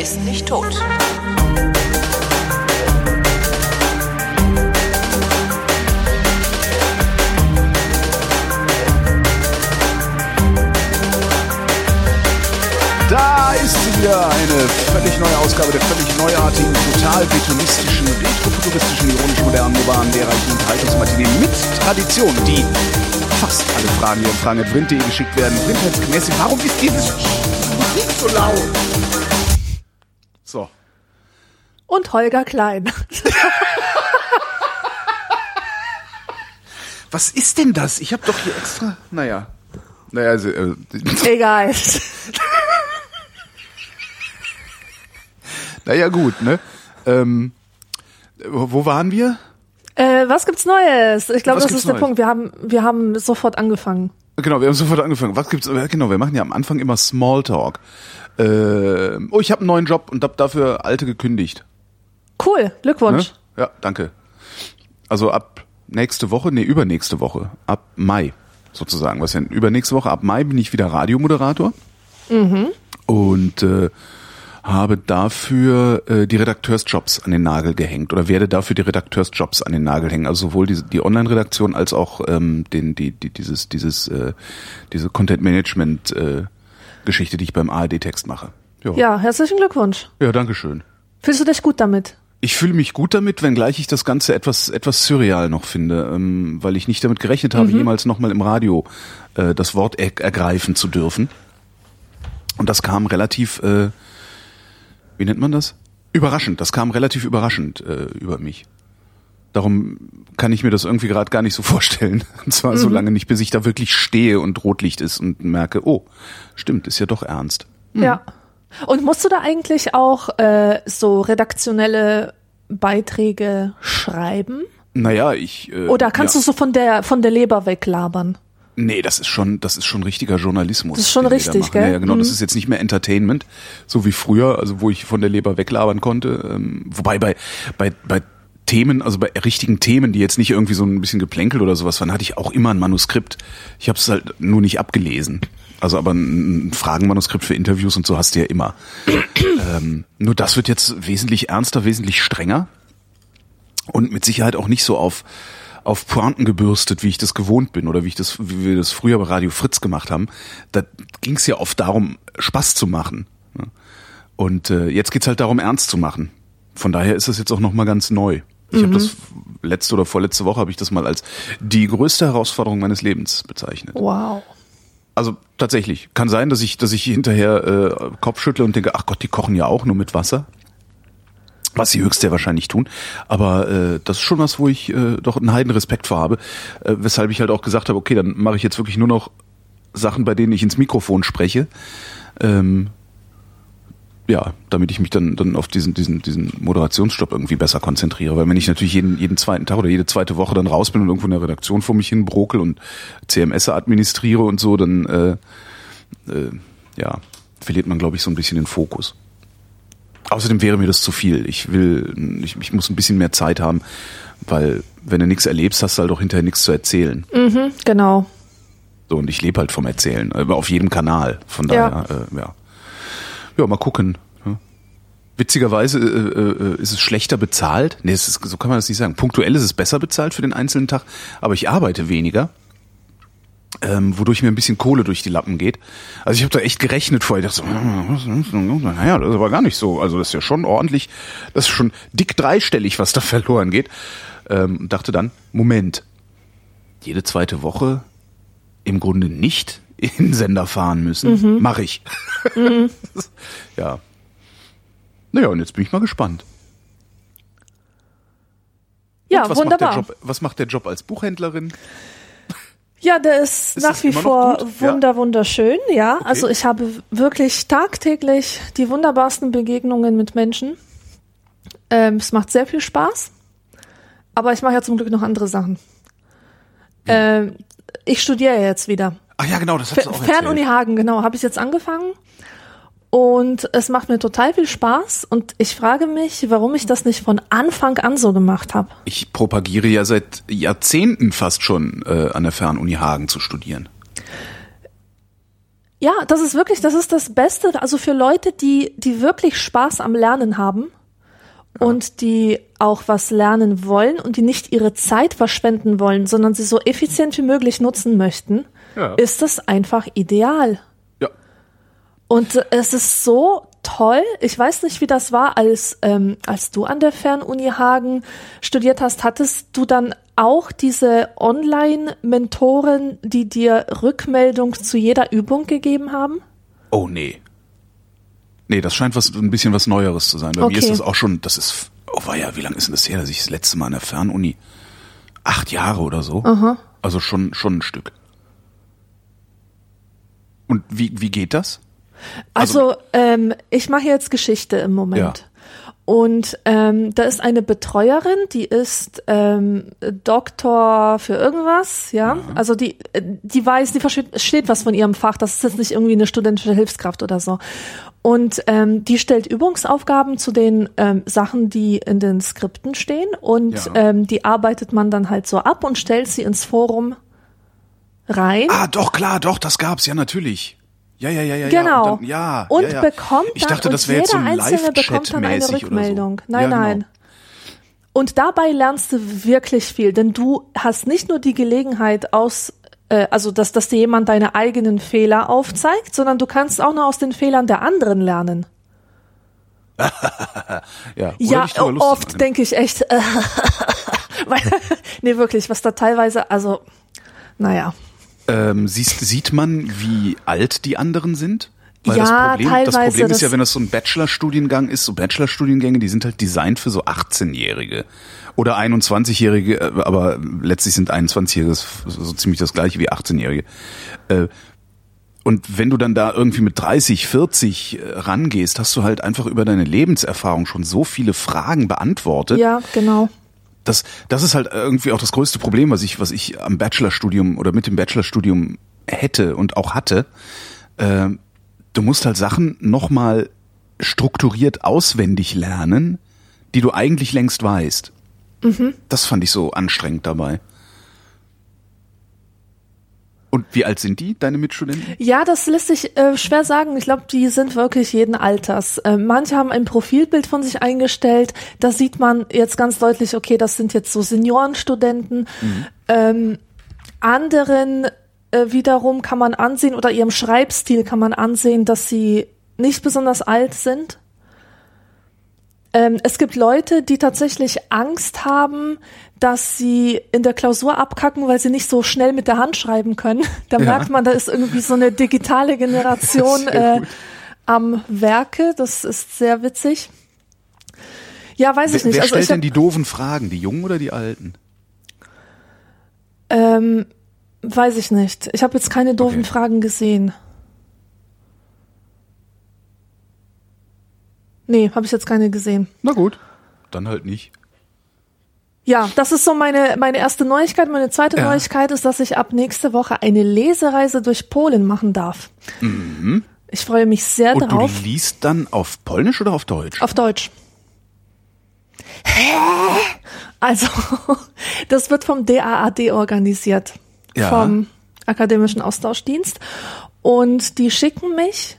ist nicht tot. Da ist sie wieder, eine völlig neue Ausgabe der völlig neuartigen, total betonistischen, retrofuturistischen, ironisch modernen, urbanen, lehrreichen Unterhaltungsmatinee mit Tradition, die fast alle Fragen, die an fragen.vrind.de geschickt werden, blindheitsgemäß. Warum ist dieses Musik so laut? Und Holger Klein. Was ist denn das? Ich habe doch hier extra. Naja. Naja, also, äh, Egal. naja, gut, ne? Ähm, wo waren wir? Äh, was gibt's Neues? Ich glaube, das ist der Neues? Punkt. Wir haben, wir haben sofort angefangen. Genau, wir haben sofort angefangen. Was gibt's? äh, Genau, wir machen ja am Anfang immer Smalltalk. Äh, oh, ich habe einen neuen Job und hab dafür alte gekündigt. Cool, Ne? Glückwunsch. Ja, danke. Also ab nächste Woche, nee, übernächste Woche, ab Mai sozusagen. Was denn? Übernächste Woche, ab Mai bin ich wieder Radiomoderator. Und äh, habe dafür äh, die Redakteursjobs an den Nagel gehängt oder werde dafür die Redakteursjobs an den Nagel hängen. Also sowohl die, die Online-Redaktion als auch ähm, den, die, die, dieses, dieses, äh, diese Content-Management äh, Geschichte, die ich beim ARD-Text mache. Ja. Ja, herzlichen Glückwunsch. ja, danke schön. Fühlst du dich gut damit? Ich fühle mich gut damit, wenngleich ich das Ganze etwas etwas surreal noch finde, ähm, weil ich nicht damit gerechnet habe, jemals nochmal im Radio äh, das Wort er ergreifen zu dürfen. Und das kam relativ, äh, wie nennt man das? Überraschend. Das kam relativ überraschend äh, über mich. Darum kann ich mir das irgendwie gerade gar nicht so vorstellen. Und zwar so lange nicht, bis ich da wirklich stehe und Rotlicht ist und merke, oh, stimmt, ist ja doch ernst. Ja. Und musst du da eigentlich auch äh, so redaktionelle Beiträge schreiben? Naja, ich. Äh, Oder kannst ja. du so von der von der Leber weglabern? Nee, das ist schon, das ist schon richtiger Journalismus. Das ist schon richtig, gell? Ja, ja, genau. Das Mhm. ist jetzt nicht mehr Entertainment, so wie früher, also wo ich von der Leber weglabern konnte. Ähm, wobei bei, bei, bei Themen, also bei richtigen Themen, die jetzt nicht irgendwie so ein bisschen Geplänkel oder sowas waren, hatte ich auch immer ein Manuskript. Ich habe es halt nur nicht abgelesen. Also aber ein Fragenmanuskript für Interviews und so hast du ja immer. ähm, nur das wird jetzt wesentlich ernster, wesentlich strenger und mit Sicherheit auch nicht so auf auf Pointen gebürstet, wie ich das gewohnt bin oder wie ich das, wie wir das früher bei Radio Fritz gemacht haben. Da ging es ja oft darum, Spaß zu machen. ne? Und äh, jetzt geht's halt darum, ernst zu machen. Von daher ist das jetzt auch noch mal ganz neu. Ich habe das letzte oder vorletzte Woche habe ich das mal als die größte Herausforderung meines Lebens bezeichnet. Wow. Also tatsächlich kann sein, dass ich, dass ich hinterher äh, Kopf schüttle und denke, ach Gott, die kochen ja auch nur mit Wasser. Was sie höchst sehr wahrscheinlich tun. Aber äh, das ist schon was, wo ich äh, doch einen heiden Respekt vor habe. Äh, weshalb ich halt auch gesagt habe, okay, dann mache ich jetzt wirklich nur noch Sachen, bei denen ich ins Mikrofon spreche. Ähm, ja, damit ich mich dann, dann auf diesen, diesen, diesen Moderationsjob irgendwie besser konzentriere. Weil wenn ich natürlich jeden, jeden zweiten Tag oder jede zweite Woche dann raus bin und irgendwo in der Redaktion vor mich hin brokel und CMS administriere und so, dann äh, äh, ja, verliert man, glaube ich, so ein bisschen den Fokus. Außerdem wäre mir das zu viel. Ich will, ich, ich muss ein bisschen mehr Zeit haben, weil wenn du nichts erlebst, hast du halt auch hinterher nichts zu erzählen. Mhm, genau. So, und ich lebe halt vom Erzählen, aber auf jedem Kanal. Von daher, äh, ja. Ja, mal gucken. Witzigerweise äh, äh, ist es schlechter bezahlt. Nee, ist, so kann man das nicht sagen. Punktuell ist es besser bezahlt für den einzelnen Tag, aber ich arbeite weniger. Ähm, wodurch mir ein bisschen Kohle durch die Lappen geht. Also ich habe da echt gerechnet vorher. Ich dachte so, naja, das ist aber gar nicht so. Also das ist ja schon ordentlich, das ist schon dick dreistellig, was da verloren geht. Ähm, dachte dann, Moment, jede zweite Woche im Grunde nicht in Sender fahren müssen. Mache ich. ja. Naja, und jetzt bin ich mal gespannt. Ja, was wunderbar. Macht der Job, was macht der Job als Buchhändlerin? Ja, der ist, Ist nach wie vor gut? Ja. wunder wunderschön, ja. Also ich habe wirklich tagtäglich die wunderbarsten Begegnungen mit Menschen. Ähm, es macht sehr viel Spaß. Aber ich mache ja zum Glück noch andere Sachen. Ähm, ich studiere jetzt wieder. Ach ja, genau, das Fer auch Fernuni erzählt. Hagen, genau, habe ich jetzt angefangen. Und es macht mir total viel Spaß. Und ich frage mich, warum ich das nicht von Anfang an so gemacht habe. Ich propagiere ja seit Jahrzehnten fast schon, äh, an der Fernuni Hagen zu studieren. Ja, das ist wirklich, das ist das Beste. Also für Leute, die, die wirklich Spaß am Lernen haben und die auch was lernen wollen und die nicht ihre Zeit verschwenden wollen, sondern sie so effizient wie möglich nutzen möchten, Ja. ist das einfach ideal. Ja. Und es ist so toll. Ich weiß nicht, wie das war, als, ähm, als du an der Fernuni Hagen studiert hast. Hattest du dann auch diese Online-Mentoren, die dir Rückmeldung zu jeder Übung gegeben haben? Oh nee. Nee, das scheint was ein bisschen was Neueres zu sein. Bei Okay. mir ist das auch schon, das ist, oh war ja, wie lange ist denn das her, dass ich das letzte Mal an der Fernuni? Acht Jahre oder so. Also schon, schon ein Stück. Und wie, wie geht das? Also, ähm, ich mache jetzt Geschichte im Moment. Und ähm, da ist eine Betreuerin, die ist ähm, Doktor für irgendwas, ja. Also die, äh, die weiß, die versteht versteht was von ihrem Fach. Das ist jetzt nicht irgendwie eine studentische Hilfskraft oder so. Und ähm, die stellt Übungsaufgaben zu den ähm, Sachen, die in den Skripten stehen. Und Ja. ähm, die arbeitet man dann halt so ab und stellt sie ins Forum rein. Ah, doch, klar, doch, das gab's, ja, natürlich. Ja, ja, ja, ja. Genau. Ja, und, dann, ja, und ja, ja. bekommt Ich dann, dachte, und das wäre jetzt so ein jeder Einzelne bekommt dann eine oder so. Rückmeldung. Nein, ja, genau. nein. Und dabei lernst du wirklich viel, denn du hast nicht nur die Gelegenheit aus, äh, also dass, dass dir jemand deine eigenen Fehler aufzeigt, sondern du kannst auch noch aus den Fehlern der anderen lernen. Ja, ja, oft denke ich echt, äh, weil, nee, wirklich, was da teilweise, also, naja. Ähm, siehst, sieht man, wie alt die anderen sind? Weil Ja, das Problem, das teilweise, Problem ist ja, das- wenn das so ein Bachelorstudiengang ist, so Bachelorstudiengänge, die sind halt designt für so 18-Jährige oder 21-Jährige, äh, aber letztlich sind 21-Jährige so so ziemlich das gleiche wie 18-Jährige. Äh, Und wenn du dann da irgendwie mit 30, 40 äh, rangehst, hast du halt einfach über deine Lebenserfahrung schon so viele Fragen beantwortet. Ja, genau. Das, das ist halt irgendwie auch das größte Problem, was ich, was ich am Bachelorstudium oder mit dem Bachelorstudium hätte und auch hatte. Ähm, du musst halt Sachen nochmal strukturiert auswendig lernen, die du eigentlich längst weißt. Das fand ich so anstrengend dabei. Und wie alt sind die, deine Mitstudenten? Ja, das lässt sich äh, schwer sagen. Ich glaube, die sind wirklich jeden Alters. Äh, manche haben ein Profilbild von sich eingestellt. Da sieht man jetzt ganz deutlich, okay, das sind jetzt so Seniorenstudenten. Ähm, anderen äh, wiederum kann man ansehen oder ihrem Schreibstil kann man ansehen, dass sie nicht besonders alt sind. Ähm, es gibt Leute, die tatsächlich Angst haben, dass sie in der Klausur abkacken, weil sie nicht so schnell mit der Hand schreiben können. Da Ja. merkt man, da ist irgendwie so eine digitale Generation äh, am Werke. Das ist sehr witzig. Ja, weiß ich Wer, nicht. wer Also stellt denn die doofen Fragen, die Jungen oder die Alten? ähm, weiß ich nicht. Ich habe jetzt keine doofen Okay. Fragen gesehen. Nee, habe ich jetzt keine gesehen. Na gut, dann halt nicht. Ja, das ist so meine, meine erste Neuigkeit. Meine zweite Ja. Neuigkeit ist, dass ich ab nächste Woche eine Lesereise durch Polen machen darf. Ich freue mich sehr Mhm. Und darauf. du liest dann auf Polnisch oder auf Deutsch? Auf Deutsch. Also, das wird vom DAAD organisiert. Ja. Vom Akademischen Austauschdienst. Und die schicken mich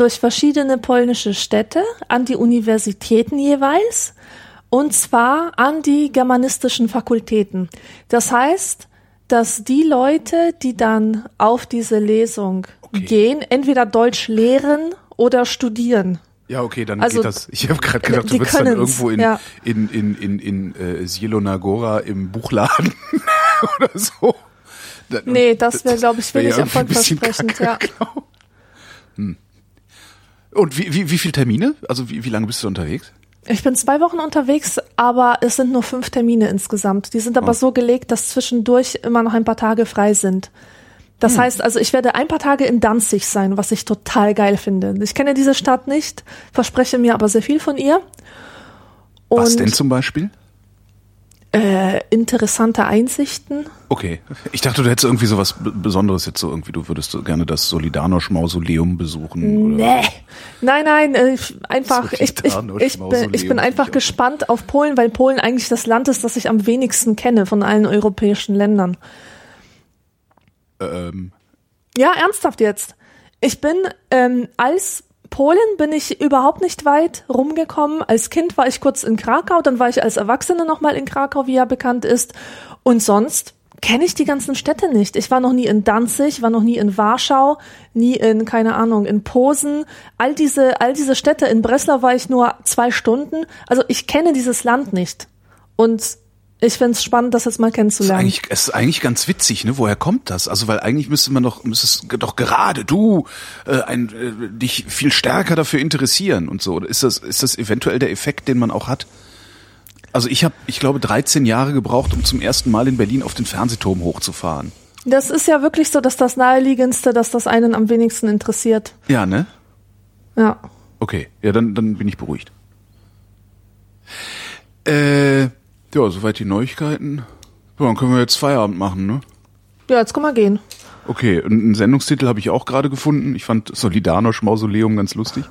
durch verschiedene polnische Städte an die Universitäten jeweils. Und zwar an die germanistischen Fakultäten. Das heißt, dass die Leute, die dann auf diese Lesung Okay. gehen, entweder Deutsch lehren oder studieren. Ja, okay, dann Also, geht das. Ich habe gerade gedacht, die du würdest dann irgendwo in, ja. in, in, in, in äh, Zielonagora im Buchladen oder so. Nee, das wäre, glaube ich, wär wenig ja ein bisschen erfolgversprechend, kacke, ja. genau. Und wie, wie, wie viele Termine? Also wie, wie lange bist du unterwegs? Ich bin zwei Wochen unterwegs, aber es sind nur fünf Termine insgesamt. Die sind aber Oh. so gelegt, dass zwischendurch immer noch ein paar Tage frei sind. Das Hm. heißt also, ich werde ein paar Tage in Danzig sein, was ich total geil finde. Ich kenne diese Stadt nicht, verspreche mir aber sehr viel von ihr. Was Und denn zum Beispiel? Äh, interessante Einsichten. Okay. Ich dachte, du hättest irgendwie sowas B- Besonderes jetzt so irgendwie, du würdest so gerne das Solidarność-Mausoleum besuchen. Oder? Nee. Nein, nein, äh, ich- einfach, ich, ich, ich, bin, ich bin einfach gespannt auf Polen, weil Polen eigentlich das Land ist, das ich am wenigsten kenne von allen europäischen Ländern. Ähm, Ja, ernsthaft jetzt. Ich bin ähm, als Polen bin ich überhaupt nicht weit rumgekommen. Als Kind war ich kurz in Krakau, dann war ich als Erwachsene nochmal in Krakau, wie ja bekannt ist. Und sonst kenne ich die ganzen Städte nicht. Ich war noch nie in Danzig, war noch nie in Warschau, nie in, keine Ahnung, in Posen. All diese, all diese Städte, in Breslau war ich nur zwei Stunden. Also ich kenne dieses Land nicht. Und ich finde es spannend, das jetzt mal kennenzulernen. Es ist, ist eigentlich ganz witzig, ne? Woher kommt das? Also, weil eigentlich müsste man doch, müsste es doch gerade du äh, ein, äh, dich viel stärker dafür interessieren und so. Ist das, ist das eventuell der Effekt, den man auch hat? Also ich habe, ich glaube, 13 Jahre gebraucht, um zum ersten Mal in Berlin auf den Fernsehturm hochzufahren. Das ist ja wirklich so, dass das naheliegendste, dass das einen am wenigsten interessiert. Ja, ne? Ja. Okay, ja, dann, dann bin ich beruhigt. Äh, ja, soweit die Neuigkeiten. So, dann können wir jetzt Feierabend machen, ne? Ja, jetzt können wir gehen. Okay, einen Sendungstitel habe ich auch gerade gefunden. Ich fand Solidarność Mausoleum ganz lustig.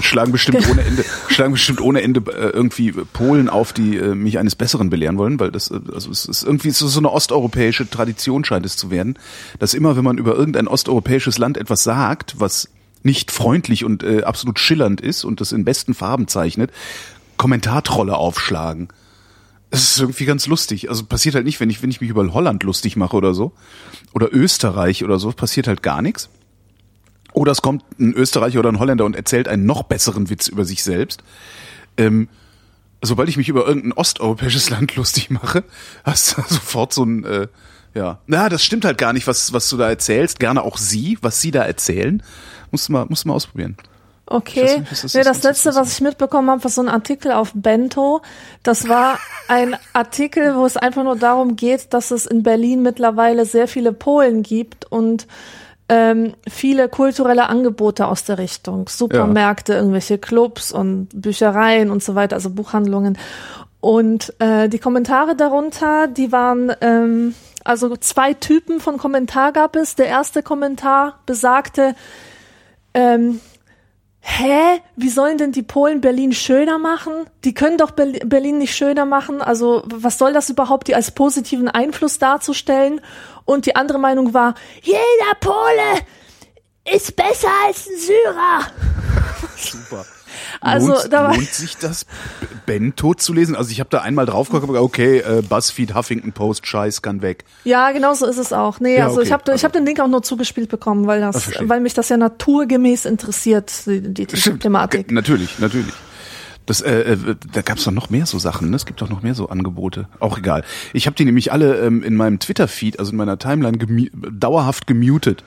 Schlagen bestimmt ohne Ende, schlagen bestimmt ohne Ende äh, irgendwie Polen auf, die äh, mich eines Besseren belehren wollen, weil das, äh, also es ist irgendwie so, so eine osteuropäische Tradition scheint es zu werden, dass immer, wenn man über irgendein osteuropäisches Land etwas sagt, was nicht freundlich und äh, absolut schillernd ist und das in besten Farben zeichnet, Kommentartrolle aufschlagen. Es ist irgendwie ganz lustig. Also passiert halt nicht, wenn ich, wenn ich mich über Holland lustig mache oder so. Oder Österreich oder so, passiert halt gar nichts. Oder es kommt ein Österreicher oder ein Holländer und erzählt einen noch besseren Witz über sich selbst. Ähm, sobald ich mich über irgendein osteuropäisches Land lustig mache, hast du sofort so ein, äh, ja. Na, das stimmt halt gar nicht, was, was du da erzählst. Gerne auch sie, was sie da erzählen. Musst du mal, musst du mal ausprobieren. Okay. Nicht, das, nee, das letzte, was ich mitbekommen habe, war so ein Artikel auf Bento. Das war ein Artikel, wo es einfach nur darum geht, dass es in Berlin mittlerweile sehr viele Polen gibt und ähm, viele kulturelle Angebote aus der Richtung. Supermärkte, ja. irgendwelche Clubs und Büchereien und so weiter, also Buchhandlungen. Und äh, die Kommentare darunter, die waren, ähm, also zwei Typen von Kommentar gab es. Der erste Kommentar besagte, ähm, hä, wie sollen denn die Polen Berlin schöner machen? Die können doch Berlin nicht schöner machen. Also was soll das überhaupt, die als positiven Einfluss darzustellen? Und die andere Meinung war, jeder Pole ist besser als ein Syrer. Super. Also lohnt, da war lohnt sich das Bento zu lesen? Also ich habe da einmal drauf geguckt, okay, äh, Buzzfeed, Huffington Post, Scheiß kann weg. Ja, genau so ist es auch. Nee, ja, also okay. ich habe ich hab den Link auch nur zugespielt bekommen, weil das, weil mich das ja naturgemäß interessiert, die, die Thematik. Natürlich, natürlich. Das, äh, äh, da gab es doch noch mehr so Sachen, ne? Es gibt doch noch mehr so Angebote. Auch egal. Ich habe die nämlich alle ähm, in meinem Twitter-Feed, also in meiner Timeline, gemu dauerhaft gemutet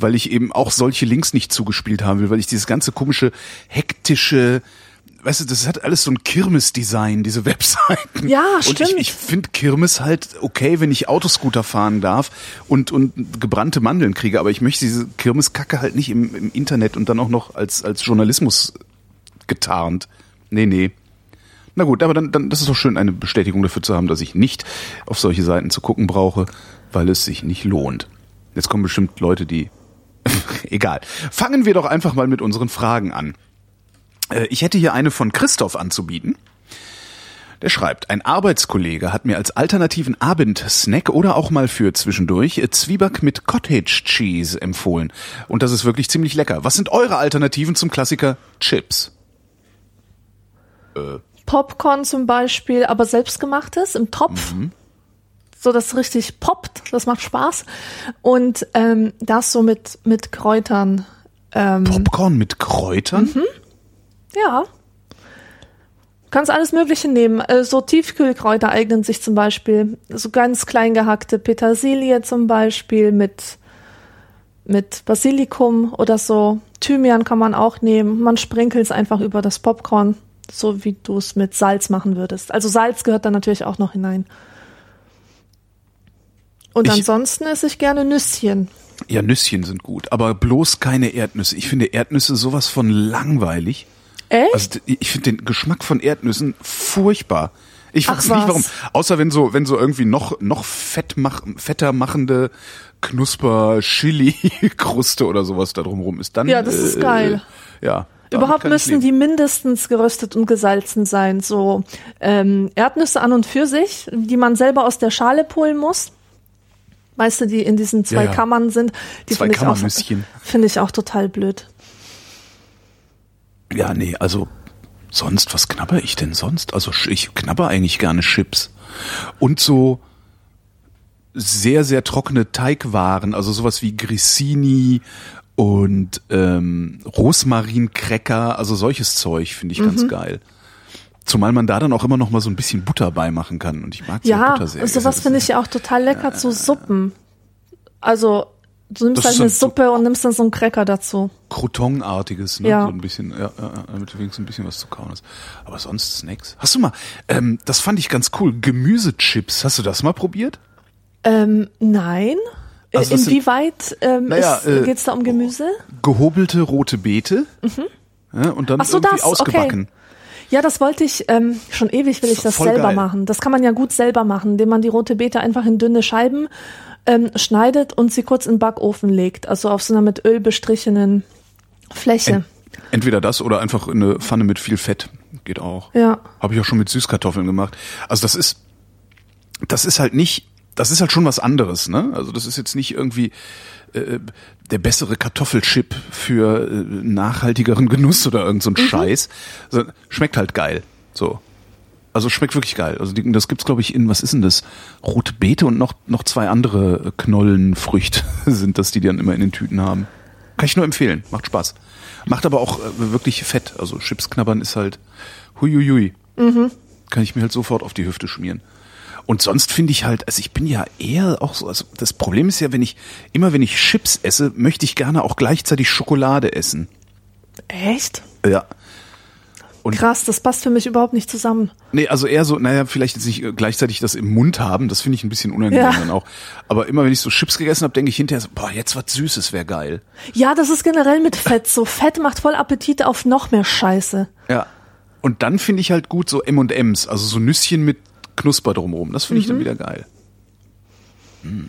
weil ich eben auch solche Links nicht zugespielt haben will, weil ich dieses ganze komische, hektische, weißt du, das hat alles so ein Kirmes-Design, diese Webseiten. Ja, stimmt. Und ich, ich finde Kirmes halt okay, wenn ich Autoscooter fahren darf und, und gebrannte Mandeln kriege, aber ich möchte diese Kirmeskacke halt nicht im, im Internet und dann auch noch als, als Journalismus getarnt. Nee, nee. Na gut, aber dann, dann das ist doch schön, eine Bestätigung dafür zu haben, dass ich nicht auf solche Seiten zu gucken brauche, weil es sich nicht lohnt. Jetzt kommen bestimmt Leute, die Egal. Fangen wir doch einfach mal mit unseren Fragen an. Äh, ich hätte hier eine von Christoph anzubieten. Der schreibt, ein Arbeitskollege hat mir als alternativen Abendsnack oder auch mal für zwischendurch Zwieback mit Cottage Cheese empfohlen. Und das ist wirklich ziemlich lecker. Was sind eure Alternativen zum Klassiker Chips? Äh. Popcorn zum Beispiel, aber selbstgemachtes im Topf. Mhm so das richtig poppt, das macht Spaß. Und ähm, das so mit, mit Kräutern. Ähm, Popcorn mit Kräutern? Mhm. Ja. Du kannst alles Mögliche nehmen. Äh, so Tiefkühlkräuter eignen sich zum Beispiel. So ganz klein gehackte Petersilie zum Beispiel mit, mit Basilikum oder so. Thymian kann man auch nehmen. Man sprinkelt es einfach über das Popcorn, so wie du es mit Salz machen würdest. Also Salz gehört da natürlich auch noch hinein. Und ich, ansonsten esse ich gerne Nüsschen. Ja, Nüsschen sind gut, aber bloß keine Erdnüsse. Ich finde Erdnüsse sowas von langweilig. Echt? Also ich finde den Geschmack von Erdnüssen furchtbar. Ich weiß nicht warum. Außer wenn so, wenn so irgendwie noch, noch fett mach, fetter machende Knusper Chili Kruste oder sowas da drumherum ist, dann. Ja, das ist äh, geil. Ja. Überhaupt müssen die mindestens geröstet und gesalzen sein. So ähm, Erdnüsse an und für sich, die man selber aus der Schale pullen muss Weißt du, die in diesen zwei Ja, ja. Kammern sind. Die Zwei finde ich, auch- Kammernüsschen. finde ich auch total blöd. Ja, nee, also sonst, was knabber ich denn sonst? Also ich knabber eigentlich gerne Chips. Und so sehr, sehr trockene Teigwaren, also sowas wie Grissini und ähm, Rosmarincracker, also solches Zeug finde ich Mhm. ganz geil. Zumal man da dann auch immer noch mal so ein bisschen Butter beimachen kann. Und ich mag Ja, Butter sehr. sowas gerne. finde ich ja auch total lecker zu Suppen. Also, du nimmst halt eine so- Suppe und nimmst dann so einen Cracker dazu. Croton-artiges, ne? Ja. So ein bisschen, ja, ja, ja, damit wenigstens ein bisschen was zu kauen ist. Aber sonst Snacks. Hast du mal, ähm, das fand ich ganz cool, Gemüsechips. Hast du das mal probiert? Ähm, nein. Äh, Also Inwieweit ähm, Naja, ist, äh, geht's da um Gemüse? Gehobelte rote Beete. Ja, und dann Mhm. Ach so, irgendwie das, ausgebacken. Ja, das wollte ich ähm, schon ewig, will ich das selber geil. machen. Das kann man ja gut selber machen, indem man die rote Beete einfach in dünne Scheiben ähm, schneidet und sie kurz in den Backofen legt. Also auf so einer mit Öl bestrichenen Fläche. Entweder das oder einfach in eine Pfanne mit viel Fett. Geht auch. Ja. Habe ich auch schon mit Süßkartoffeln gemacht. Also das ist, das ist halt nicht, das ist halt schon was anderes, ne? Also das ist jetzt nicht irgendwie äh, der bessere Kartoffelchip für äh, nachhaltigeren Genuss oder irgend so ein Scheiß. Sondern schmeckt halt geil. So. Also schmeckt wirklich geil. Also die, das gibt's glaube ich in was ist denn das? Rote Beete und noch noch zwei andere Knollenfrüchte sind das, die die dann immer in den Tüten haben. Kann ich nur empfehlen. Macht Spaß. Macht aber auch äh, wirklich Fett. Also Chips knabbern ist halt huiuiui. Kann ich mir halt sofort auf die Hüfte schmieren. Und sonst finde ich halt, also ich bin ja eher auch so, also das Problem ist ja, wenn ich, immer wenn ich Chips esse, möchte ich gerne auch gleichzeitig Schokolade essen. Echt? Ja. Und- Krass, das passt für mich überhaupt nicht zusammen. Nee, also eher so, naja, vielleicht jetzt nicht äh, gleichzeitig das im Mund haben, das finde ich ein bisschen unangenehm Ja. dann auch. Aber immer wenn ich so Chips gegessen habe, denke ich hinterher so, boah, jetzt was Süßes wäre geil. Ja, das ist generell mit Fett so. Fett macht voll Appetit auf noch mehr Scheiße. Ja. Und dann finde ich halt gut so M&M's, also so Nüsschen mit Knusper drumherum. Das finde ich dann wieder geil. Hm.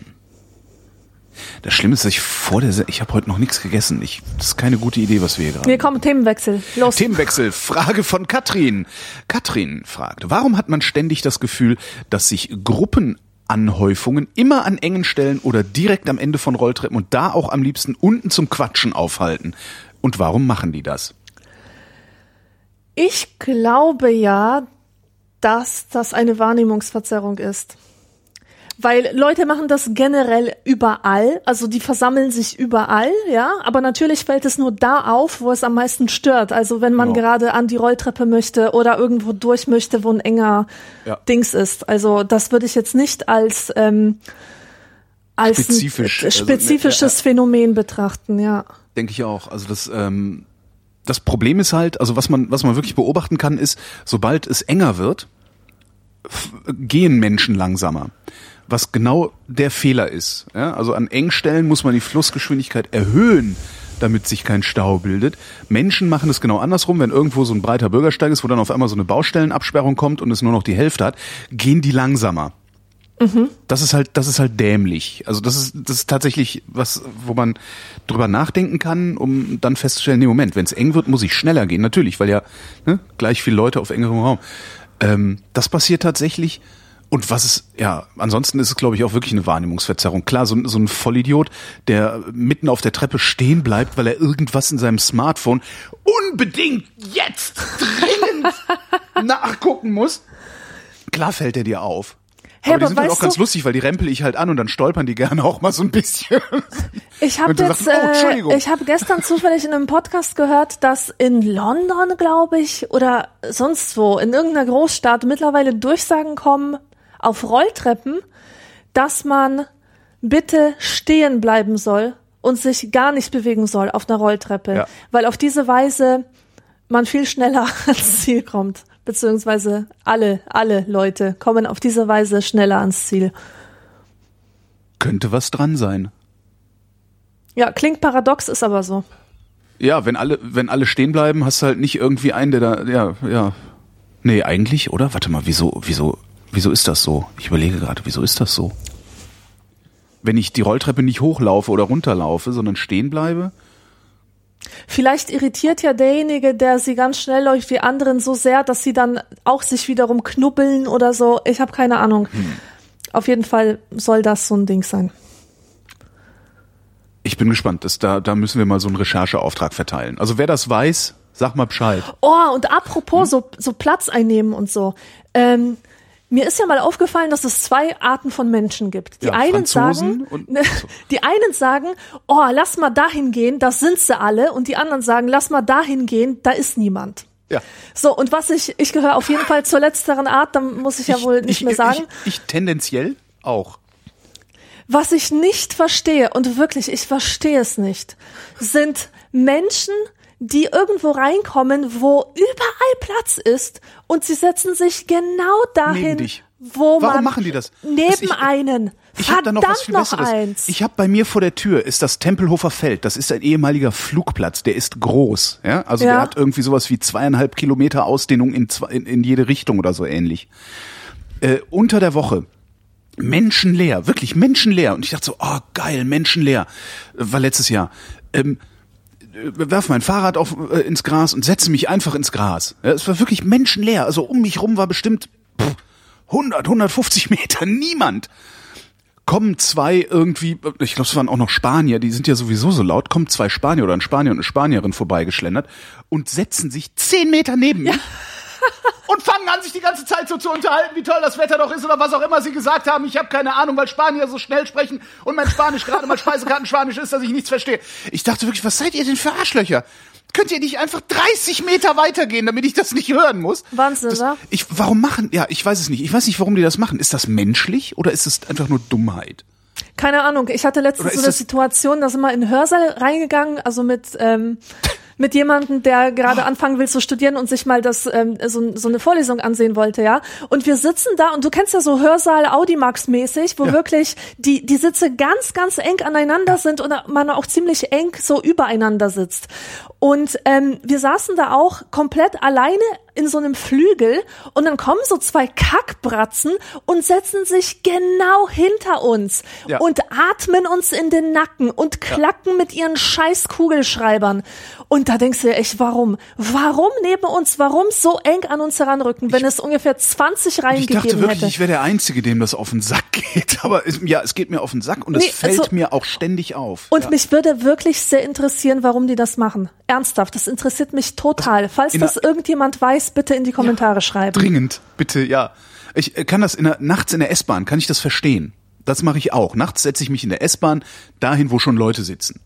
Das Schlimme ist, dass ich vor der, Se ich habe heute noch nichts gegessen. Ich, das ist keine gute Idee, was wir hier gerade Wir kommen Themenwechsel. Los. Themenwechsel. Frage von Katrin. Katrin fragt, warum hat man ständig das Gefühl, dass sich Gruppenanhäufungen immer an engen Stellen oder direkt am Ende von Rolltreppen und da auch am liebsten unten zum Quatschen aufhalten? Und warum machen die das? Ich glaube ja, dass das eine Wahrnehmungsverzerrung ist. Weil Leute machen das generell überall, also die versammeln sich überall, ja, aber natürlich fällt es nur da auf, wo es am meisten stört. Also wenn man Ja. gerade an die Rolltreppe möchte oder irgendwo durch möchte, wo ein enger Ja. Dings ist. Also das würde ich jetzt nicht als ähm, als Spezifisch, ein also, spezifisches Phänomen betrachten, ja. Denke ich auch. Also das, ähm, das Problem ist halt, also was man, was man wirklich beobachten kann, ist, sobald es enger wird, gehen Menschen langsamer. Was genau der Fehler ist. Ja? Also an Engstellen muss man die Flussgeschwindigkeit erhöhen, damit sich kein Stau bildet. Menschen machen es genau andersrum. Wenn irgendwo so ein breiter Bürgersteig ist, wo dann auf einmal so eine Baustellenabsperrung kommt und es nur noch die Hälfte hat, gehen die langsamer. Das ist halt, das ist halt dämlich. Also das ist, das ist tatsächlich was, wo man drüber nachdenken kann, um dann festzustellen, nee, Moment, wenn es eng wird, muss ich schneller gehen. Natürlich, weil ja ne, gleich viele Leute auf engerem Raum. Ähm, das passiert tatsächlich. Und was ist, ja, ansonsten ist es, glaube ich, auch wirklich eine Wahrnehmungsverzerrung. Klar, so, ein- so ein Vollidiot, der mitten auf der Treppe stehen bleibt, weil er irgendwas in seinem Smartphone unbedingt jetzt dringend nachgucken muss. Klar fällt er dir auf. Hey, aber die sind halt auch ganz lustig, weil die rempel ich halt an und dann stolpern die gerne auch mal so ein bisschen. Ich habe jetzt, sagst, oh, äh, ich habe gestern zufällig in einem Podcast gehört, dass in London, glaube ich, oder sonst wo, in irgendeiner Großstadt mittlerweile Durchsagen kommen auf Rolltreppen, dass man bitte stehen bleiben soll und sich gar nicht bewegen soll auf einer Rolltreppe, Ja. weil auf diese Weise man viel schneller ans Ziel kommt, beziehungsweise alle, alle Leute kommen auf diese Weise schneller ans Ziel. Könnte was dran sein. Ja, klingt paradox, ist aber so. Ja, wenn alle, wenn alle stehen bleiben, hast du halt nicht irgendwie einen, der da, ja, ja. Nee, eigentlich, oder? Warte mal, wieso, wieso, wieso ist das so? Ich überlege gerade, wieso ist das so? Wenn ich die Rolltreppe nicht hochlaufe oder runterlaufe, sondern stehen bleibe, Vielleicht irritiert ja derjenige, der sie ganz schnell läuft, die anderen so sehr, dass sie dann auch sich wiederum knubbeln oder so. Ich habe keine Ahnung. Auf jeden Fall soll das so ein Ding sein. Ich bin gespannt. Das, da, da müssen wir mal so einen Rechercheauftrag verteilen. Also wer das weiß, sag mal Bescheid. Oh, und apropos so, so Platz einnehmen und so. Ähm, mir ist ja mal aufgefallen, dass es zwei Arten von Menschen gibt. Die Ja, einen Franzosen sagen, und- ne, die einen sagen, oh, lass mal dahin gehen, das sind sie alle, und die anderen sagen, lass mal dahin gehen, da ist niemand. Ja. So, und was ich, ich gehöre auf jeden Fall zur letzteren Art, dann muss ich ja wohl nicht ich, mehr sagen. Ich, ich tendenziell auch. Was ich nicht verstehe, und wirklich, ich verstehe es nicht, sind Menschen, die irgendwo reinkommen, wo überall Platz ist und sie setzen sich genau dahin, wo Warum man machen die das? neben Das ich- einen. Ich habe da noch was viel noch Besseres. eins. Ich habe bei mir vor der Tür ist das Tempelhofer Feld. Das ist ein ehemaliger Flugplatz. Der ist groß. Ja, also Ja. der hat irgendwie sowas wie zweieinhalb Kilometer Ausdehnung in, zwei, in, in jede Richtung oder so ähnlich. Äh, unter der Woche menschenleer, wirklich menschenleer. Und ich dachte so, oh geil, menschenleer. War letztes Jahr. Ähm, werf mein Fahrrad auf, äh, ins Gras und setze mich einfach ins Gras. Ja, es war wirklich menschenleer. Also um mich rum war bestimmt pff, 100, 150 Meter niemand. Kommen zwei irgendwie, ich glaube, es waren auch noch Spanier, die sind ja sowieso so laut, kommen zwei Spanier oder ein Spanier und eine Spanierin vorbeigeschlendert und setzen sich zehn Meter neben mich und fangen an, sich die ganze Zeit so zu unterhalten, wie toll das Wetter doch ist oder was auch immer sie gesagt haben. Ich habe keine Ahnung, weil Spanier so schnell sprechen und mein Spanisch gerade mal Speisekartenspanisch ist, dass ich nichts verstehe. Ich dachte wirklich, was seid ihr denn für Arschlöcher? Könnt ihr nicht einfach 30 Meter weitergehen, damit ich das nicht hören muss? Wahnsinn, das, oder? ich, Warum machen, ja, ich weiß es nicht. Ich weiß nicht, warum die das machen. Ist das menschlich oder ist es einfach nur Dummheit? Keine Ahnung, ich hatte letztens so eine das- Situation, da sind wir in den Hörsaal reingegangen, also mit ähm, mit jemandem, der gerade anfangen will zu studieren und sich mal das ähm, so, so eine Vorlesung ansehen wollte, ja. Und wir sitzen da und du kennst ja so Hörsaal Audimax mäßig, wo Ja. wirklich die die Sitze ganz ganz eng aneinander sind und man auch ziemlich eng so übereinander sitzt. Und ähm, wir saßen da auch komplett alleine in so einem Flügel und dann kommen so zwei Kackbratzen und setzen sich genau hinter uns Ja. und atmen uns in den Nacken und klacken mit ihren scheiß Kugelschreibern. Und da denkst du dir echt, warum? Warum neben uns? Warum so eng an uns heranrücken, wenn es ungefähr 20 Reihen Ich dachte gegeben wirklich, hätte? ich wäre der Einzige, dem das auf den Sack geht. Aber es, ja, es geht mir auf den Sack und es Nee, fällt also- mir auch ständig auf. Und ja. mich würde wirklich sehr interessieren, warum die das machen. Ernsthaft, das interessiert mich total. Falls in das irgendjemand weiß, bitte in die Kommentare schreiben. Dringend, bitte, ja. Ich äh, kann das in der, nachts in der S-Bahn, kann ich das verstehen. Das mache ich auch. Nachts setze ich mich in der S-Bahn dahin, wo schon Leute sitzen.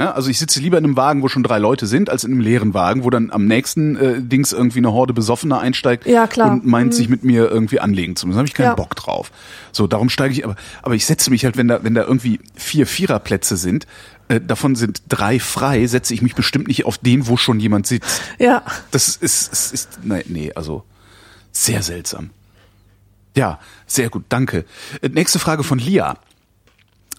Ja, also ich sitze lieber in einem Wagen, wo schon drei Leute sind, als in einem leeren Wagen, wo dann am nächsten äh, Dings irgendwie eine Horde Besoffener einsteigt Ja, klar. und meint, sich mit mir irgendwie anlegen zu müssen. Da habe ich keinen Ja. Bock drauf. So, darum steige ich, aber, aber ich setze mich halt, wenn da, wenn da irgendwie vier Viererplätze sind, äh, davon sind drei frei, setze ich mich bestimmt nicht auf den, wo schon jemand sitzt. Ja. Das ist, ist, ist nee, nee, also sehr seltsam. Ja, sehr gut, danke. Äh, Nächste Frage von Lia.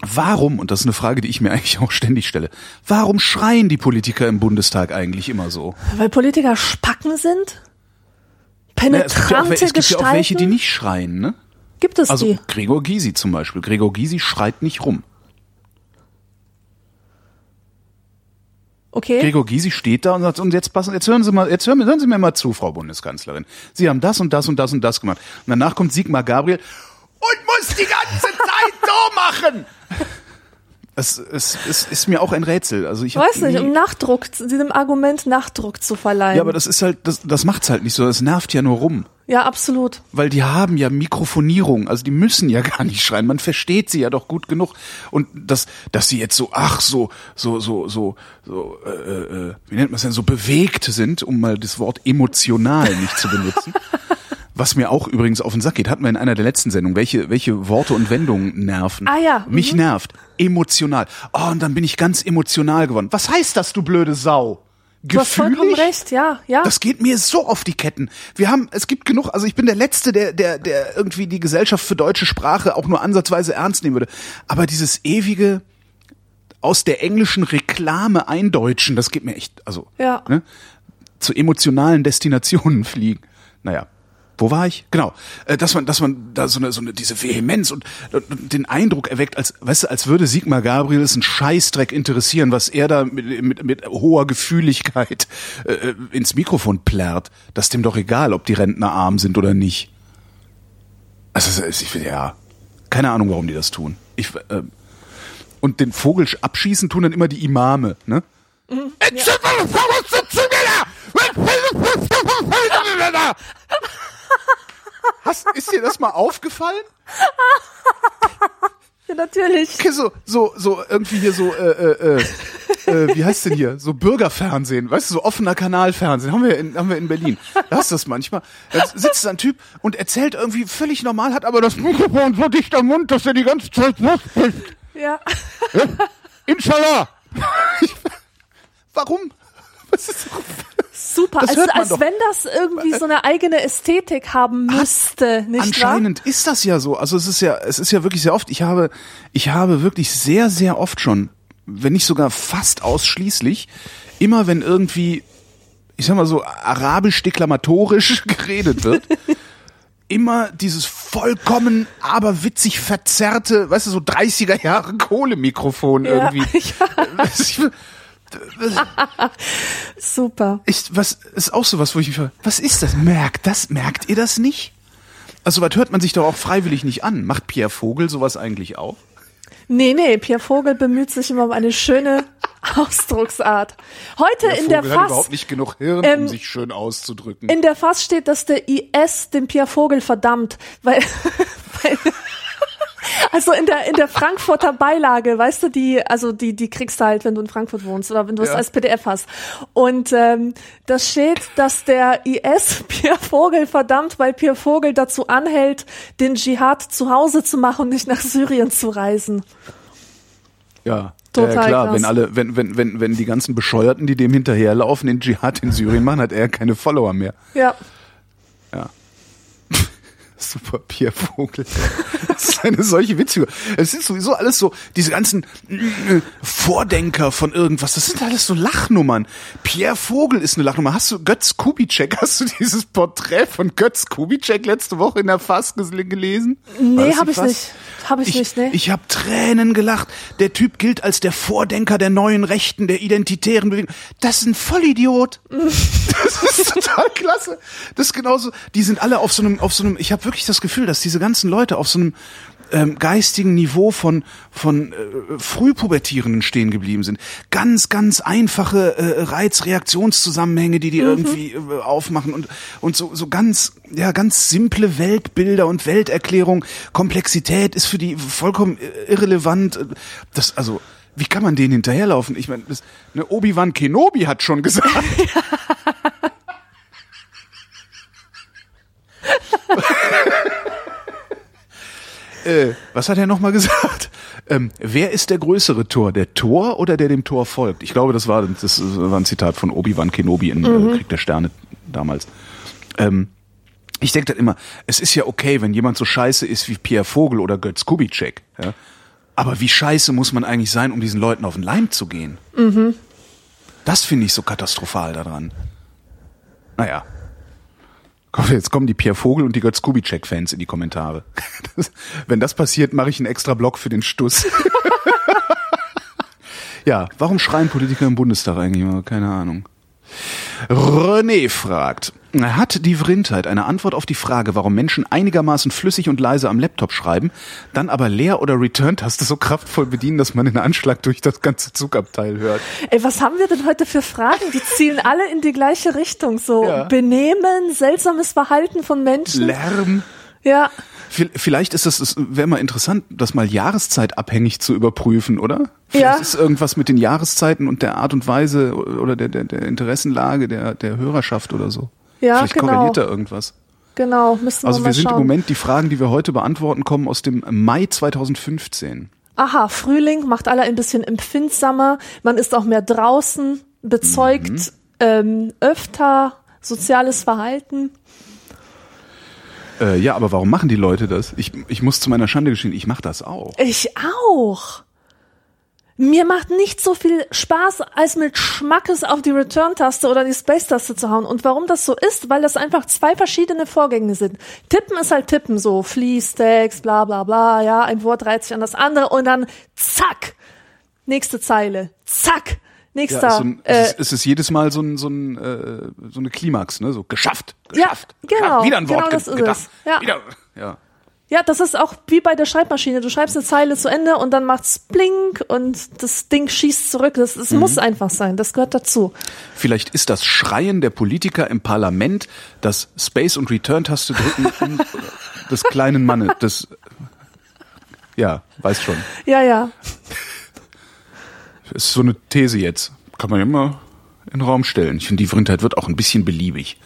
Warum, und das ist eine Frage, die ich mir eigentlich auch ständig stelle, warum schreien die Politiker im Bundestag eigentlich immer so? Weil Politiker Spacken sind? Naja, es gibt ja auch, Penetrante es gibt ja auch welche, die nicht schreien, ne? Gibt es Also die? Gregor Gysi zum Beispiel. Gregor Gysi schreit nicht rum. Okay. Gregor Gysi steht da und sagt, und jetzt passen, jetzt hören Sie mal, jetzt hören, hören Sie mir mal zu, Frau Bundeskanzlerin. Sie haben das und das und das und das gemacht. Und danach kommt Sigmar Gabriel und muss die ganze Zeit so machen. Es, es, es ist mir auch ein Rätsel. Also ich Weiß nicht, um Nachdruck, diesem Argument Nachdruck zu verleihen. Ja, aber das ist halt, das, das macht's halt nicht so. Das nervt ja nur rum. ja, absolut. Weil die haben ja Mikrofonierung, also die müssen ja gar nicht schreien. Man versteht sie ja doch gut genug. Und das, dass sie jetzt so, ach, so, so, so, so, so, äh, äh, wie nennt man es denn, so bewegt sind, um mal das Wort emotional nicht zu benutzen. Was mir auch übrigens auf den Sack geht, hatten wir in einer der letzten Sendungen, welche, welche Worte und Wendungen nerven. Ah ja, Mich nervt. Emotional. Oh, und dann bin ich ganz emotional geworden. Was heißt das, du blöde Sau? Du hast vollkommen recht, ja, ja. Das geht mir so auf die Ketten. Wir haben, es gibt genug, also ich bin der Letzte, der, der, der irgendwie die Gesellschaft für deutsche Sprache auch nur ansatzweise ernst nehmen würde. Aber dieses ewige aus der englischen Reklame eindeutschen, das geht mir echt, also, Ja. ne, zu emotionalen Destinationen fliegen. Naja. Wo war ich? Genau, äh, dass man, dass man da so eine, so eine diese Vehemenz und, und den Eindruck erweckt, als, weißt du, als würde Sigmar Gabriel es einen Scheißdreck interessieren, was er da mit, mit, mit hoher Gefühligkeit äh, ins Mikrofon plärrt. Das ist dem doch egal, ob die Rentner arm sind oder nicht. Also ich ja, keine Ahnung, warum die das tun. Ich, äh, Und den Vogel abschießen tun dann immer die Imame, ne? Mhm, ja. Hast, ist dir das mal aufgefallen? Ja, natürlich. Okay, so, so, so irgendwie hier so, äh, äh, äh, äh, wie heißt denn hier? So Bürgerfernsehen, weißt du, so offener Kanalfernsehen. Haben wir in, haben wir in Berlin. Da hast du das manchmal. Da sitzt ein Typ und erzählt irgendwie völlig normal, hat aber das Mikrofon so dicht am Mund, dass er die ganze Zeit was spricht. Ja. ja? Inshallah. Warum? Was ist das? Super, als, als wenn das irgendwie so eine eigene Ästhetik haben müsste, nicht Anscheinend wahr? ist das ja so. Also es ist ja, es ist ja wirklich sehr oft. Ich habe, ich habe wirklich sehr, sehr oft schon, wenn nicht sogar fast ausschließlich, immer wenn irgendwie, ich sag mal so arabisch deklamatorisch geredet wird, immer dieses vollkommen aber verzerrte, weißt du, so 30er Jahre Kohlemikrofon ja, irgendwie. Ja. Super. Ich, was ist auch so was, wo ich mich was ist das? Merkt das? Merkt ihr das nicht? Also was hört man sich doch auch freiwillig nicht an. Macht Pierre Vogel sowas eigentlich auch? Nee, nee, Pierre Vogel bemüht sich immer um eine schöne Ausdrucksart. Heute Pierre in der Vogel Fass. Hat überhaupt nicht genug Hirn, ähm, um sich schön auszudrücken. In der Fass steht, dass der IS den Pierre Vogel verdammt, weil, weil also in der in der Frankfurter Beilage, weißt du, die also die die kriegst du halt, wenn du in Frankfurt wohnst oder wenn du es als PDF hast. Und ähm, das steht, dass der IS Pierre Vogel verdammt, weil Pierre Vogel dazu anhält, den Dschihad zu Hause zu machen und nicht nach Syrien zu reisen. Ja. Total ja, klar, krass. wenn alle, wenn, wenn, wenn, wenn die ganzen Bescheuerten, die dem hinterherlaufen, den Dschihad in Syrien machen, hat er keine Follower mehr. Ja. Super Pierre Vogel. Das ist eine solche Witzfigur. Es sind sowieso alles so, diese ganzen äh, Vordenker von irgendwas, das sind alles so Lachnummern. Pierre Vogel ist eine Lachnummer. Hast du Götz Kubitschek, hast du dieses Porträt von Götz Kubitschek letzte Woche in der Fass gelesen? Nee, habe ich nicht. Habe ich, ich, nicht, ne? Ich habe Tränen gelacht. Der Typ gilt als der Vordenker der neuen Rechten, der identitären Bewegung. Das ist ein Vollidiot. das ist total klasse. Das ist genauso, die sind alle auf so einem, auf so einem, ich habe wirklich das Gefühl, dass diese ganzen Leute auf so einem ähm, geistigen Niveau von von äh, Frühpubertierenden stehen geblieben sind. Ganz, ganz einfache äh, Reizreaktionszusammenhänge, die die mhm. irgendwie äh, aufmachen und und so so ganz ja ganz simple Weltbilder und Welterklärung. Komplexität ist für die vollkommen irrelevant. Das also wie kann man denen hinterherlaufen? Ich meine, ne Obi-Wan Kenobi hat schon gesagt. äh, was hat er nochmal gesagt? Ähm, wer ist der größere Tor? Der Tor oder der dem Tor folgt? Ich glaube, das war, das war ein Zitat von Obi-Wan Kenobi in äh, mhm. Krieg der Sterne damals. Ähm, ich denke dann immer, es ist ja okay, wenn jemand so scheiße ist wie Pierre Vogel oder Götz Kubitschek. Ja? Aber wie scheiße muss man eigentlich sein, um diesen Leuten auf den Leim zu gehen? Mhm. Das finde ich so katastrophal daran. Naja. Jetzt kommen die Pierre Vogel und die Götz Kubitschek-Fans in die Kommentare. Das, wenn das passiert, mache ich einen extra Block für den Stuss. ja, warum schreien Politiker im Bundestag eigentlich? Keine Ahnung. René fragt, hat die Vrindheit eine Antwort auf die Frage, warum Menschen einigermaßen flüssig und leise am Laptop schreiben, dann aber Leer- oder Return-Taste so kraftvoll bedienen, dass man den Anschlag durch das ganze Zugabteil hört? Ey, was haben wir denn heute für Fragen? Die zielen alle in die gleiche Richtung. So ja. Benehmen, seltsames Verhalten von Menschen. Lärm. Ja. Vielleicht ist es, wäre mal interessant, das mal jahreszeitabhängig zu überprüfen, oder? Vielleicht ja. ist irgendwas mit den Jahreszeiten und der Art und Weise oder der, der, der Interessenlage der, der Hörerschaft oder so. Ja, Vielleicht genau. korreliert da irgendwas. Genau, müssen wir Also wir wir sind schauen. im Moment, die Fragen, die wir heute beantworten, kommen aus dem Mai 2015. Aha, Frühling macht alle ein bisschen empfindsamer. Man ist auch mehr draußen, bezeugt mhm. ähm, öfter soziales Verhalten. Äh, ja, aber warum machen die Leute das? Ich, ich muss zu meiner Schande gestehen, ich mache das auch. Ich auch. Mir macht nicht so viel Spaß, als mit Schmackes auf die Return-Taste oder die Space-Taste zu hauen. Und warum das so ist? Weil das einfach zwei verschiedene Vorgänge sind. Tippen ist halt Tippen, so Fließtext, bla bla bla, ja, ein Wort reizt sich an das andere und dann zack, nächste Zeile, zack, nächster. Ja, ist so ein, äh, es, ist, es ist jedes Mal so ein, so ein äh, so eine Klimax, ne? So geschafft, Ja, geschafft. genau, geschafft. Wieder ein Wort genau das ge- ist gedacht. es. Ja. Wieder, ja. Ja, das ist auch wie bei der Schreibmaschine. Du schreibst eine Zeile zu Ende und dann macht's blink und das Ding schießt zurück. Das, das Mhm. muss einfach sein. Das gehört dazu. Vielleicht ist das Schreien der Politiker im Parlament das Space- und Return-Taste drücken des kleinen Mannes. Des, ja, weiß schon. Ja, ja. Ist so eine These jetzt. Kann man immer in den Raum stellen. Ich finde, die Vrindheit wird auch ein bisschen beliebig.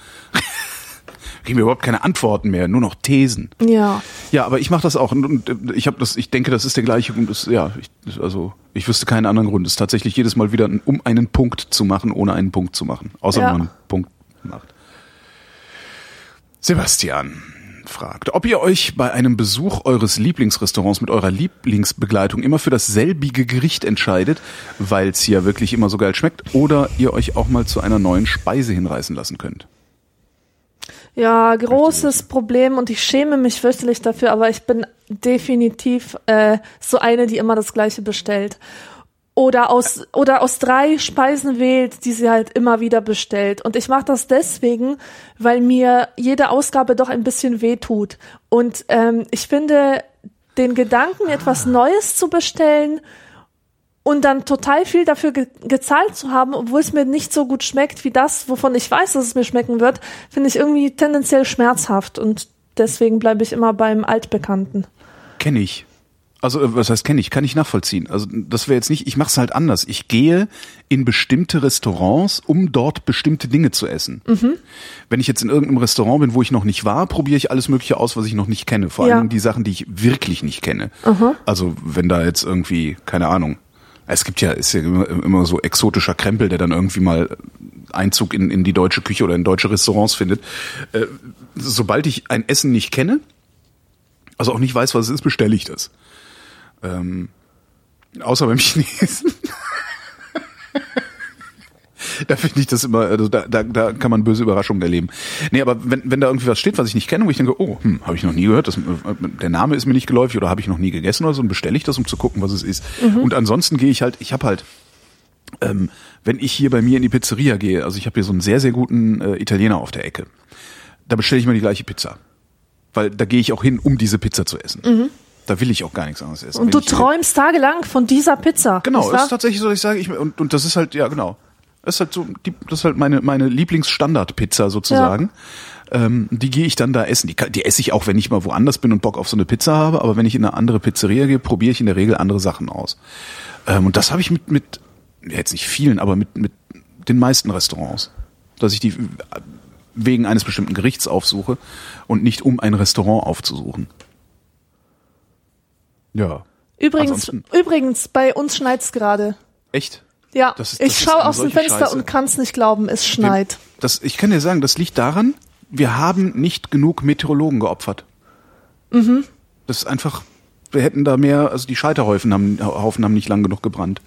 Kriegen wir überhaupt keine Antworten mehr, nur noch Thesen. Ja. Ja, aber ich mache das auch und, und ich habe das. Ich denke, das ist der gleiche. Grund. Das, ja, ich, also ich wüsste keinen anderen Grund. Es ist tatsächlich jedes Mal wieder, um einen Punkt zu machen, ohne einen Punkt zu machen, außer Ja. wenn man einen Punkt macht. Sebastian fragt, ob ihr euch bei einem Besuch eures Lieblingsrestaurants mit eurer Lieblingsbegleitung immer für dasselbige Gericht entscheidet, weil es ja wirklich immer so geil schmeckt, oder ihr euch auch mal zu einer neuen Speise hinreißen lassen könnt. Ja, großes Problem und ich schäme mich fürchterlich dafür, aber ich bin definitiv äh, so eine, die immer das Gleiche bestellt. Oder aus, oder aus drei Speisen wählt, die sie halt immer wieder bestellt. Und ich mache das deswegen, weil mir jede Ausgabe doch ein bisschen weh tut. Und ähm, ich finde den Gedanken, etwas Neues zu bestellen und dann total viel dafür ge gezahlt zu haben, obwohl es mir nicht so gut schmeckt wie das, wovon ich weiß, dass es mir schmecken wird, finde ich irgendwie tendenziell schmerzhaft und deswegen bleibe ich immer beim Altbekannten. Kenne ich. Also äh, was heißt kenne ich? Kann ich nachvollziehen. Also das wäre jetzt nicht, ich mache es halt anders. Ich gehe in bestimmte Restaurants, um dort bestimmte Dinge zu essen. Wenn ich jetzt in irgendeinem Restaurant bin, wo ich noch nicht war, probiere ich alles Mögliche aus, was ich noch nicht kenne. Vor Ja. allem die Sachen, die ich wirklich nicht kenne. Also wenn da jetzt irgendwie, keine Ahnung, es gibt ja, ist ja immer, immer so exotischer Krempel, der dann irgendwie mal Einzug in, in die deutsche Küche oder in deutsche Restaurants findet. Äh, sobald ich ein Essen nicht kenne, also auch nicht weiß, was es ist, bestelle ich das. Ähm, außer beim Chinesen. da finde ich das immer, also da, da, da kann man böse Überraschungen erleben. Nee, aber wenn, wenn da irgendwie was steht, was ich nicht kenne, wo ich denke, oh, hm, habe ich noch nie gehört, das, der Name ist mir nicht geläufig oder habe ich noch nie gegessen oder so, dann bestelle ich das, um zu gucken, was es ist. Und ansonsten gehe ich halt, ich habe halt, ähm, wenn ich hier bei mir in die Pizzeria gehe, also ich habe hier so einen sehr, sehr guten äh, Italiener auf der Ecke, da bestelle ich mir die gleiche Pizza. Weil da gehe ich auch hin, um diese Pizza zu essen. Da will ich auch gar nichts anderes essen. Und Wenn du träumst tagelang von dieser Pizza. Genau, wahr? ist tatsächlich so, dass ich sage, ich, und, und das ist halt, ja genau. Das ist halt so, die, das ist halt meine, meine Lieblingsstandardpizza sozusagen. Ähm, die gehe ich dann da essen. Die, die esse ich auch, wenn ich mal woanders bin und Bock auf so eine Pizza habe, aber wenn ich in eine andere Pizzeria gehe, probiere ich in der Regel andere Sachen aus. Ähm, und das habe ich mit, mit, ja, jetzt nicht vielen, aber mit, mit den meisten Restaurants. Dass ich die wegen eines bestimmten Gerichts aufsuche und nicht um ein Restaurant aufzusuchen. Ja. Übrigens, Ansonsten- übrigens, bei uns schneit's gerade. Echt? Ja, Das ist- das ich schaue aus dem Fenster Scheiße. und kann's nicht glauben, es schneit. Das, ich kann dir sagen, das liegt daran, wir haben nicht genug Meteorologen geopfert. Mhm. Das ist einfach, wir hätten da mehr, also die Scheiterhaufen haben, Haufen haben nicht lang genug gebrannt.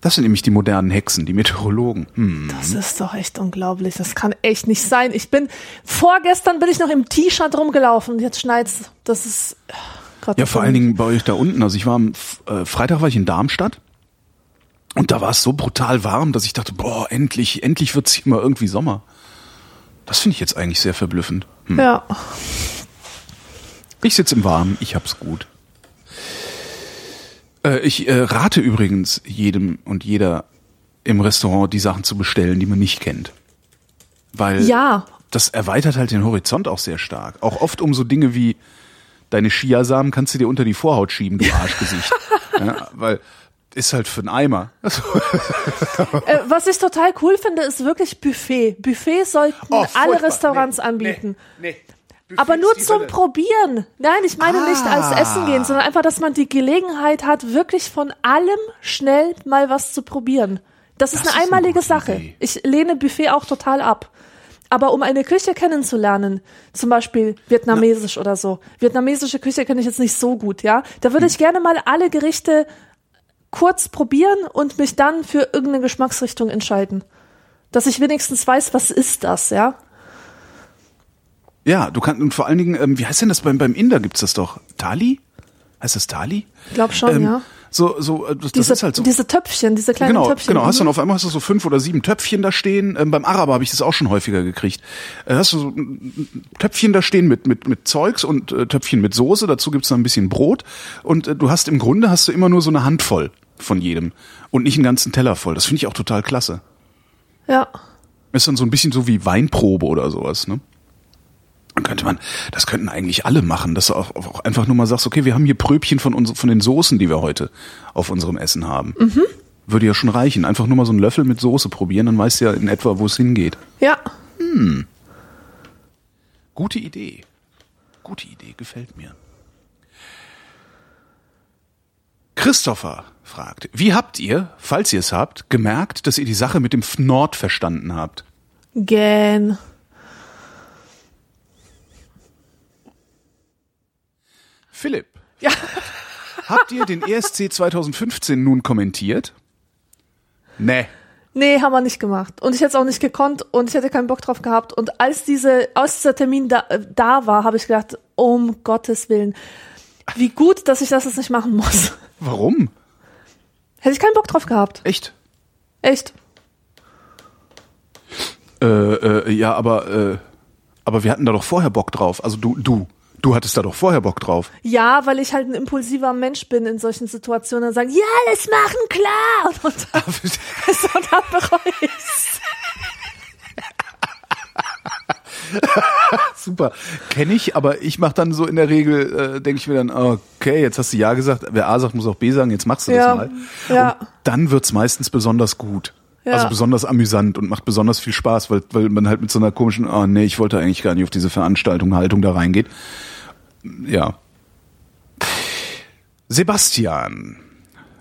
Das sind nämlich die modernen Hexen, die Meteorologen. Hm. Das ist doch echt unglaublich. Das kann echt nicht sein. Ich bin, vorgestern bin ich noch im T-Shirt rumgelaufen und jetzt schneit's. Das ist, Gott, Ja, vor allen Dingen bei euch da unten. Also ich war am äh, Freitag war ich in Darmstadt und da war es so brutal warm, dass ich dachte, boah, endlich, endlich wird's hier mal irgendwie Sommer. Das finde ich jetzt eigentlich sehr verblüffend. Hm. Ja. Ich sitze im Warmen, ich hab's gut. Äh, ich äh, rate übrigens jedem und jeder im Restaurant die Sachen zu bestellen, die man nicht kennt. Weil Ja. das erweitert halt den Horizont auch sehr stark. Auch oft um so Dinge wie deine Chiasamen kannst du dir unter die Vorhaut schieben, du Arschgesicht. ja, weil ist halt für einen Eimer. Äh, was ich total cool finde, ist wirklich Buffet. Buffet sollten Oh, alle. Restaurants Nee, anbieten. nee. Aber nur zum Probieren. Nein, ich meine nicht als Ah. Essen gehen, sondern einfach, dass man die Gelegenheit hat, wirklich von allem schnell mal was zu probieren. Das ist Das eine ist eine einmalige gute Sache. Idee. Ich lehne Buffet auch total ab. Aber um eine Küche kennenzulernen, zum Beispiel vietnamesisch oder so, vietnamesische Küche kenne ich jetzt nicht so gut, ja, da Hm. würde ich gerne mal alle Gerichte kurz probieren und mich dann für irgendeine Geschmacksrichtung entscheiden. Dass ich wenigstens weiß, was ist das, ja? Ja, du kannst und vor allen Dingen, ähm, wie heißt denn das beim beim Inder gibt's das doch? Thali? Heißt das Thali? Ich glaube schon, Ähm, ja. So, so, äh, das, diese, das ist halt so. diese Töpfchen, diese kleinen genau, Töpfchen. Genau, hast dann Mhm. auf einmal hast du so fünf oder sieben Töpfchen da stehen. Ähm, beim Araber habe ich das auch schon häufiger gekriegt. Äh, hast du so Töpfchen da stehen mit mit mit Zeugs und äh, Töpfchen mit Soße. Dazu gibt's noch ein bisschen Brot und äh, du hast im Grunde hast du immer nur so eine Handvoll von jedem und nicht einen ganzen Teller voll. Das finde ich auch total klasse. Ja. Ist dann so ein bisschen so wie Weinprobe oder sowas, ne? Dann könnte man, das könnten eigentlich alle machen, dass du auch, auch einfach nur mal sagst, okay, wir haben hier Pröbchen von uns, von den Soßen, die wir heute auf unserem Essen haben. Würde ja schon reichen. Einfach nur mal so einen Löffel mit Soße probieren, dann weißt du ja in etwa, wo es hingeht. Ja. Gute Idee. Gute Idee, gefällt mir. Christopher fragt, wie habt ihr, falls ihr es habt, gemerkt, dass ihr die Sache mit dem Fnord verstanden habt? Gähn. Philipp, Ja. habt ihr den ESC 2015 nun kommentiert? Nee. Nee, haben wir nicht gemacht. Und ich hätte es auch nicht gekonnt und ich hätte keinen Bock drauf gehabt. Und als diese, als dieser Termin da, äh, da war, habe ich gedacht, um Gottes Willen, wie gut, dass ich das jetzt nicht machen muss. Warum? Hätte ich keinen Bock drauf gehabt. Echt? Echt. Äh, äh, ja, aber, äh, aber wir hatten da doch vorher Bock drauf. Also du, du, du hattest da doch vorher Bock drauf. Ja, weil ich halt ein impulsiver Mensch bin in solchen Situationen und sagen, ja, alles machen, klar. Und, und dann, und dann bereue ich's. Super. Kenne ich, aber ich mache dann so in der Regel, äh, denke ich mir dann, okay, jetzt hast du Ja gesagt, wer A sagt, muss auch B sagen, jetzt machst du Ja, das mal. ja. Und dann wird's meistens besonders gut. Ja. Also besonders amüsant und macht besonders viel Spaß, weil, weil man halt mit so einer komischen, oh nee, ich wollte eigentlich gar nicht auf diese Veranstaltung, Haltung da reingeht. Ja. Sebastian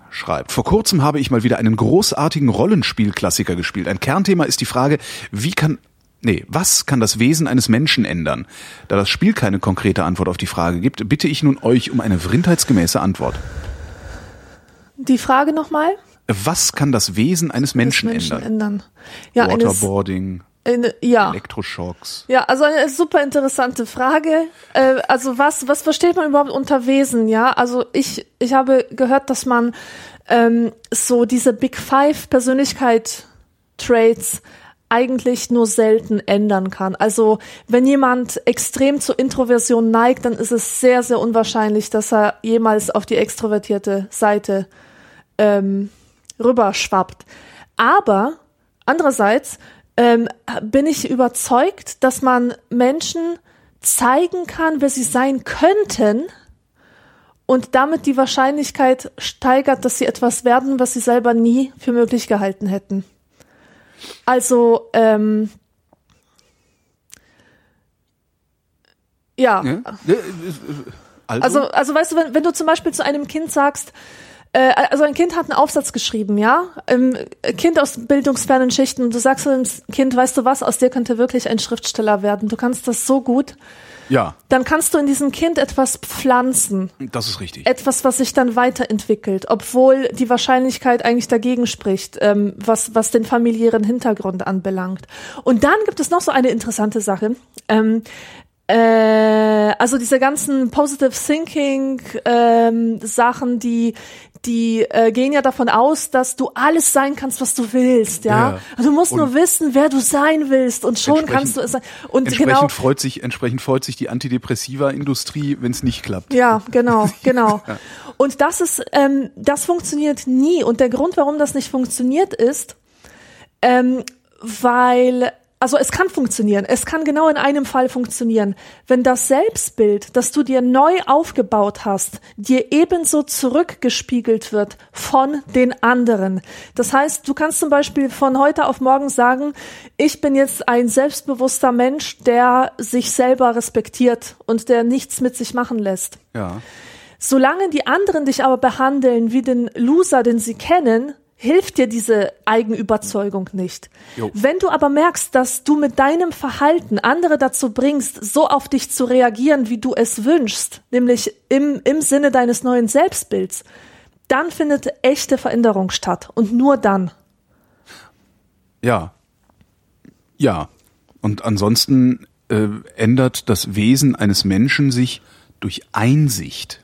schreibt, vor kurzem habe ich mal wieder einen großartigen Rollenspielklassiker gespielt. Ein Kernthema ist die Frage, wie kann, nee, was kann das Wesen eines Menschen ändern? Da das Spiel keine konkrete Antwort auf die Frage gibt, bitte ich nun euch um eine vrindheitsgemäße Antwort. Die Frage nochmal? Was kann das Wesen eines Menschen, Menschen ändern? ändern. Ja, Waterboarding, eine, ja. Elektroschocks. Ja, also eine super interessante Frage. Äh, also was, was versteht man überhaupt unter Wesen? Ja, also ich, ich habe gehört, dass man ähm, so diese Big Five Persönlichkeit Traits eigentlich nur selten ändern kann. Also wenn jemand extrem zur Introversion neigt, dann ist es sehr, sehr unwahrscheinlich, dass er jemals auf die extrovertierte Seite ähm, rüberschwappt. Aber andererseits ähm, bin ich überzeugt, dass man Menschen zeigen kann, wer sie sein könnten und damit die Wahrscheinlichkeit steigert, dass sie etwas werden, was sie selber nie für möglich gehalten hätten. Also, ähm, ja, Ja? Also, also, weißt du, wenn, wenn du zum Beispiel zu einem Kind sagst, also ein Kind hat einen Aufsatz geschrieben, ja, ähm, Kind aus bildungsfernen Schichten, und du sagst dem Kind, weißt du was, aus dir könnte wirklich ein Schriftsteller werden. Du kannst das so gut. ja, Dann kannst du in diesem Kind etwas pflanzen, das ist richtig. etwas, was sich dann weiterentwickelt, obwohl die Wahrscheinlichkeit eigentlich dagegen spricht, ähm, was, was den familiären Hintergrund anbelangt. Und dann gibt es noch so eine interessante Sache. Äh, also diese ganzen Positive Thinking ähm, Sachen, die die äh, gehen ja davon aus, dass du alles sein kannst, was du willst, ja. Ja. Also du musst Und nur wissen, wer du sein willst und schon kannst du es sein. Und Entsprechend genau, freut sich, entsprechend freut sich die Antidepressiva-Industrie, wenn es nicht klappt. Ja, genau, genau. Und das ist, ähm, das funktioniert nie. Und der Grund, warum das nicht funktioniert, ist, ähm, weil, also es kann funktionieren. Es kann genau in einem Fall funktionieren. Wenn das Selbstbild, das du dir neu aufgebaut hast, dir ebenso zurückgespiegelt wird von den anderen. Das heißt, du kannst zum Beispiel von heute auf morgen sagen, ich bin jetzt ein selbstbewusster Mensch, der sich selber respektiert und der nichts mit sich machen lässt. Ja. Solange die anderen dich aber behandeln wie den Loser, den sie kennen, hilft dir diese Eigenüberzeugung nicht. Jo. Wenn du aber merkst, dass du mit deinem Verhalten andere dazu bringst, so auf dich zu reagieren, wie du es wünschst, nämlich im, im Sinne deines neuen Selbstbilds, dann findet echte Veränderung statt und nur dann. Ja. Ja. Und ansonsten äh, ändert das Wesen eines Menschen sich durch Einsicht.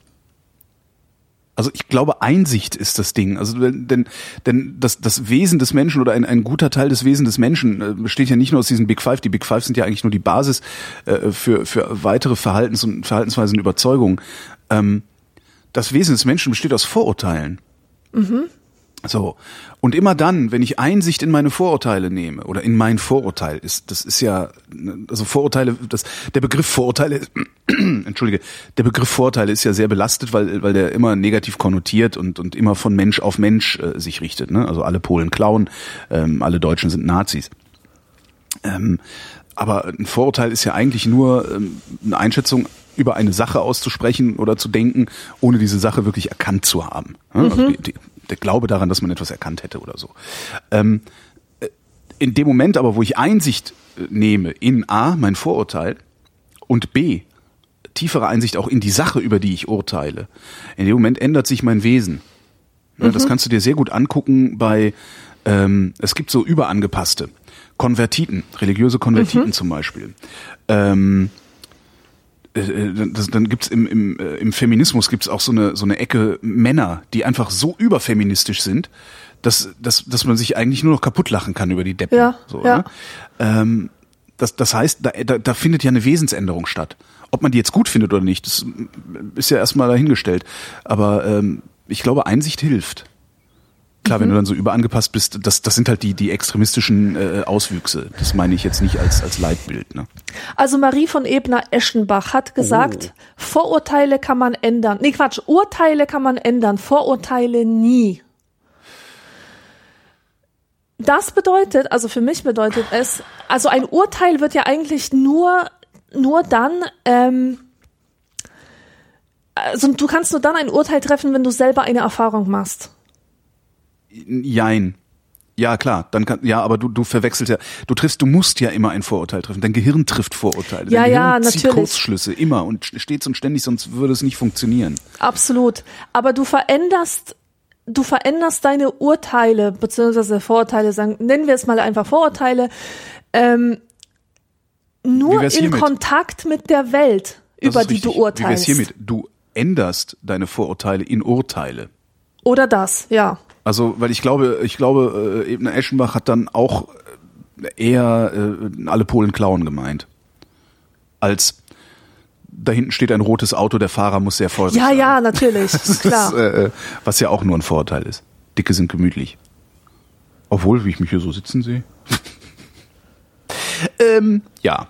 Also ich glaube, Einsicht ist das Ding. Also denn, denn das, das Wesen des Menschen oder ein, ein guter Teil des Wesens des Menschen äh, besteht ja nicht nur aus diesen Big Five. Die Big Five sind ja eigentlich nur die Basis äh, für, für weitere Verhaltens- und Verhaltensweisen und Überzeugungen. Ähm, das Wesen des Menschen besteht aus Vorurteilen. Mhm. So. Und immer dann, wenn ich Einsicht in meine Vorurteile nehme oder in mein Vorurteil ist, das ist ja, also Vorurteile, das, der Begriff Vorurteile, entschuldige, der Begriff Vorurteile ist ja sehr belastet, weil, weil der immer negativ konnotiert und, und immer von Mensch auf Mensch äh, sich richtet, ne? Also alle Polen klauen, ähm, alle Deutschen sind Nazis. Ähm, aber ein Vorurteil ist ja eigentlich nur ähm, eine Einschätzung über eine Sache auszusprechen oder zu denken, ohne diese Sache wirklich erkannt zu haben. Ne? Also die, die, der Glaube daran, dass man etwas erkannt hätte oder so. Ähm, äh, in dem Moment aber, wo ich Einsicht äh, nehme in A, mein Vorurteil, und B, tiefere Einsicht auch in die Sache, über die ich urteile, in dem Moment ändert sich mein Wesen. Mhm. Das kannst du dir sehr gut angucken bei, ähm, es gibt so überangepasste Konvertiten, religiöse Konvertiten mhm. zum Beispiel. Ähm, äh, äh, das, dann gibt's im, im, äh, im Feminismus gibt's auch so eine so eine Ecke Männer, die einfach so überfeministisch sind, dass, dass, dass man sich eigentlich nur noch kaputt lachen kann über die Deppen. Ja, so, ja. Ne? Ähm, das, das heißt, da, da, da findet ja eine Wesensänderung statt. Ob man die jetzt gut findet oder nicht, das ist ja erstmal dahingestellt. Aber ähm, ich glaube, Einsicht hilft. Klar, mhm. wenn du dann so überangepasst bist, das, das sind halt die, die extremistischen äh, Auswüchse. Das meine ich jetzt nicht als, als Leitbild. Ne? Also Marie von Ebner-Eschenbach hat gesagt, oh. Vorurteile kann man ändern. Nee, Quatsch, Urteile kann man ändern, Vorurteile nie. Das bedeutet, also für mich bedeutet es, also ein Urteil wird ja eigentlich nur, nur dann, ähm, also du kannst nur dann ein Urteil treffen, wenn du selber eine Erfahrung machst. Jein. Ja, klar, dann kann, ja, aber du, du verwechselst ja, du triffst, du musst ja immer ein Vorurteil treffen. Dein Gehirn trifft Vorurteile. Dein ja, Gehirn ja, zieht natürlich. Kurzschlüsse, immer und stets und ständig, sonst würde es nicht funktionieren. Absolut. Aber du veränderst, du veränderst deine Urteile, beziehungsweise Vorurteile, sagen, nennen wir es mal einfach Vorurteile, ähm, nur in hiermit? Kontakt mit der Welt, Das über die richtig. du urteilst. Wie wär's hiermit? Du änderst deine Vorurteile in Urteile. Oder das, ja. Also, weil ich glaube, ich glaube, äh, Ebner Eschenbach hat dann auch eher äh, alle Polen klauen gemeint. Als da hinten steht ein rotes Auto, der Fahrer muss sehr vorsichtig Ja, sein. ja, natürlich, Das klar. Ist, äh, was ja auch nur ein Vorurteil ist. Dicke sind gemütlich. Obwohl, wie ich mich hier so sitzen sehe. ähm, ja.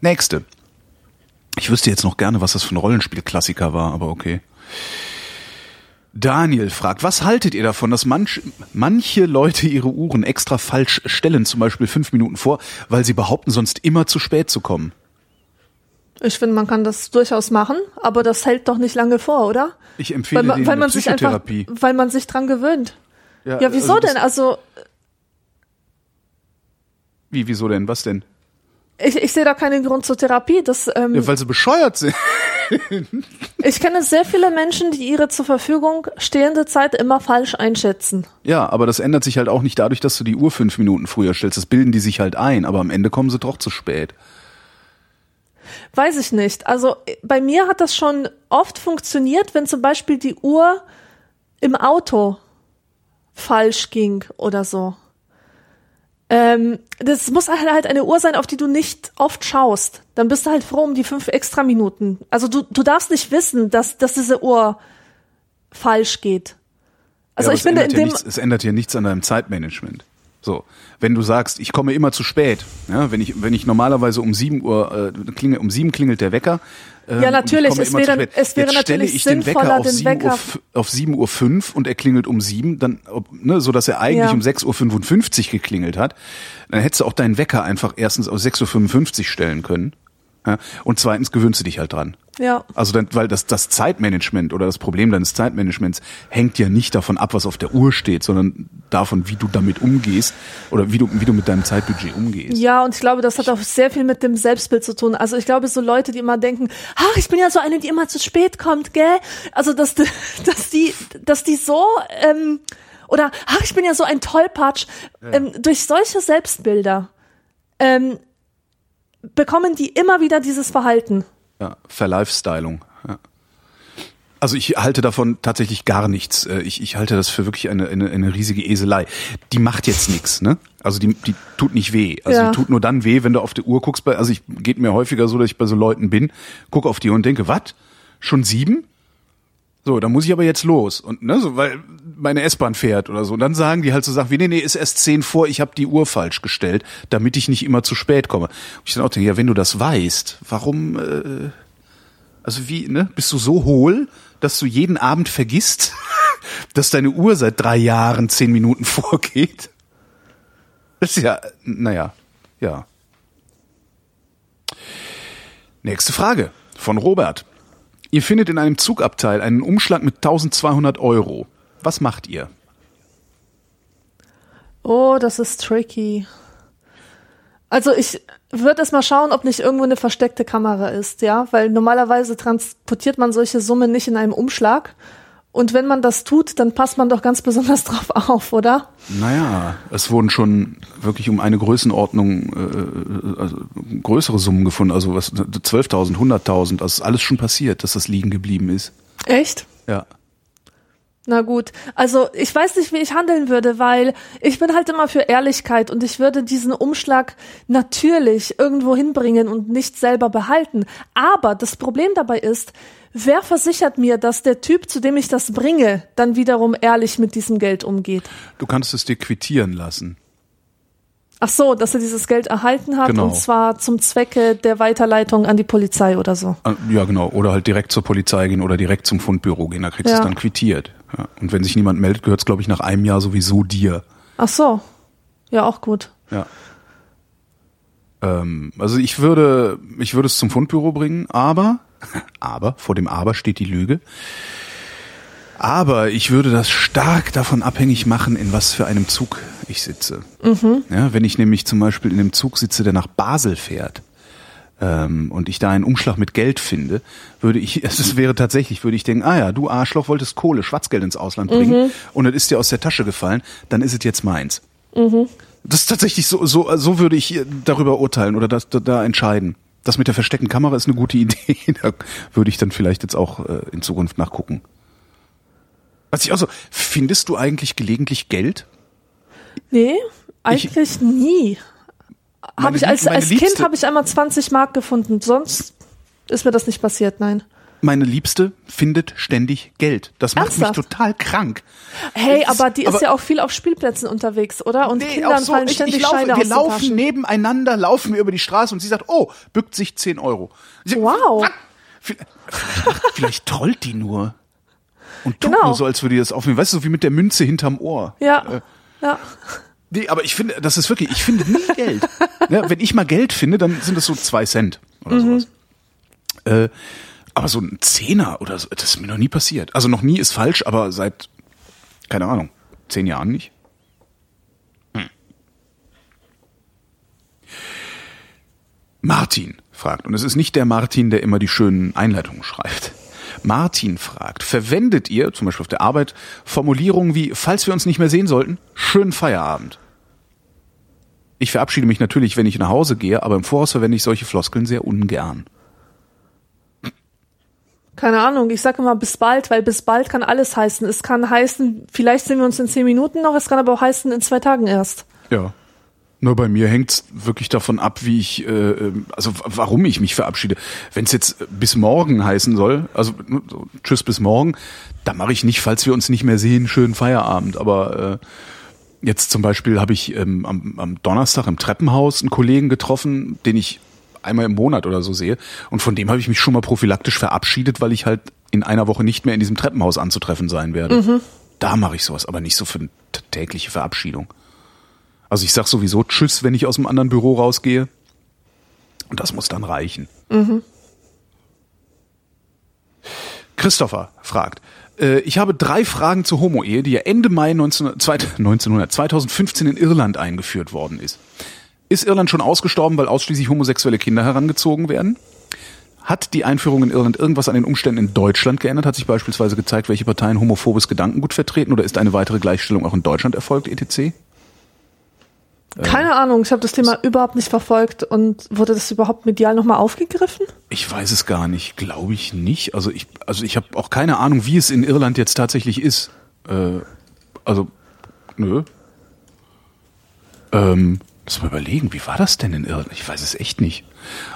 Nächste. Ich wüsste jetzt noch gerne, was das für ein Rollenspielklassiker war, aber okay. Daniel fragt, was haltet ihr davon, dass manch, manche Leute ihre Uhren extra falsch stellen, zum Beispiel fünf Minuten vor, weil sie behaupten, sonst immer zu spät zu kommen? Ich finde, man kann das durchaus machen, aber das hält doch nicht lange vor, oder? Ich empfehle Weil denen weil man sich einfach, weil man sich dran gewöhnt. Ja, wieso also denn? Also, Wie, wieso denn? Was denn? ich, ich sehe da keinen Grund zur Therapie. Das, ähm, Ja, weil sie bescheuert sind. Ich kenne sehr viele Menschen, die ihre zur Verfügung stehende Zeit immer falsch einschätzen. Ja, aber das ändert sich halt auch nicht dadurch, dass du die Uhr fünf Minuten früher stellst. Das bilden die sich halt ein, aber am Ende kommen sie doch zu spät. Weiß ich nicht. Also bei mir hat das schon oft funktioniert, wenn zum Beispiel die Uhr im Auto falsch ging oder so. Ähm, das muss halt halt eine Uhr sein, auf die du nicht oft schaust. Dann bist du halt froh um die fünf extra Minuten. Also du, du darfst nicht wissen, dass, dass diese Uhr falsch geht. Also ja, ich es finde, in ja dem, nichts, es ändert ja nichts an deinem Zeitmanagement. So, wenn du sagst, ich komme immer zu spät, ja, wenn ich wenn ich normalerweise um sieben Uhr äh, klingel, um sieben klingelt der Wecker. Ähm, Ja, natürlich, es wäre- es wäre Jetzt stelle natürlich ich den Wecker auf den 7 Uhr, Wecker- f- auf sieben Uhr fünf und er klingelt um sieben, dann ob, ne, so dass er eigentlich Ja. um sechs Uhr fünfundfünfzig geklingelt hat. Dann hättest du auch deinen Wecker einfach erstens auf sechs Uhr fünfundfünfzig stellen können. Ja, und zweitens gewöhnst du dich halt dran. Ja. Also dann, weil das, das Zeitmanagement oder das Problem deines Zeitmanagements hängt ja nicht davon ab, was auf der Uhr steht, sondern davon, wie du damit umgehst oder wie du, wie du mit deinem Zeitbudget umgehst. Ja, und ich glaube, das hat auch sehr viel mit dem Selbstbild zu tun. Also ich glaube, so Leute, die immer denken, ach, ich bin ja so eine, die immer zu spät kommt, gell? Also dass, dass die, dass die so ähm, oder ach, ich bin ja so ein Tollpatsch. Ähm, durch solche Selbstbilder ähm, bekommen die immer wieder dieses Verhalten. Ja, Verlifestylung. Ja. Also ich halte davon tatsächlich gar nichts. Äh, Ich, ich halte das für wirklich eine, eine, eine riesige Eselei. Die macht jetzt nichts, ne? Also die, die tut nicht weh. Also Ja. die tut nur dann weh, wenn du auf die Uhr guckst. Bei, also ich geht mir häufiger so, dass ich bei so Leuten bin, gucke auf die Uhr und denke, was? Schon sieben? So, dann muss ich aber jetzt los. Und ne, so, weil meine S-Bahn fährt oder so. Und dann sagen die halt so Sachen wie, nee, nee, ist erst zehn vor, ich habe die Uhr falsch gestellt, damit ich nicht immer zu spät komme. Und ich dann auch denke, ja, wenn du das weißt, warum, äh, also wie, ne, bist du so hohl, dass du jeden Abend vergisst, dass deine Uhr seit drei Jahren zehn Minuten vorgeht? Das ist ja, naja, ja. Nächste Frage von Robert. Ihr findet in einem Zugabteil einen Umschlag mit 1200 Euro. Was macht ihr? Oh, das ist tricky. Also ich würde erst mal schauen, ob nicht irgendwo eine versteckte Kamera ist, ja, weil normalerweise transportiert man solche Summen nicht in einem Umschlag. Und wenn man das tut, dann passt man doch ganz besonders drauf auf, oder? Naja, es wurden schon wirklich um eine Größenordnung äh, also größere Summen gefunden, also was 12.000, 100.000, das ist alles schon passiert, dass das liegen geblieben ist. Echt? Ja. Na gut, also ich weiß nicht, wie ich handeln würde, weil ich bin halt immer für Ehrlichkeit und ich würde diesen Umschlag natürlich irgendwo hinbringen und nicht selber behalten. Aber das Problem dabei ist, wer versichert mir, dass der Typ, zu dem ich das bringe, dann wiederum ehrlich mit diesem Geld umgeht? Du kannst es dir quittieren lassen. Ach so, dass er dieses Geld erhalten hat Genau. und zwar zum Zwecke der Weiterleitung an die Polizei oder so. Ah, Ja, genau. Oder halt direkt zur Polizei gehen oder direkt zum Fundbüro gehen. Da kriegst du Ja. es dann quittiert. Ja. Und wenn sich niemand meldet, gehört es, glaube ich, nach einem Jahr sowieso dir. Ach so. Ja, auch gut. Ja. Ähm, also ich würde, ich würde es zum Fundbüro bringen, aber, aber, vor dem Aber steht die Lüge. Aber ich würde das stark davon abhängig machen, in was für einem Zug ich sitze. Ja, wenn ich nämlich zum Beispiel in einem Zug sitze, der nach Basel fährt, ähm, und ich da einen Umschlag mit Geld finde, würde ich, es wäre tatsächlich, würde ich denken, ah ja, du Arschloch wolltest Kohle, Schwarzgeld ins Ausland bringen und es ist dir aus der Tasche gefallen, dann ist es jetzt meins. Das ist tatsächlich so, so, so würde ich darüber urteilen oder das, da, da entscheiden. Das mit der versteckten Kamera ist eine gute Idee. Da würde ich dann vielleicht jetzt auch äh, in Zukunft nachgucken. Was ich auch so, findest du eigentlich gelegentlich Geld? Nee, eigentlich nie. Meine Habe ich als, als Kind habe ich einmal 20 Mark gefunden. Sonst ist mir das nicht passiert, nein. Meine Liebste findet ständig Geld. Das macht Ernsthaft? mich total krank. Hey, ist- aber die ist aber- ja auch viel auf Spielplätzen unterwegs, oder? Und Nee, Kindern so, fallen ich, ständig ich laufe, Scheine wir aus laufen Taschen. nebeneinander, laufen wir über die Straße und sie sagt, oh, bückt sich 10 Euro. Sag, Wow. Vielleicht, trollt die nur. Und tut Genau. nur so, als würde die das aufnehmen. Weißt du, so wie mit der Münze hinterm Ohr. Ja, Äh, ja. Nee, aber ich finde, das ist wirklich, ich finde nie Geld. ja, wenn ich mal Geld finde, dann sind das so zwei Cent oder sowas. Äh, aber so ein Zehner oder so, das ist mir noch nie passiert. Also noch nie ist falsch, aber seit, keine Ahnung, zehn Jahren nicht. Hm. Martin fragt, und es ist nicht der Martin, der immer die schönen Einleitungen schreibt. Martin fragt, verwendet ihr, zum Beispiel auf der Arbeit, Formulierungen wie, falls wir uns nicht mehr sehen sollten, schönen Feierabend? Ich verabschiede mich natürlich, wenn ich nach Hause gehe, aber im Voraus verwende ich solche Floskeln sehr ungern. Keine Ahnung, ich sage immer bis bald, weil bis bald kann alles heißen. Es kann heißen, vielleicht sehen wir uns in zehn Minuten noch, es kann aber auch heißen, in zwei Tagen erst. Ja. Nur bei mir hängt's wirklich davon ab, wie ich, äh, ähm, also warum ich mich verabschiede. Wenn es jetzt bis morgen heißen soll, also so, tschüss bis morgen, da mache ich nicht, falls wir uns nicht mehr sehen, schönen Feierabend. Aber äh, jetzt zum Beispiel habe ich ähm, am, am Donnerstag im Treppenhaus einen Kollegen getroffen, den ich einmal im Monat oder so sehe. Und von dem habe ich mich schon mal prophylaktisch verabschiedet, weil ich halt in einer Woche nicht mehr in diesem Treppenhaus anzutreffen sein werde. Da mache ich sowas, aber nicht so für eine tägliche Verabschiedung. Also ich sag sowieso Tschüss, wenn ich aus dem anderen Büro rausgehe. Und das muss dann reichen. Christopher fragt, äh, ich habe drei Fragen zur Homo-Ehe, die ja Ende Mai 19, zweit- 1900, 2015 in Irland eingeführt worden ist. Ist Irland schon ausgestorben, weil ausschließlich homosexuelle Kinder herangezogen werden? Hat die Einführung in Irland irgendwas an den Umständen in Deutschland geändert? Hat sich beispielsweise gezeigt, welche Parteien homophobes Gedankengut vertreten? Oder ist eine weitere Gleichstellung auch in Deutschland erfolgt, etc.? Keine Ahnung, ich habe das Thema überhaupt nicht verfolgt und wurde das überhaupt medial nochmal aufgegriffen? Ich weiß es gar nicht, glaube ich nicht. Also ich, also ich habe auch keine Ahnung, wie es in Irland jetzt tatsächlich ist. Äh, also, nö. Ähm, lass mal überlegen, wie war das denn in Irland? Ich weiß es echt nicht.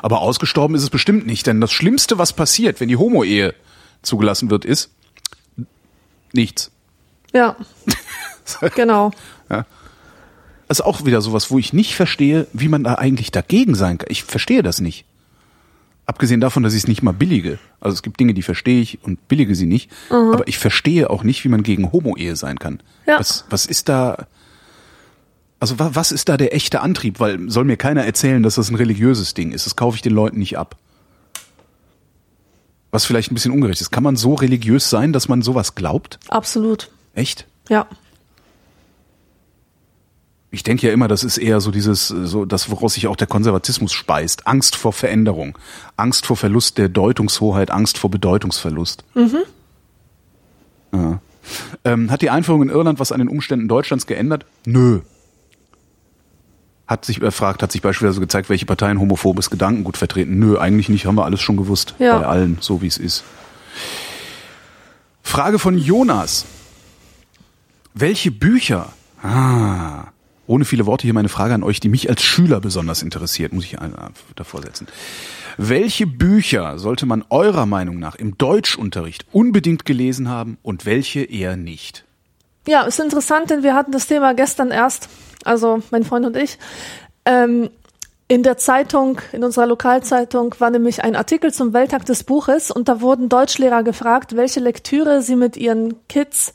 Aber ausgestorben ist es bestimmt nicht, denn das Schlimmste, was passiert, wenn die Homo-Ehe zugelassen wird, ist nichts. Ja. genau. Ja. Das ist auch wieder sowas, wo ich nicht verstehe, wie man da eigentlich dagegen sein kann. Ich verstehe das nicht. Abgesehen davon, dass ich es nicht mal billige. Also es gibt Dinge, die verstehe ich und billige sie nicht. Mhm. Aber ich verstehe auch nicht, wie man gegen Homo-Ehe sein kann. Ja. Was, was ist da, also wa- was ist da der echte Antrieb? Weil soll mir keiner erzählen, dass das ein religiöses Ding ist. Das kaufe ich den Leuten nicht ab. Was vielleicht ein bisschen ungerecht ist. Kann man so religiös sein, dass man sowas glaubt? Absolut. Echt? Ja. Ich denke ja immer, das ist eher so dieses, so das, woraus sich auch der Konservatismus speist. Angst vor Veränderung, Angst vor Verlust der Deutungshoheit, Angst vor Bedeutungsverlust. Ja. Ähm, hat die Einführung in Irland was an den Umständen Deutschlands geändert? Nö. Hat sich erfragt, hat sich beispielsweise gezeigt, welche Parteien homophobes Gedankengut vertreten? Nö, eigentlich nicht, haben wir alles schon gewusst. Ja. Bei allen, so wie es ist. Frage von Jonas. Welche Bücher? Ah, ohne viele Worte hier meine Frage an euch, die mich als Schüler besonders interessiert, muss ich ein- davor setzen. Welche Bücher sollte man eurer Meinung nach im Deutschunterricht unbedingt gelesen haben und welche eher nicht? Ja, ist interessant, denn wir hatten das Thema gestern erst, also mein Freund und ich. Ähm, in der Zeitung, in unserer Lokalzeitung, war nämlich ein Artikel zum Welttag des Buches und da wurden Deutschlehrer gefragt, welche Lektüre sie mit ihren Kids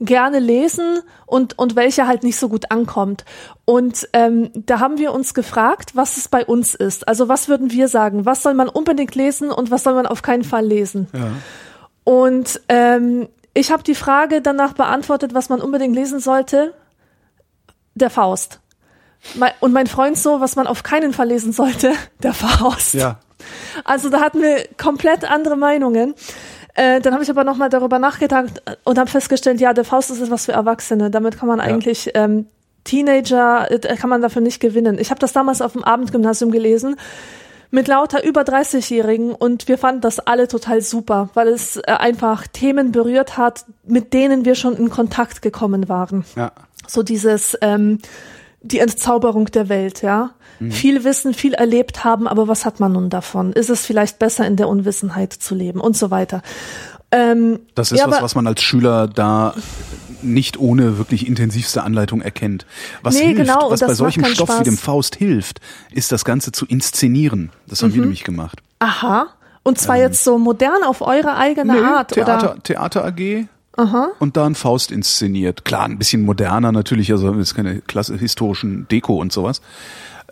gerne lesen und, und welche halt nicht so gut ankommt. Und ähm, da haben wir uns gefragt, was es bei uns ist. Also was würden wir sagen? Was soll man unbedingt lesen und was soll man auf keinen Fall lesen? Und ähm, ich habe die Frage danach beantwortet, was man unbedingt lesen sollte. Der Faust. Und mein Freund so, was man auf keinen Fall lesen sollte, der Faust. Also da hatten wir komplett andere Meinungen. Äh, dann habe ich aber nochmal darüber nachgedacht und habe festgestellt, ja, der Faust ist etwas für Erwachsene. Damit kann man eigentlich ähm, Teenager, äh, kann man dafür nicht gewinnen. Ich habe das damals auf dem Abendgymnasium gelesen mit lauter über 30-Jährigen und wir fanden das alle total super, weil es äh, einfach Themen berührt hat, mit denen wir schon in Kontakt gekommen waren. Ja. So dieses, ähm, die Entzauberung der Welt, ja. Viel wissen, viel erlebt haben, aber was hat man nun davon? Ist es vielleicht besser, in der Unwissenheit zu leben und so weiter? Ähm, Das ist ja, was, was man als Schüler da nicht ohne wirklich intensivste Anleitung erkennt. Was Nee, hilft, genau, was bei solchem Stoff wie Spaß. dem Faust hilft, ist das Ganze zu inszenieren. Das haben wir nämlich gemacht. Aha. Und zwar jetzt so modern auf eure eigene Ähm. Nee, Art, Theater, oder? Theater AG. Und da ein Faust inszeniert. Klar, ein bisschen moderner natürlich, also ist keine klasse historischen Deko und sowas.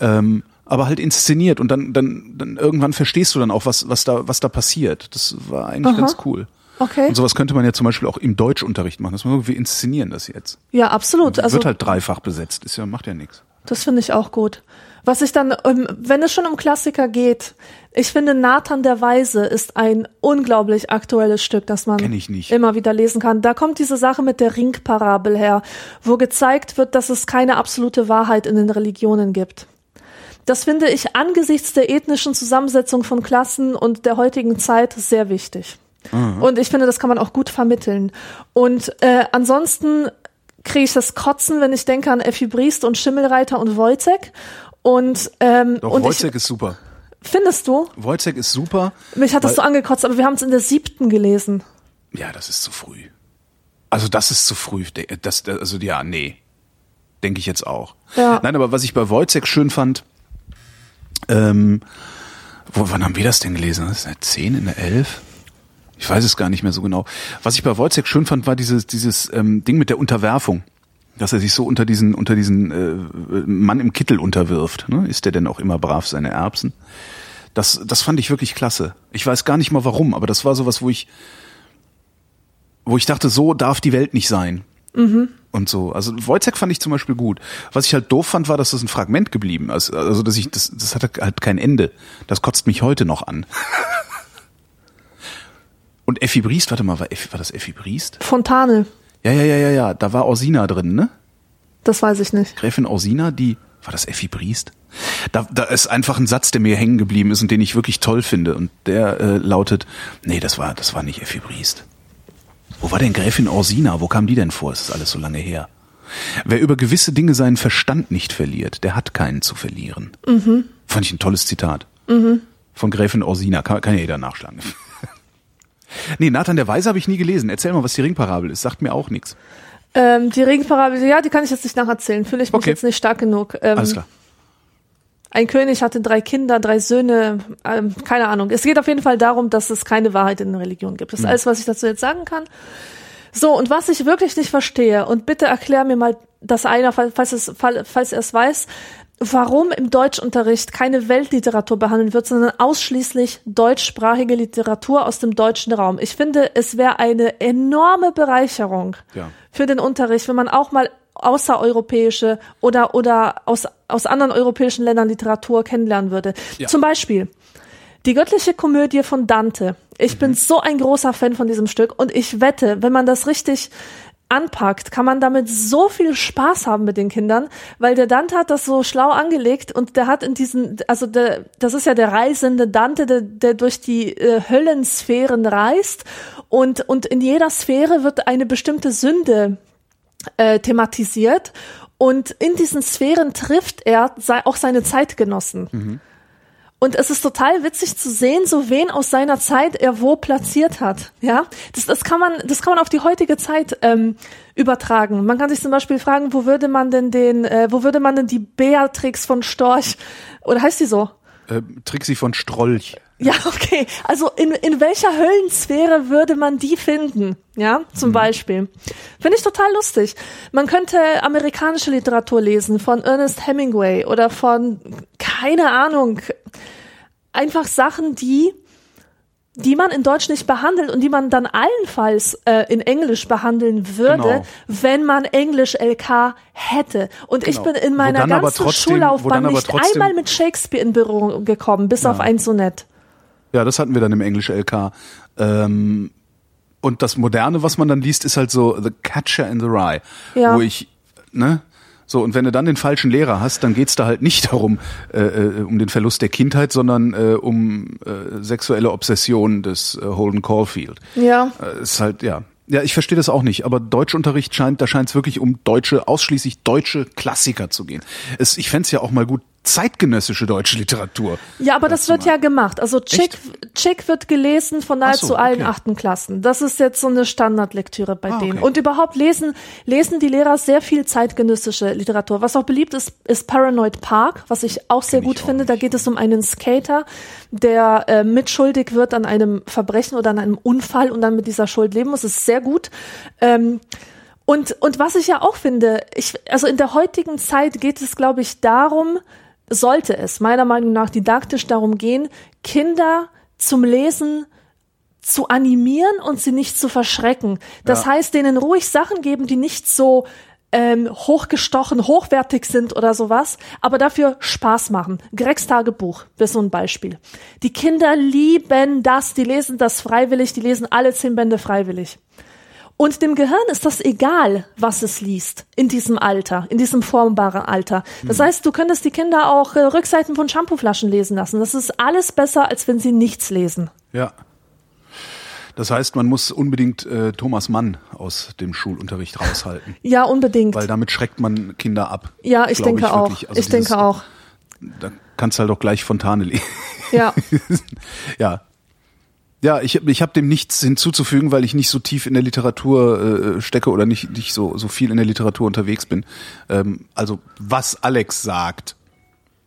Ähm, aber halt inszeniert und dann, dann, dann irgendwann verstehst du dann auch, was, was da, was da passiert. Das war eigentlich ganz cool. Okay. Und sowas könnte man ja zum Beispiel auch im Deutschunterricht machen. Dass man sagt, wir inszenieren das jetzt. Ja, absolut. Also Wird halt dreifach besetzt. Ist ja, macht ja nichts. Das finde ich auch gut. Was ich dann, ähm, wenn es schon um Klassiker geht, ich finde Nathan der Weise ist ein unglaublich aktuelles Stück, das man immer wieder lesen kann. Da kommt diese Sache mit der Ringparabel her, wo gezeigt wird, dass es keine absolute Wahrheit in den Religionen gibt. Das finde ich angesichts der ethnischen Zusammensetzung von Klassen und der heutigen Zeit sehr wichtig. Und ich finde, das kann man auch gut vermitteln. Und äh, ansonsten kriege ich das Kotzen, wenn ich denke an Effi Briest und Schimmelreiter und Wojcek. Und, ähm, Doch, und Wojciech ist super. ich, findest du? Wojciech ist super. Mich hat das so angekotzt, aber wir haben es in der siebten gelesen. Ja, das ist zu früh. Also das ist zu früh. Das, das, also ja, nee. Denke ich jetzt auch. Ja. Nein, aber was ich bei Wojciech schön fand, ähm, wo, wann haben wir das denn gelesen? Das ist in der 10, in der 11? Ich weiß es gar nicht mehr so genau. Was ich bei Wojciech schön fand, war dieses, dieses ähm, Ding mit der Unterwerfung. Dass er sich so unter diesen, unter diesen äh, Mann im Kittel unterwirft. Ne? Ist der denn auch immer brav seine Erbsen? Das, das fand ich wirklich klasse. Ich weiß gar nicht mal warum, aber das war sowas, wo ich, wo ich dachte, so darf die Welt nicht sein. Und so. Also Wojciech fand ich zum Beispiel gut. Was ich halt doof fand, war, dass das ein Fragment geblieben ist. Also, dass ich, das, das hatte halt kein Ende. Das kotzt mich heute noch an. Und Effi Briest, warte mal, war, Effi, war das Effi Briest? Fontane, Ja, ja, ja, ja, ja. Da war Orsina drin, ne? das weiß ich nicht. Gräfin Orsina, die War das Effi Briest? Da, da ist einfach ein Satz, der mir hängen geblieben ist und den ich wirklich toll finde. Und der äh, lautet, nee, das war, das war nicht Effi Briest. Wo war denn Gräfin Orsina? Wo kam die denn vor? Es ist alles so lange her. Wer über gewisse Dinge seinen Verstand nicht verliert, der hat keinen zu verlieren. Mhm. Fand ich ein tolles Zitat. Mhm. Von Gräfin Orsina. Kann, kann ja jeder nachschlagen. Nee, Nathan der Weise habe ich nie gelesen. Erzähl mal, was die Ringparabel ist. Sagt mir auch nichts. Ähm, die Ringparabel, ja, die kann ich jetzt nicht nacherzählen. Fühle ich mich okay. jetzt nicht stark genug. Ähm, Alles klar. Ein König hatte drei Kinder, drei Söhne, ähm, keine Ahnung. Es geht auf jeden Fall darum, dass es keine Wahrheit in der Religion gibt. Das ist mhm. alles, was ich dazu jetzt sagen kann. So, und was ich wirklich nicht verstehe, und bitte erklär mir mal das einer, falls es, falls er es weiß, warum im Deutschunterricht keine Weltliteratur behandelt wird, sondern ausschließlich deutschsprachige Literatur aus dem deutschen Raum. Ich finde, es wäre eine enorme Bereicherung ja. für den Unterricht, wenn man auch mal außereuropäische oder, oder aus, aus anderen europäischen Ländern Literatur kennenlernen würde. Ja. Zum Beispiel die göttliche Komödie von Dante. Ich mhm. bin so ein großer Fan von diesem Stück und ich wette, wenn man das richtig anpackt, kann man damit so viel Spaß haben mit den Kindern, weil der Dante hat das so schlau angelegt und der hat in diesen, also der, das ist ja der reisende Dante, der, der durch die äh, Höllensphären reist und, und in jeder Sphäre wird eine bestimmte Sünde äh, thematisiert und in diesen Sphären trifft er auch seine Zeitgenossen. Mhm. Und es ist total witzig zu sehen, so wen aus seiner Zeit er wo platziert hat. Ja, das, das kann man, das kann man auf die heutige Zeit ähm, übertragen. Man kann sich zum Beispiel fragen, wo würde man denn den, äh, wo würde man denn die Beatrix von Storch oder heißt die so? Äh, Trixie von Strolch. Ja, okay. Also in, in welcher Höllensphäre würde man die finden? Ja, zum mhm. Beispiel. Finde ich total lustig. Man könnte amerikanische Literatur lesen von Ernest Hemingway oder von, keine Ahnung, einfach Sachen, die die man in Deutsch nicht behandelt und die man dann allenfalls äh, in Englisch behandeln würde, genau. wenn man Englisch LK hätte. Und genau. ich bin in meiner ganzen trotzdem, Schullaufbahn nicht einmal mit Shakespeare in Berührung gekommen, bis ja. auf ein Sonett. Ja, das hatten wir dann im Englisch LK. Ähm, und das Moderne, was man dann liest, ist halt so The Catcher in the Rye, ja. wo ich, ne? So, und wenn du dann den falschen Lehrer hast, dann geht's da halt nicht darum, äh, äh, um den Verlust der Kindheit, sondern äh, um äh, sexuelle Obsession des äh, Holden Caulfield. Ja. Äh, ist halt, ja. Ja, ich verstehe das auch nicht, aber Deutschunterricht scheint, da scheint es wirklich um deutsche, ausschließlich deutsche Klassiker zu gehen. Es, ich fände ja auch mal gut, zeitgenössische deutsche Literatur. Ja, aber das wird ja gemacht. Also Chick, Chick wird gelesen von nahezu so, okay. allen achten Klassen. Das ist jetzt so eine Standardlektüre bei ah, denen. Okay. Und überhaupt lesen, lesen die Lehrer sehr viel zeitgenössische Literatur. Was auch beliebt ist, ist Paranoid Park, was ich auch sehr Kenn gut finde. Nicht. Da geht es um einen Skater, der äh, mitschuldig wird an einem Verbrechen oder an einem Unfall und dann mit dieser Schuld leben muss. Das ist sehr gut. Ähm, und, und was ich ja auch finde, ich, also in der heutigen Zeit geht es, glaube ich, darum, sollte es meiner Meinung nach didaktisch darum gehen, Kinder zum Lesen zu animieren und sie nicht zu verschrecken. Das ja. heißt, denen ruhig Sachen geben, die nicht so ähm, hochgestochen, hochwertig sind oder sowas, aber dafür Spaß machen. Gregs Tagebuch ist so ein Beispiel. Die Kinder lieben das, die lesen das freiwillig, die lesen alle zehn Bände freiwillig. Und dem Gehirn ist das egal, was es liest in diesem Alter, in diesem formbaren Alter. Das mhm. heißt, du könntest die Kinder auch äh, Rückseiten von Shampooflaschen lesen lassen. Das ist alles besser, als wenn sie nichts lesen. Ja. Das heißt, man muss unbedingt äh, Thomas Mann aus dem Schulunterricht raushalten. ja, unbedingt. Weil damit schreckt man Kinder ab. Ja, ich denke ich auch. Also ich dieses, denke auch. Da kannst du halt auch gleich Fontane lesen. Ja. ja, ja, ich, ich habe dem nichts hinzuzufügen, weil ich nicht so tief in der Literatur äh, stecke oder nicht, nicht so, so viel in der Literatur unterwegs bin. Ähm, also was Alex sagt.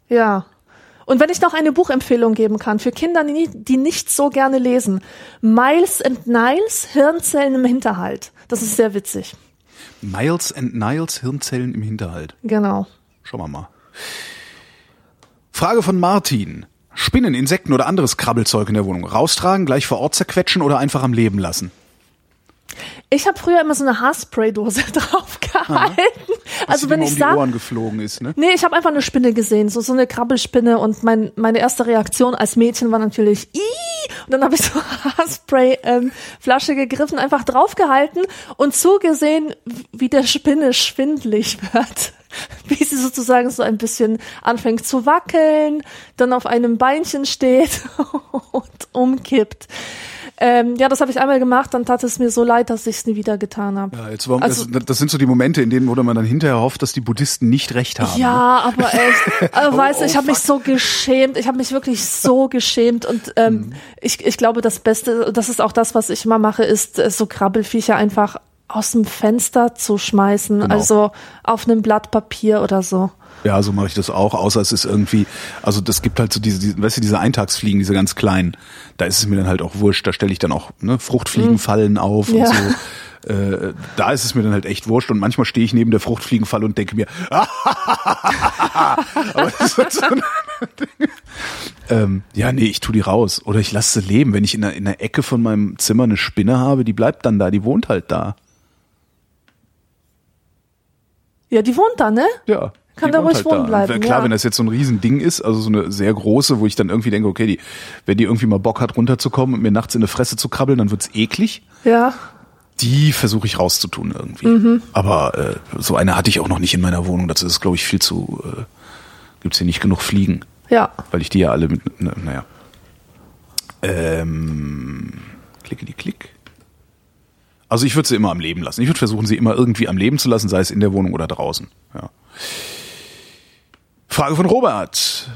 Ja. Und wenn ich noch eine Buchempfehlung geben kann für Kinder, die, die nicht so gerne lesen. Miles and Niles, Hirnzellen im Hinterhalt. Das ist sehr witzig. Miles and Niles, Hirnzellen im Hinterhalt. Genau. Schauen wir mal. Frage von Martin. Spinnen, Insekten oder anderes Krabbelzeug in der Wohnung raustragen, gleich vor Ort zerquetschen oder einfach am Leben lassen? Ich habe früher immer so eine Haarspraydose draufgehalten. Aha. Also wenn ich um die Ohren geflogen ist, ne? Nee, ich habe einfach eine Spinne gesehen, so so eine Krabbelspinne und mein, meine erste Reaktion als Mädchen war natürlich Ii! und dann habe ich so Haarspray ähm, Flasche gegriffen, einfach draufgehalten und zugesehen, wie der Spinne schwindlig wird. wie sie sozusagen so ein bisschen anfängt zu wackeln, dann auf einem Beinchen steht und umkippt. Ähm, ja, das habe ich einmal gemacht, dann tat es mir so leid, dass ich es nie wieder getan habe. Ja, jetzt war, also, das, das, sind so die Momente, in denen wo man dann hinterher hofft, dass die Buddhisten nicht recht haben. Ja, ne? aber echt, also, weißt du, ich habe mich so geschämt, ich habe mich wirklich so geschämt und ähm, mhm. ich, ich glaube, das Beste, das ist auch das, was ich immer mache, ist äh, so Krabbelfiecher einfach aus dem Fenster zu schmeißen, genau. also auf einem Blatt Papier oder so. Ja, so mache ich das auch, außer es ist irgendwie, also das gibt halt so diese, diese weißt du, diese Eintagsfliegen, diese ganz kleinen, da ist es mir dann halt auch wurscht, da stelle ich dann auch ne, Fruchtfliegenfallen mhm. auf ja. und so. Äh, da ist es mir dann halt echt wurscht und manchmal stehe ich neben der Fruchtfliegenfalle und denke mir, aber das ist so ähm, ja, nee, ich tu die raus oder ich lasse sie leben. Wenn ich in der, in der Ecke von meinem Zimmer eine Spinne habe, die bleibt dann da, die wohnt halt da. Ja, die wohnt da, ne? Ja. Kann da ruhig halt wohnen bleiben. Klar, ja. wenn das jetzt so ein Riesending ist, also so eine sehr große, wo ich dann irgendwie denke, okay, die, wenn die irgendwie mal Bock hat, runterzukommen und mir nachts in eine Fresse zu krabbeln, dann wird's eklig. Ja. Die versuche ich rauszutun irgendwie. Mhm. Aber äh, so eine hatte ich auch noch nicht in meiner Wohnung. Dazu ist, glaube ich, viel zu. Äh, gibt's hier nicht genug Fliegen. Ja. Weil ich die ja alle mit. Na, naja. Ähm, klicke die Klick. Also ich würde sie immer am Leben lassen. Ich würde versuchen, sie immer irgendwie am Leben zu lassen, sei es in der Wohnung oder draußen. Ja. Frage von Robert.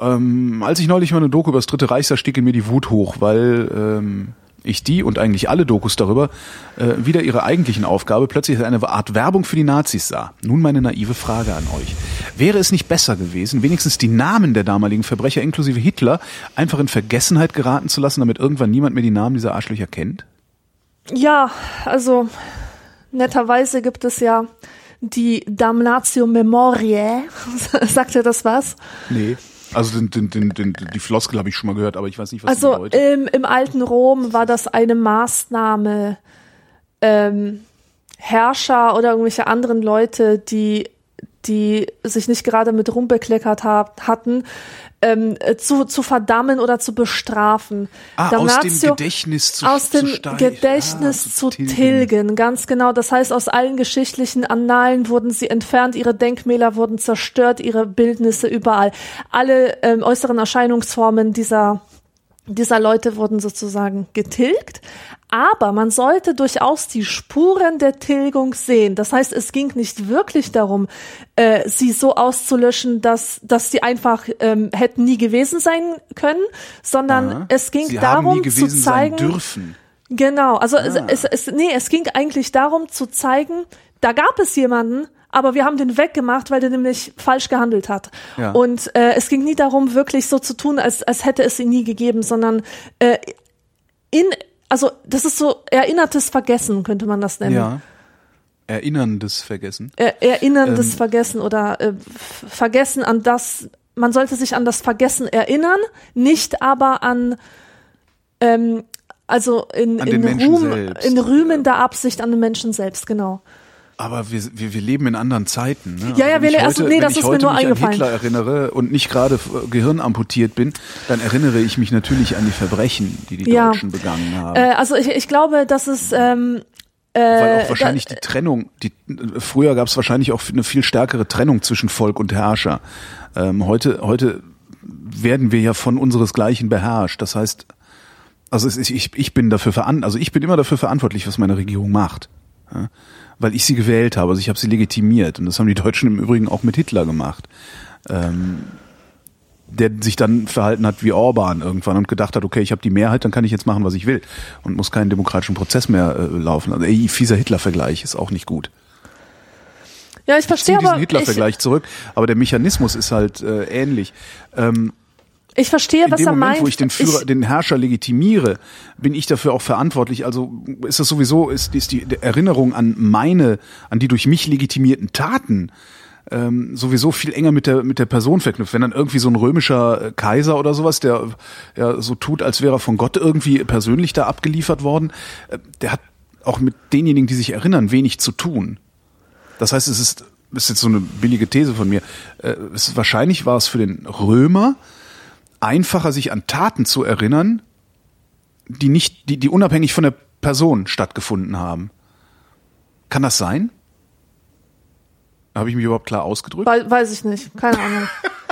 Ähm, als ich neulich mal eine Doku über das Dritte Reich sah, stieg in mir die Wut hoch, weil ähm, ich die und eigentlich alle Dokus darüber äh, wieder ihre eigentlichen Aufgabe plötzlich als eine Art Werbung für die Nazis sah. Nun meine naive Frage an euch. Wäre es nicht besser gewesen, wenigstens die Namen der damaligen Verbrecher inklusive Hitler einfach in Vergessenheit geraten zu lassen, damit irgendwann niemand mehr die Namen dieser Arschlöcher kennt? Ja, also netterweise gibt es ja die Damnatio Memoriae. Sagt ihr das was? Nee. Also den, den, den, den, die Floskel habe ich schon mal gehört, aber ich weiß nicht, was also bedeutet. Also im, im alten Rom war das eine Maßnahme, ähm, Herrscher oder irgendwelche anderen Leute, die die sich nicht gerade mit Ruhm bekleckert hat, hatten, ähm, zu, zu verdammen oder zu bestrafen. Ah, Damnatio, aus dem Gedächtnis zu Aus dem zu Gedächtnis ah, zu, tilgen. tilgen, ganz genau. Das heißt, aus allen geschichtlichen Annalen wurden sie entfernt, ihre Denkmäler wurden zerstört, ihre Bildnisse überall. Alle ähm, äußeren Erscheinungsformen dieser dieser Leute wurden sozusagen getilgt, aber man sollte durchaus die Spuren der Tilgung sehen. Das heißt, es ging nicht wirklich darum, äh, sie so auszulöschen, dass, dass sie einfach ähm, hätten nie gewesen sein können, sondern Aha. es ging sie darum zu zeigen. dürfen. Genau, also ah. es, es, es, nee, es ging eigentlich darum zu zeigen, da gab es jemanden, aber wir haben den weggemacht, weil der nämlich falsch gehandelt hat. Ja. Und äh, es ging nie darum, wirklich so zu tun, als, als hätte es ihn nie gegeben, sondern äh, in also das ist so erinnertes Vergessen, könnte man das nennen. Ja. Erinnerndes Vergessen. Er, erinnerndes ähm. Vergessen oder äh, Vergessen an das, man sollte sich an das Vergessen erinnern, nicht aber an ähm, also in, in Ruhm, in rühmender Absicht an den Menschen selbst, genau. Aber wir, wir, wir leben in anderen Zeiten. Ne? Ja, ja, wir, heute, also, nee, das ist mir nur mich eingefallen. An Hitler erinnere und nicht gerade Gehirn amputiert bin, dann erinnere ich mich natürlich an die Verbrechen, die die ja. Deutschen begangen haben. Äh, also ich, ich glaube, dass es ähm, äh, weil auch wahrscheinlich die Trennung, die früher gab es wahrscheinlich auch eine viel stärkere Trennung zwischen Volk und Herrscher. Ähm, heute, heute werden wir ja von unseresgleichen beherrscht. Das heißt, also ich, ich, ich bin dafür verantwortlich, also ich bin immer dafür verantwortlich, was meine Regierung macht. Ja? Weil ich sie gewählt habe. Also ich habe sie legitimiert. Und das haben die Deutschen im Übrigen auch mit Hitler gemacht. Ähm, der sich dann verhalten hat wie Orban irgendwann und gedacht hat, okay, ich habe die Mehrheit, dann kann ich jetzt machen, was ich will und muss keinen demokratischen Prozess mehr äh, laufen. Also ey, fieser Hitler-Vergleich ist auch nicht gut. Ja, ich verstehe aber diesen Hitler-Vergleich zurück, aber der Mechanismus ist halt äh, ähnlich. Ähm, ich verstehe, was er Moment, meint. wo ich den Führer, ich, den Herrscher legitimiere, bin ich dafür auch verantwortlich. Also ist das sowieso, ist, ist die Erinnerung an meine, an die durch mich legitimierten Taten ähm, sowieso viel enger mit der mit der Person verknüpft. Wenn dann irgendwie so ein römischer äh, Kaiser oder sowas, der ja so tut, als wäre er von Gott irgendwie persönlich da abgeliefert worden, äh, der hat auch mit denjenigen, die sich erinnern, wenig zu tun. Das heißt, es ist, ist jetzt so eine billige These von mir. Äh, es wahrscheinlich war es für den Römer einfacher, sich an Taten zu erinnern, die nicht, die, die unabhängig von der Person stattgefunden haben. Kann das sein? Habe ich mich überhaupt klar ausgedrückt? We weiß ich nicht. Keine Ahnung.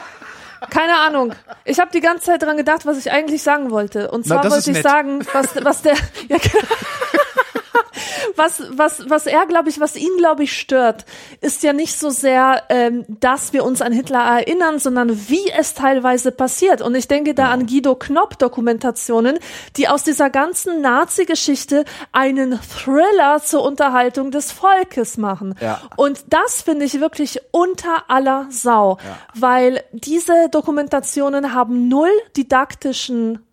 Keine Ahnung. Ich habe die ganze Zeit dran gedacht, was ich eigentlich sagen wollte. Und Na, zwar das wollte ich nett. sagen, was, was der, ja, genau. was, was, was er, glaube ich, was ihn, glaube ich, stört, ist ja nicht so sehr, ähm, dass wir uns an Hitler erinnern, sondern wie es teilweise passiert. Und ich denke da an Guido Knopp-Dokumentationen, die aus dieser ganzen Nazi-Geschichte einen Thriller zur Unterhaltung des Volkes machen. Ja. Und das finde ich wirklich unter aller Sau, weil diese Dokumentationen haben null didaktischen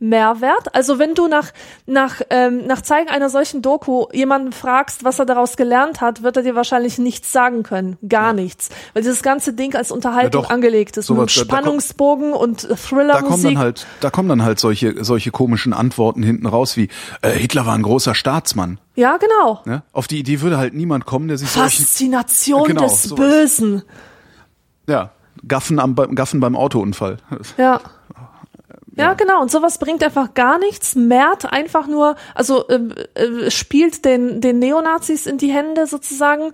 Mehrwert. Also wenn du nach, nach, ähm, nach Zeigen einer solchen Doku jemanden fragst, was er daraus gelernt hat, wird er dir wahrscheinlich nichts sagen können. Gar nichts. Weil dieses ganze Ding als Unterhaltung Ja, angelegt ist. Sowas, mit da- Spannungsbogen und da kommen dann halt, da kommen dann halt solche, solche komischen Antworten hinten raus wie äh, Hitler war ein großer Staatsmann. ja, genau. Ne? Auf die Idee würde halt niemand kommen, der sich Faszination Genau, des sowas. Bösen. ja, Gaffen am Gaffen beim Autounfall. Ja. Ja, genau. Und sowas bringt einfach gar nichts. Mehrt einfach nur, also ähm, äh, spielt den, den Neonazis in die Hände sozusagen.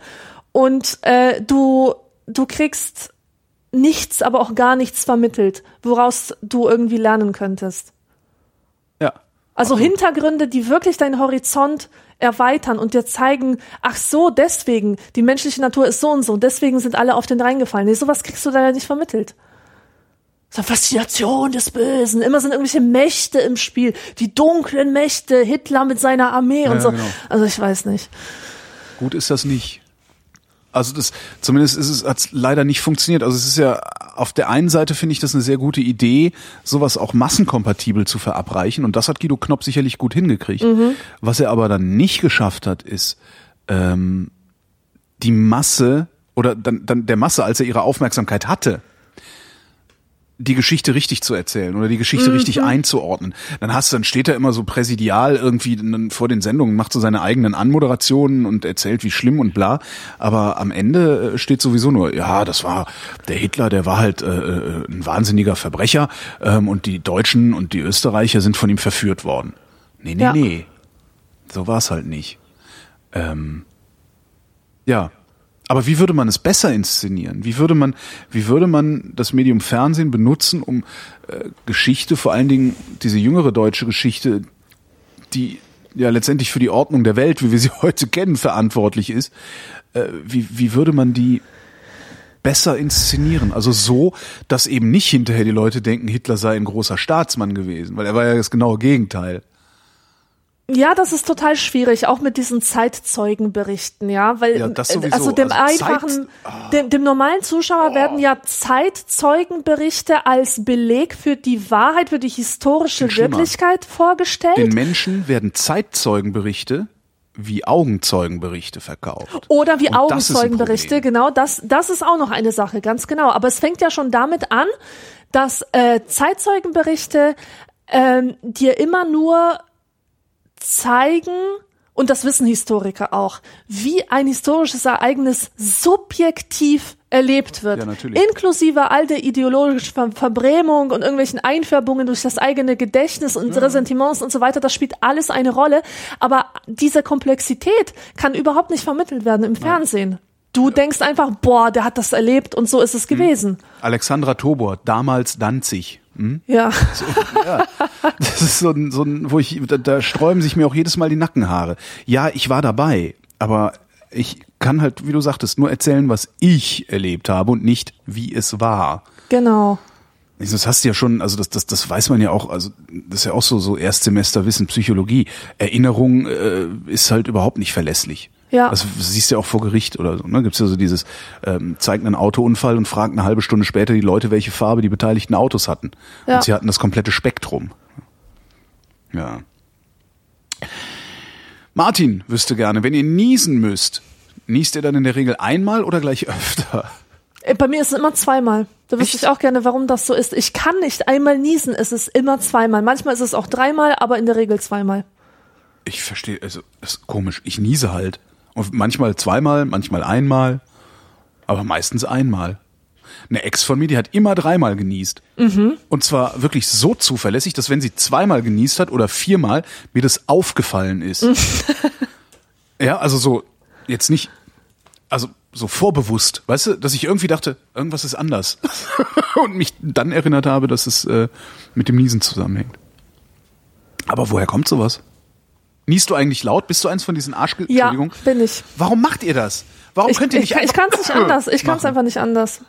Und äh, du, du kriegst nichts, aber auch gar nichts vermittelt, woraus du irgendwie lernen könntest. Ja. Also Hintergründe, die wirklich deinen Horizont erweitern und dir zeigen, ach so, deswegen, die menschliche Natur ist so und so, deswegen sind alle auf den reingefallen. Nee, sowas kriegst du da ja nicht vermittelt. So eine Faszination des Bösen. Immer sind irgendwelche Mächte im Spiel. Die dunklen Mächte, Hitler mit seiner Armee und Ja, so. genau. Also ich weiß nicht. Gut ist das nicht. Also das, zumindest ist es, hat's leider nicht funktioniert. Also es ist ja, auf der einen Seite finde ich das eine sehr gute Idee, sowas auch massenkompatibel zu verabreichen. Und das hat Guido Knopp sicherlich gut hingekriegt. Was er aber dann nicht geschafft hat, ist, ähm, die Masse oder dann, dann der Masse, als er ihre Aufmerksamkeit hatte, die Geschichte richtig zu erzählen oder die Geschichte richtig einzuordnen. Dann hast du, dann steht er immer so präsidial irgendwie vor den Sendungen, macht so seine eigenen Anmoderationen und erzählt, wie schlimm und bla. Aber am Ende äh, steht sowieso nur, ja, das war der Hitler, der war halt äh, äh, ein wahnsinniger Verbrecher ähm, und die Deutschen und die Österreicher sind von ihm verführt worden. Nee, nee, Ja. nee. So war's halt nicht. Ähm, ja. Aber wie würde man es besser inszenieren? Wie würde man, wie würde man das Medium Fernsehen benutzen, um äh, Geschichte, vor allen Dingen diese jüngere deutsche Geschichte, die ja letztendlich für die Ordnung der Welt, wie wir sie heute kennen, verantwortlich ist, äh, wie, wie würde man die besser inszenieren? Also so, dass eben nicht hinterher die Leute denken, Hitler sei ein großer Staatsmann gewesen, weil er war ja das genaue Gegenteil. Ja, das ist total schwierig, auch mit diesen Zeitzeugenberichten, ja, weil Ja, das also dem Also Zeit- einfachen, dem, dem normalen Zuschauer werden ja Zeitzeugenberichte als Beleg für die Wahrheit, für die historische. Wirklichkeit vorgestellt. Den Menschen werden Zeitzeugenberichte wie Augenzeugenberichte verkauft. Oder wie Und das Augenzeugenberichte, Problem. genau, das, das ist auch noch eine Sache, ganz genau. Aber es fängt ja schon damit an, dass äh, Zeitzeugenberichte ähm, dir immer nur zeigen, und das wissen Historiker auch, wie ein historisches Ereignis subjektiv erlebt wird. Ja, natürlich. Inklusive all der ideologischen Ver Verbrämung und irgendwelchen Einfärbungen durch das eigene Gedächtnis und Ressentiments und so weiter, das spielt alles eine Rolle. Aber diese Komplexität kann überhaupt nicht vermittelt werden im Fernsehen. Du denkst einfach, boah, der hat das erlebt und so ist es gewesen. Alexandra Tobor, damals Danzig. Hm? Ja. Das ist so ein, so ein wo ich, da, da sträuben sich mir auch jedes Mal die Nackenhaare. Ja, ich war dabei, aber ich kann halt, wie du sagtest, nur erzählen, was ich erlebt habe und nicht, wie es war. Genau. Das hast du ja schon, also das, das, das weiß man ja auch, also das ist ja auch so, so Erstsemester Wissen Psychologie. Erinnerung äh, ist halt überhaupt nicht verlässlich. Ja. Das siehst du ja auch vor Gericht oder so. Ne? Gibt es ja so dieses, ähm, zeigt einen Autounfall und fragt eine halbe Stunde später die Leute, welche Farbe die beteiligten Autos hatten. Ja. Und sie hatten das komplette Spektrum. Ja. Martin wüsste gerne, wenn ihr niesen müsst, niest ihr dann in der Regel einmal oder gleich öfter? Äh, Bei mir ist es immer zweimal. Da wüsste ich auch gerne, warum das so ist. Ich kann nicht einmal niesen, es ist immer zweimal. Manchmal ist es auch dreimal, aber in der Regel zweimal. Ich verstehe, also das ist komisch. Ich niese halt. Und manchmal zweimal, manchmal einmal, aber meistens einmal. Eine Ex von mir, die hat immer dreimal genießt. Und zwar wirklich so zuverlässig, dass wenn sie zweimal genießt hat oder viermal, mir das aufgefallen ist. ja, also so, jetzt nicht also so vorbewusst, weißt du, dass ich irgendwie dachte, irgendwas ist anders. und mich dann erinnert habe, dass es äh, mit dem Niesen zusammenhängt. Aber woher kommt sowas? Niest du eigentlich laut? Bist du eins von diesen Arsch... Ja, Entschuldigung. bin ich. Warum macht ihr das? Warum Ich, könnt ihr ich, nicht ich kann es nicht anders. Ich kann es einfach nicht anders.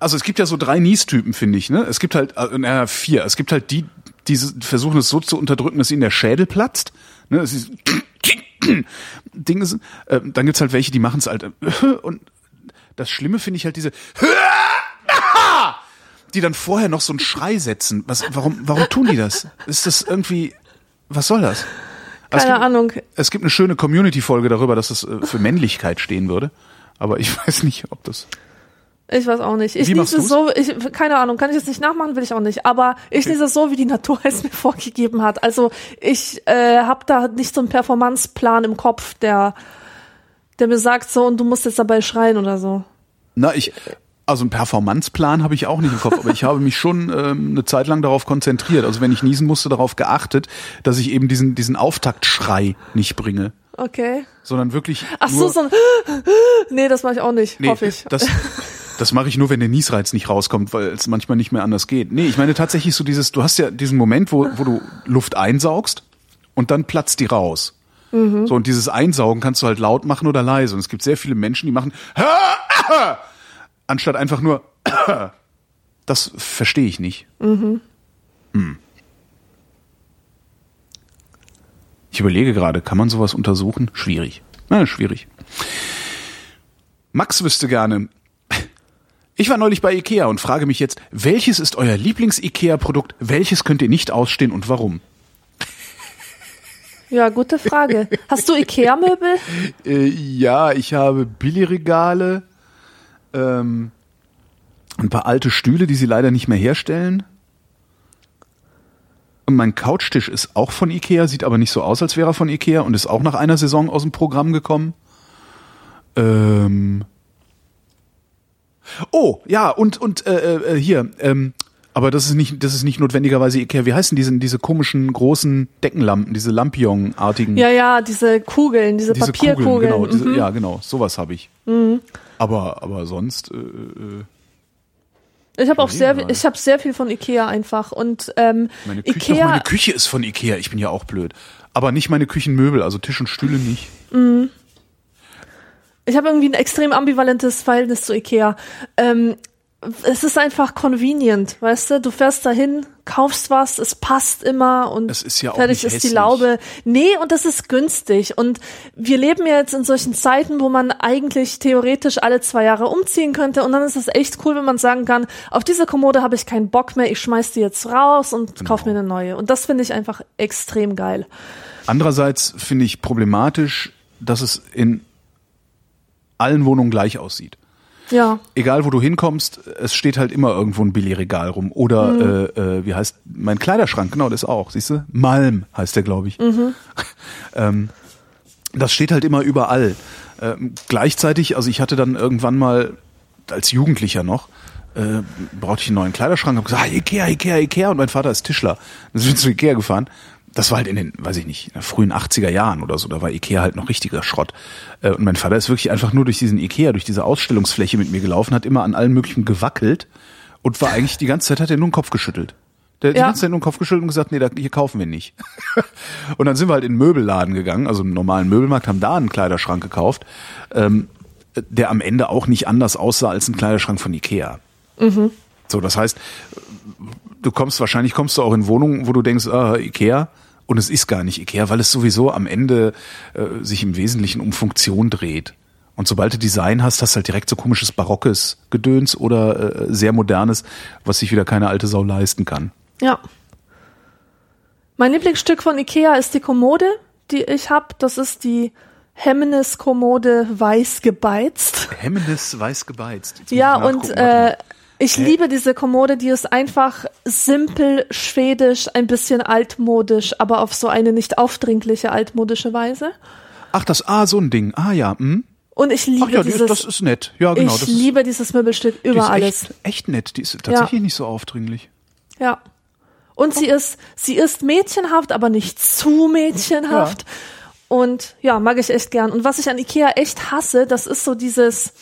Also es gibt ja so drei Niestypen, finde ich. Ne? Es gibt halt, äh, naja, vier. Es gibt halt die, die versuchen es so zu unterdrücken, dass ihnen der Schädel platzt. Ne? Das ist Ding ist, äh, dann gibt's halt welche, die machen es halt. äh, Und das Schlimme finde ich halt diese, die dann vorher noch so einen Schrei setzen. Was, warum, warum tun die das? Ist das irgendwie, was soll das? Es Keine gibt- Ahnung. Es gibt eine schöne Community-Folge darüber, dass es äh, für Männlichkeit stehen würde. Aber ich weiß nicht, ob das. Ich weiß auch nicht. Ich Wie lese es so, ich, keine Ahnung, kann ich jetzt nicht nachmachen, will ich auch nicht. Aber ich lese es so, wie die Natur es mir vorgegeben hat. Also ich äh, habe da nicht so einen Performanceplan im Kopf, der, der mir sagt so, und du musst jetzt dabei schreien oder so. Na, ich, also einen Performanceplan habe ich auch nicht im Kopf, aber ich habe mich schon ähm, eine Zeit lang darauf konzentriert. Also wenn ich niesen musste, darauf geachtet, dass ich eben diesen, diesen Auftaktschrei nicht bringe, Okay. sondern wirklich. Ach so, so ein Nee, das mache ich auch nicht, nee, hoffe ich. Das, das mache ich nur, wenn der Niesreiz nicht rauskommt, weil es manchmal nicht mehr anders geht. Nee, ich meine tatsächlich so dieses, du hast ja diesen Moment, wo, wo du Luft einsaugst und dann platzt die raus. So, und dieses Einsaugen kannst du halt laut machen oder leise. Und es gibt sehr viele Menschen, die machen anstatt einfach nur das verstehe ich nicht. Hm. Ich überlege gerade, kann man sowas untersuchen? Schwierig. Na, schwierig. Max wüsste gerne. Ich war neulich bei Ikea und frage mich jetzt, welches ist euer Lieblings-Ikea-Produkt? Welches könnt ihr nicht ausstehen und warum? Ja, gute Frage. Hast du Ikea-Möbel? Äh, ja, ich habe Billigregale, ähm, ein paar alte Stühle, die sie leider nicht mehr herstellen. Und mein Couchtisch ist auch von Ikea, sieht aber nicht so aus, als wäre er von Ikea und ist auch nach einer Saison aus dem Programm gekommen. Ähm oh, ja, und, und äh, äh, hier, ähm, aber das ist nicht, das ist nicht notwendigerweise Ikea. Wie heißen diese, diese komischen großen Deckenlampen, diese Lampion-artigen? Ja, ja, diese Kugeln, diese, diese Papierkugeln. Kugeln, genau, diese, mhm. ja, genau, sowas habe ich. Aber, aber sonst, äh, äh, Ich habe auch sehr, ich habe sehr viel von Ikea einfach und ähm, meine Küche, doch, Ikea. meine Küche ist von Ikea. Ich bin ja auch blöd. Aber nicht meine Küchenmöbel, also Tisch und Stühle nicht. Ich habe irgendwie ein extrem ambivalentes Verhältnis zu Ikea. Ähm, es ist einfach convenient, weißt du? Du fährst dahin, kaufst was, es passt immer und Es ist ja fertig ist die. Laube. Nee, und das ist günstig. Und wir leben ja jetzt in solchen Zeiten, wo man eigentlich theoretisch alle zwei Jahre umziehen könnte. Und dann ist es echt cool, wenn man sagen kann, auf diese Kommode habe ich keinen Bock mehr, ich schmeiß die jetzt raus und Genau. kauf mir eine neue. Und das finde ich einfach extrem geil. Andererseits finde ich problematisch, dass es in allen Wohnungen gleich aussieht. Ja. Egal wo du hinkommst, es steht halt immer irgendwo ein Billigregal rum. Oder äh, äh, wie heißt mein Kleiderschrank, genau, das auch, siehst du? Malm heißt der, glaube ich. ähm, das steht halt immer überall. Ähm, gleichzeitig, also ich hatte dann irgendwann mal als Jugendlicher noch, äh, brauchte ich einen neuen Kleiderschrank, habe gesagt, ah, Ikea, Ikea, Ikea und mein Vater ist Tischler. Dann sind wir zu Ikea gefahren. Das war halt in den, weiß ich nicht, frühen 80er Jahren oder so, da war Ikea halt noch richtiger Schrott. Äh, und mein Vater ist wirklich einfach nur durch diesen Ikea, durch diese Ausstellungsfläche mit mir gelaufen, hat immer an allen möglichen gewackelt und war eigentlich die ganze Zeit, hat er nur den Kopf geschüttelt. Der hat die Ja. ganze Zeit nur den Kopf geschüttelt und gesagt, nee, da, hier kaufen wir nicht. und dann sind wir halt in den Möbelladen gegangen, also im normalen Möbelmarkt, haben da einen Kleiderschrank gekauft, ähm, der am Ende auch nicht anders aussah als ein Kleiderschrank von Ikea. So, das heißt, du kommst wahrscheinlich kommst du auch in Wohnungen, wo du denkst, ah, Ikea, und es ist gar nicht Ikea, weil es sowieso am Ende äh, sich im Wesentlichen um Funktion dreht. Und sobald du Design hast, hast du halt direkt so komisches barockes Gedöns oder äh, sehr modernes, was sich wieder keine alte Sau leisten kann. Ja. Mein Lieblingsstück von Ikea ist die Kommode, die ich habe. Das ist die Hemmenes-Kommode weiß gebeizt. Hemmenes weiß gebeizt. Ja, und äh, ich Hä? liebe diese Kommode, die ist einfach simpel, schwedisch, ein bisschen altmodisch, aber auf so eine nicht aufdringliche altmodische Weise. Ach, das, ah, so ein Ding. Ah, ja. Hm? Und ich liebe Ach ja, die dieses, das ist nett. Ja, genau. ich liebe dieses Möbelstück ist, die über ist alles. Echt, echt nett. Die ist tatsächlich nicht so aufdringlich. Ja. Und sie ist, sie ist mädchenhaft, aber nicht zu mädchenhaft. Und ja, mag ich echt gern. Und was ich an Ikea echt hasse, das ist so dieses,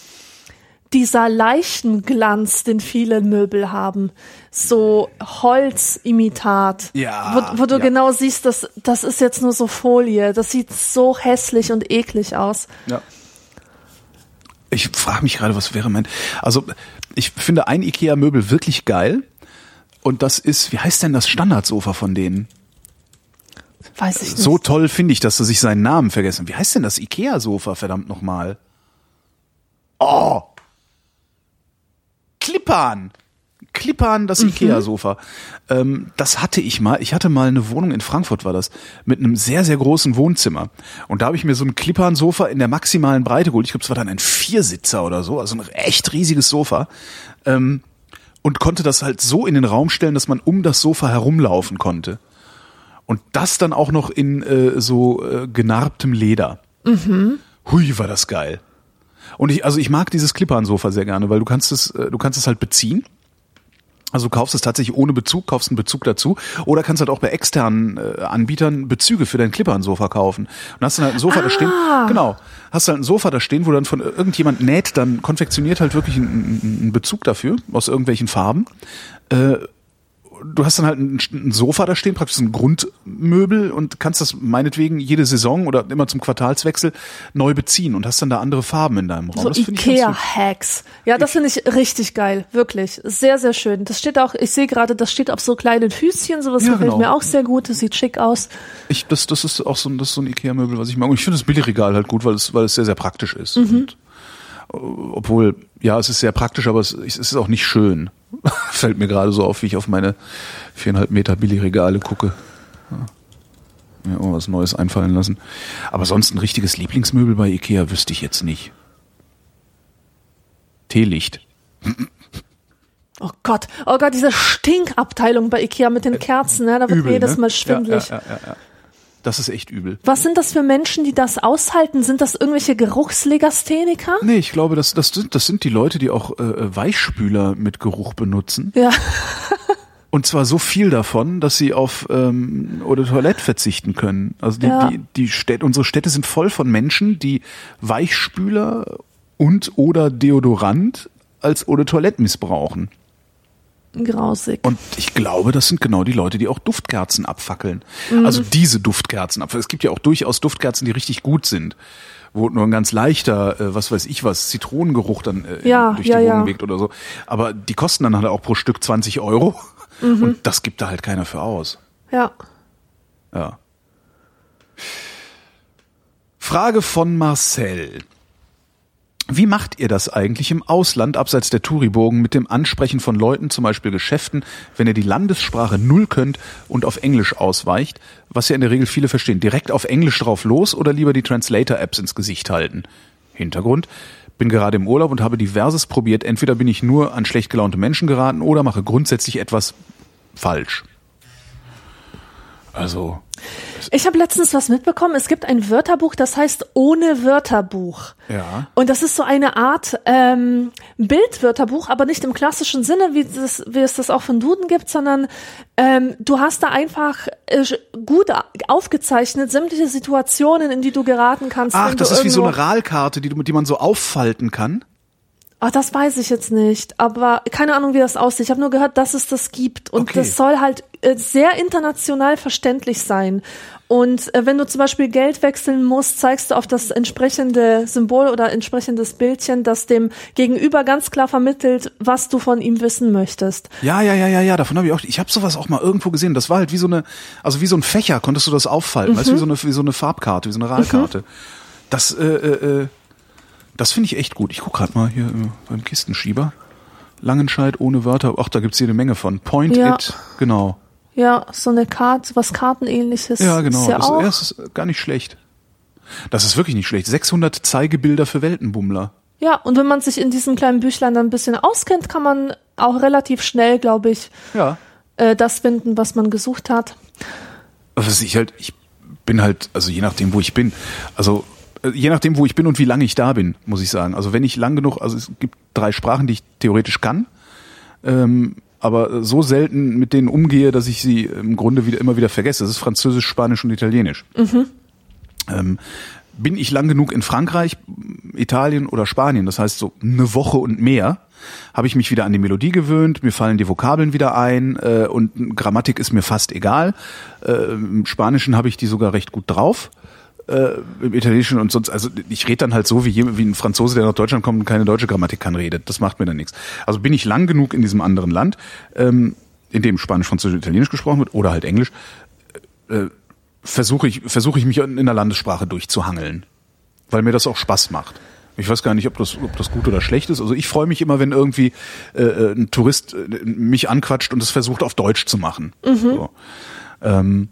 dieser Leichenglanz, den viele Möbel haben. So Holzimitat. Ja, Wo, wo du ja. genau siehst, das, das ist jetzt nur so Folie. Das sieht so hässlich und eklig aus. Ja. Ich frage mich gerade, was wäre mein. Also, ich finde ein IKEA-Möbel wirklich geil. Und das ist, wie heißt denn das Standardsofa von denen? Weiß ich nicht. So toll finde ich, dass sie sich seinen Namen vergessen. Wie heißt denn das IKEA-Sofa, verdammt nochmal? Oh! Klippan! Klippan, das Ikea-Sofa. Ähm, das hatte ich mal. Ich hatte mal eine Wohnung in Frankfurt, war das, mit einem sehr, sehr großen Wohnzimmer. Und da habe ich mir so ein Klippan-Sofa in der maximalen Breite geholt. Ich glaube, es war dann ein Viersitzer oder so, also ein echt riesiges Sofa. Ähm, und konnte das halt so in den Raum stellen, dass man um das Sofa herumlaufen konnte. Und das dann auch noch in äh, so äh, genarbtem Leder. Hui, war das geil. Und ich, also ich mag dieses Clipper-Sofa sehr gerne, weil du kannst es, äh, du kannst es halt beziehen. Also du kaufst es tatsächlich ohne Bezug, kaufst einen Bezug dazu. Oder kannst halt auch bei externen äh, Anbietern Bezüge für dein Clipper-Sofa kaufen. Und hast dann halt ein Sofa da stehen. Genau. Hast halt ein Sofa da stehen, wo dann von irgendjemand näht, dann konfektioniert halt wirklich einen, einen Bezug dafür, aus irgendwelchen Farben. Äh, du hast dann halt ein, ein Sofa da stehen, praktisch ein Grundmöbel und kannst das meinetwegen jede Saison oder immer zum Quartalswechsel neu beziehen und hast dann da andere Farben in deinem Raum. So. Ikea-Hacks. Ja, das finde ich richtig geil. Wirklich. Sehr, sehr schön. Das steht auch, ich sehe gerade, das steht auf so kleinen Füßchen. Sowas Ja, gefällt genau. mir auch sehr gut. Das sieht schick aus. Ich, das, das ist auch so, ein- das ist so ein Ikea-Möbel, was ich mag. Und ich finde das Billigregal halt gut, weil es, weil es sehr, sehr praktisch ist. Mhm. Und, äh, obwohl, ja, es ist sehr praktisch, aber es, es ist auch nicht schön. Fällt mir gerade so auf, wie ich auf meine viereinhalb Meter Billigregale gucke. Ja. Mir irgendwas Neues einfallen lassen. Aber sonst ein richtiges Lieblingsmöbel bei Ikea wüsste ich jetzt nicht. Teelicht. Oh Gott. Oh Gott, diese Stinkabteilung bei Ikea mit den Kerzen, ne? Da wird mir jedes ne? Mal schwindelig. Ja, ja, ja, ja. Das ist echt übel. Was sind das für Menschen, die das aushalten? Sind das irgendwelche Geruchslegastheniker? Nee, ich glaube, das, das, sind, das sind die Leute, die auch äh, Weichspüler mit Geruch benutzen. Ja. Und zwar so viel davon, dass sie auf ähm, oder Toilette verzichten können. Also die, Ja. die, die Städte, unsere Städte sind voll von Menschen, die Weichspüler und oder Deodorant als Eau de Toilette missbrauchen. Grausig. Und ich glaube, das sind genau die Leute, die auch Duftkerzen abfackeln. Mhm. Also diese Duftkerzen abfackeln. Es gibt ja auch durchaus Duftkerzen, die richtig gut sind. Wo nur ein ganz leichter, äh, was weiß ich was, Zitronengeruch dann äh, Ja, durch ja, die Wohnung ja. weht oder so. Aber die kosten dann halt auch pro Stück 20 Euro. Mhm. Und das gibt da halt keiner für aus. Ja. Ja. Frage von Marcel. Wie macht ihr das eigentlich im Ausland, abseits der Touribogen, mit dem Ansprechen von Leuten, zum Beispiel Geschäften, wenn ihr die Landessprache null könnt und auf Englisch ausweicht, was ja in der Regel viele verstehen? Direkt auf Englisch drauf los oder lieber die Translator-Apps ins Gesicht halten? Hintergrund. Bin gerade im Urlaub und habe diverses probiert. Entweder bin ich nur an schlecht gelaunte Menschen geraten oder mache grundsätzlich etwas falsch. Also, Ich habe letztens was mitbekommen. Es gibt ein Wörterbuch, das heißt ohne Wörterbuch. Ja. Und das ist so eine Art ähm, Bildwörterbuch, aber nicht im klassischen Sinne, wie, das, wie es das auch von Duden gibt, sondern ähm, du hast da einfach äh, gut aufgezeichnet sämtliche Situationen, in die du geraten kannst. Ach, das ist wie so eine RAL-Karte, die, du- die man so auffalten kann. Ach, das weiß ich jetzt nicht, aber keine Ahnung, wie das aussieht. Ich habe nur gehört, dass es das gibt und Okay. das soll halt äh, sehr international verständlich sein. Und äh, wenn du zum Beispiel Geld wechseln musst, zeigst du auf das entsprechende Symbol oder entsprechendes Bildchen, das dem Gegenüber ganz klar vermittelt, was du von ihm wissen möchtest. Ja, ja, ja, ja, ja, davon habe ich auch. Ich habe sowas auch mal irgendwo gesehen. Das war halt wie so eine, also wie so ein Fächer, konntest du das auffalten, weißt du, wie so eine, wie so eine Farbkarte, wie so eine RAL-Karte. Das, äh, äh, äh, das finde ich echt gut. Ich guck gerade mal hier äh, beim Kistenschieber. Langenscheid ohne Wörter. Ach, da gibt's hier eine Menge von. Point Ja. it, genau. Ja, so eine Karte, was Kartenähnliches. Ja, genau. Ist ja das, auch. ja, ist gar nicht schlecht. Das ist wirklich nicht schlecht. 600 Zeigebilder für Weltenbummler. Ja, und wenn man sich in diesem kleinen Büchlein dann ein bisschen auskennt, kann man auch relativ schnell, glaube ich, Ja. äh, das finden, was man gesucht hat. was ich halt, ich bin halt, also je nachdem, wo ich bin, also je nachdem, wo ich bin und wie lange ich da bin, muss ich sagen. Also wenn ich lang genug, also es gibt drei Sprachen, die ich theoretisch kann, ähm, aber so selten mit denen umgehe, dass ich sie im Grunde wieder immer wieder vergesse. Das ist Französisch, Spanisch und Italienisch. Ähm, bin ich lang genug in Frankreich, Italien oder Spanien, das heißt so eine Woche und mehr, habe ich mich wieder an die Melodie gewöhnt, mir fallen die Vokabeln wieder ein äh, und Grammatik ist mir fast egal. Äh, Im Spanischen habe ich die sogar recht gut drauf. Äh, Im Italienischen und sonst, also ich rede dann halt so wie, wie ein Franzose, der nach Deutschland kommt und keine deutsche Grammatik kann, redet. Das macht mir dann nichts. Also bin ich lang genug in diesem anderen Land, ähm, in dem Spanisch, Französisch, Italienisch gesprochen wird oder halt Englisch, äh, versuche ich, versuche ich mich in der Landessprache durchzuhangeln, weil mir das auch Spaß macht. Ich weiß gar nicht, ob das, ob das gut oder schlecht ist. Also ich freue mich immer, wenn irgendwie äh, äh ein Tourist äh, mich anquatscht und es versucht auf Deutsch zu machen. Mhm. So. Ähm,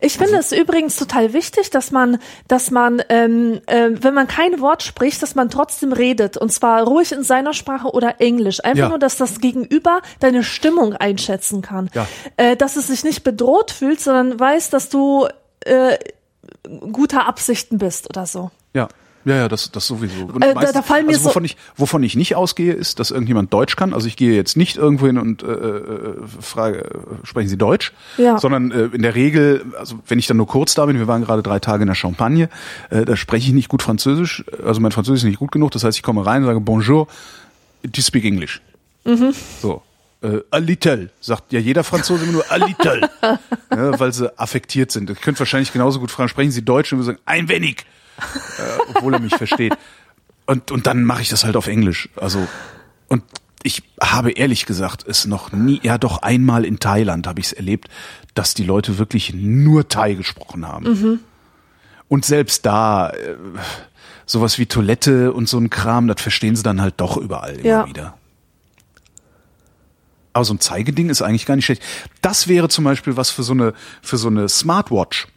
ich finde es übrigens total wichtig, dass man, dass man, ähm, äh, wenn man kein Wort spricht, dass man trotzdem redet und zwar ruhig in seiner Sprache oder Englisch. Einfach ja. nur, dass das Gegenüber deine Stimmung einschätzen kann, ja. äh, dass es sich nicht bedroht fühlt, sondern weiß, dass du äh, guter Absichten bist oder so. Ja. Ja, ja, das, das sowieso. Und äh, da, da fallen mir also wovon, so ich, wovon ich nicht ausgehe, ist, dass irgendjemand Deutsch kann. Also ich gehe jetzt nicht irgendwo hin und äh, äh, frage, sprechen Sie Deutsch? Ja. Sondern äh, in der Regel, also wenn ich dann nur kurz da bin, wir waren gerade drei Tage in der Champagne, äh, da spreche ich nicht gut Französisch, also mein Französisch ist nicht gut genug. Das heißt, ich komme rein und sage Bonjour, do you speak English? Mhm. So. Äh, a little, sagt ja jeder Franzose immer nur a little, ja, weil sie affektiert sind. Ich könnte wahrscheinlich genauso gut fragen, sprechen Sie Deutsch und wir sagen ein wenig äh, obwohl er mich versteht. Und, und dann mache ich das halt auf Englisch. Also, und ich habe ehrlich gesagt es noch nie, ja doch einmal in Thailand habe ich es erlebt, dass die Leute wirklich nur Thai gesprochen haben. Mhm. Und selbst da, äh, sowas wie Toilette und so ein Kram, das verstehen sie dann halt doch überall immer ja. wieder. Aber so ein Zeigeding ist eigentlich gar nicht schlecht. Das wäre zum Beispiel was für so eine, für so eine Smartwatch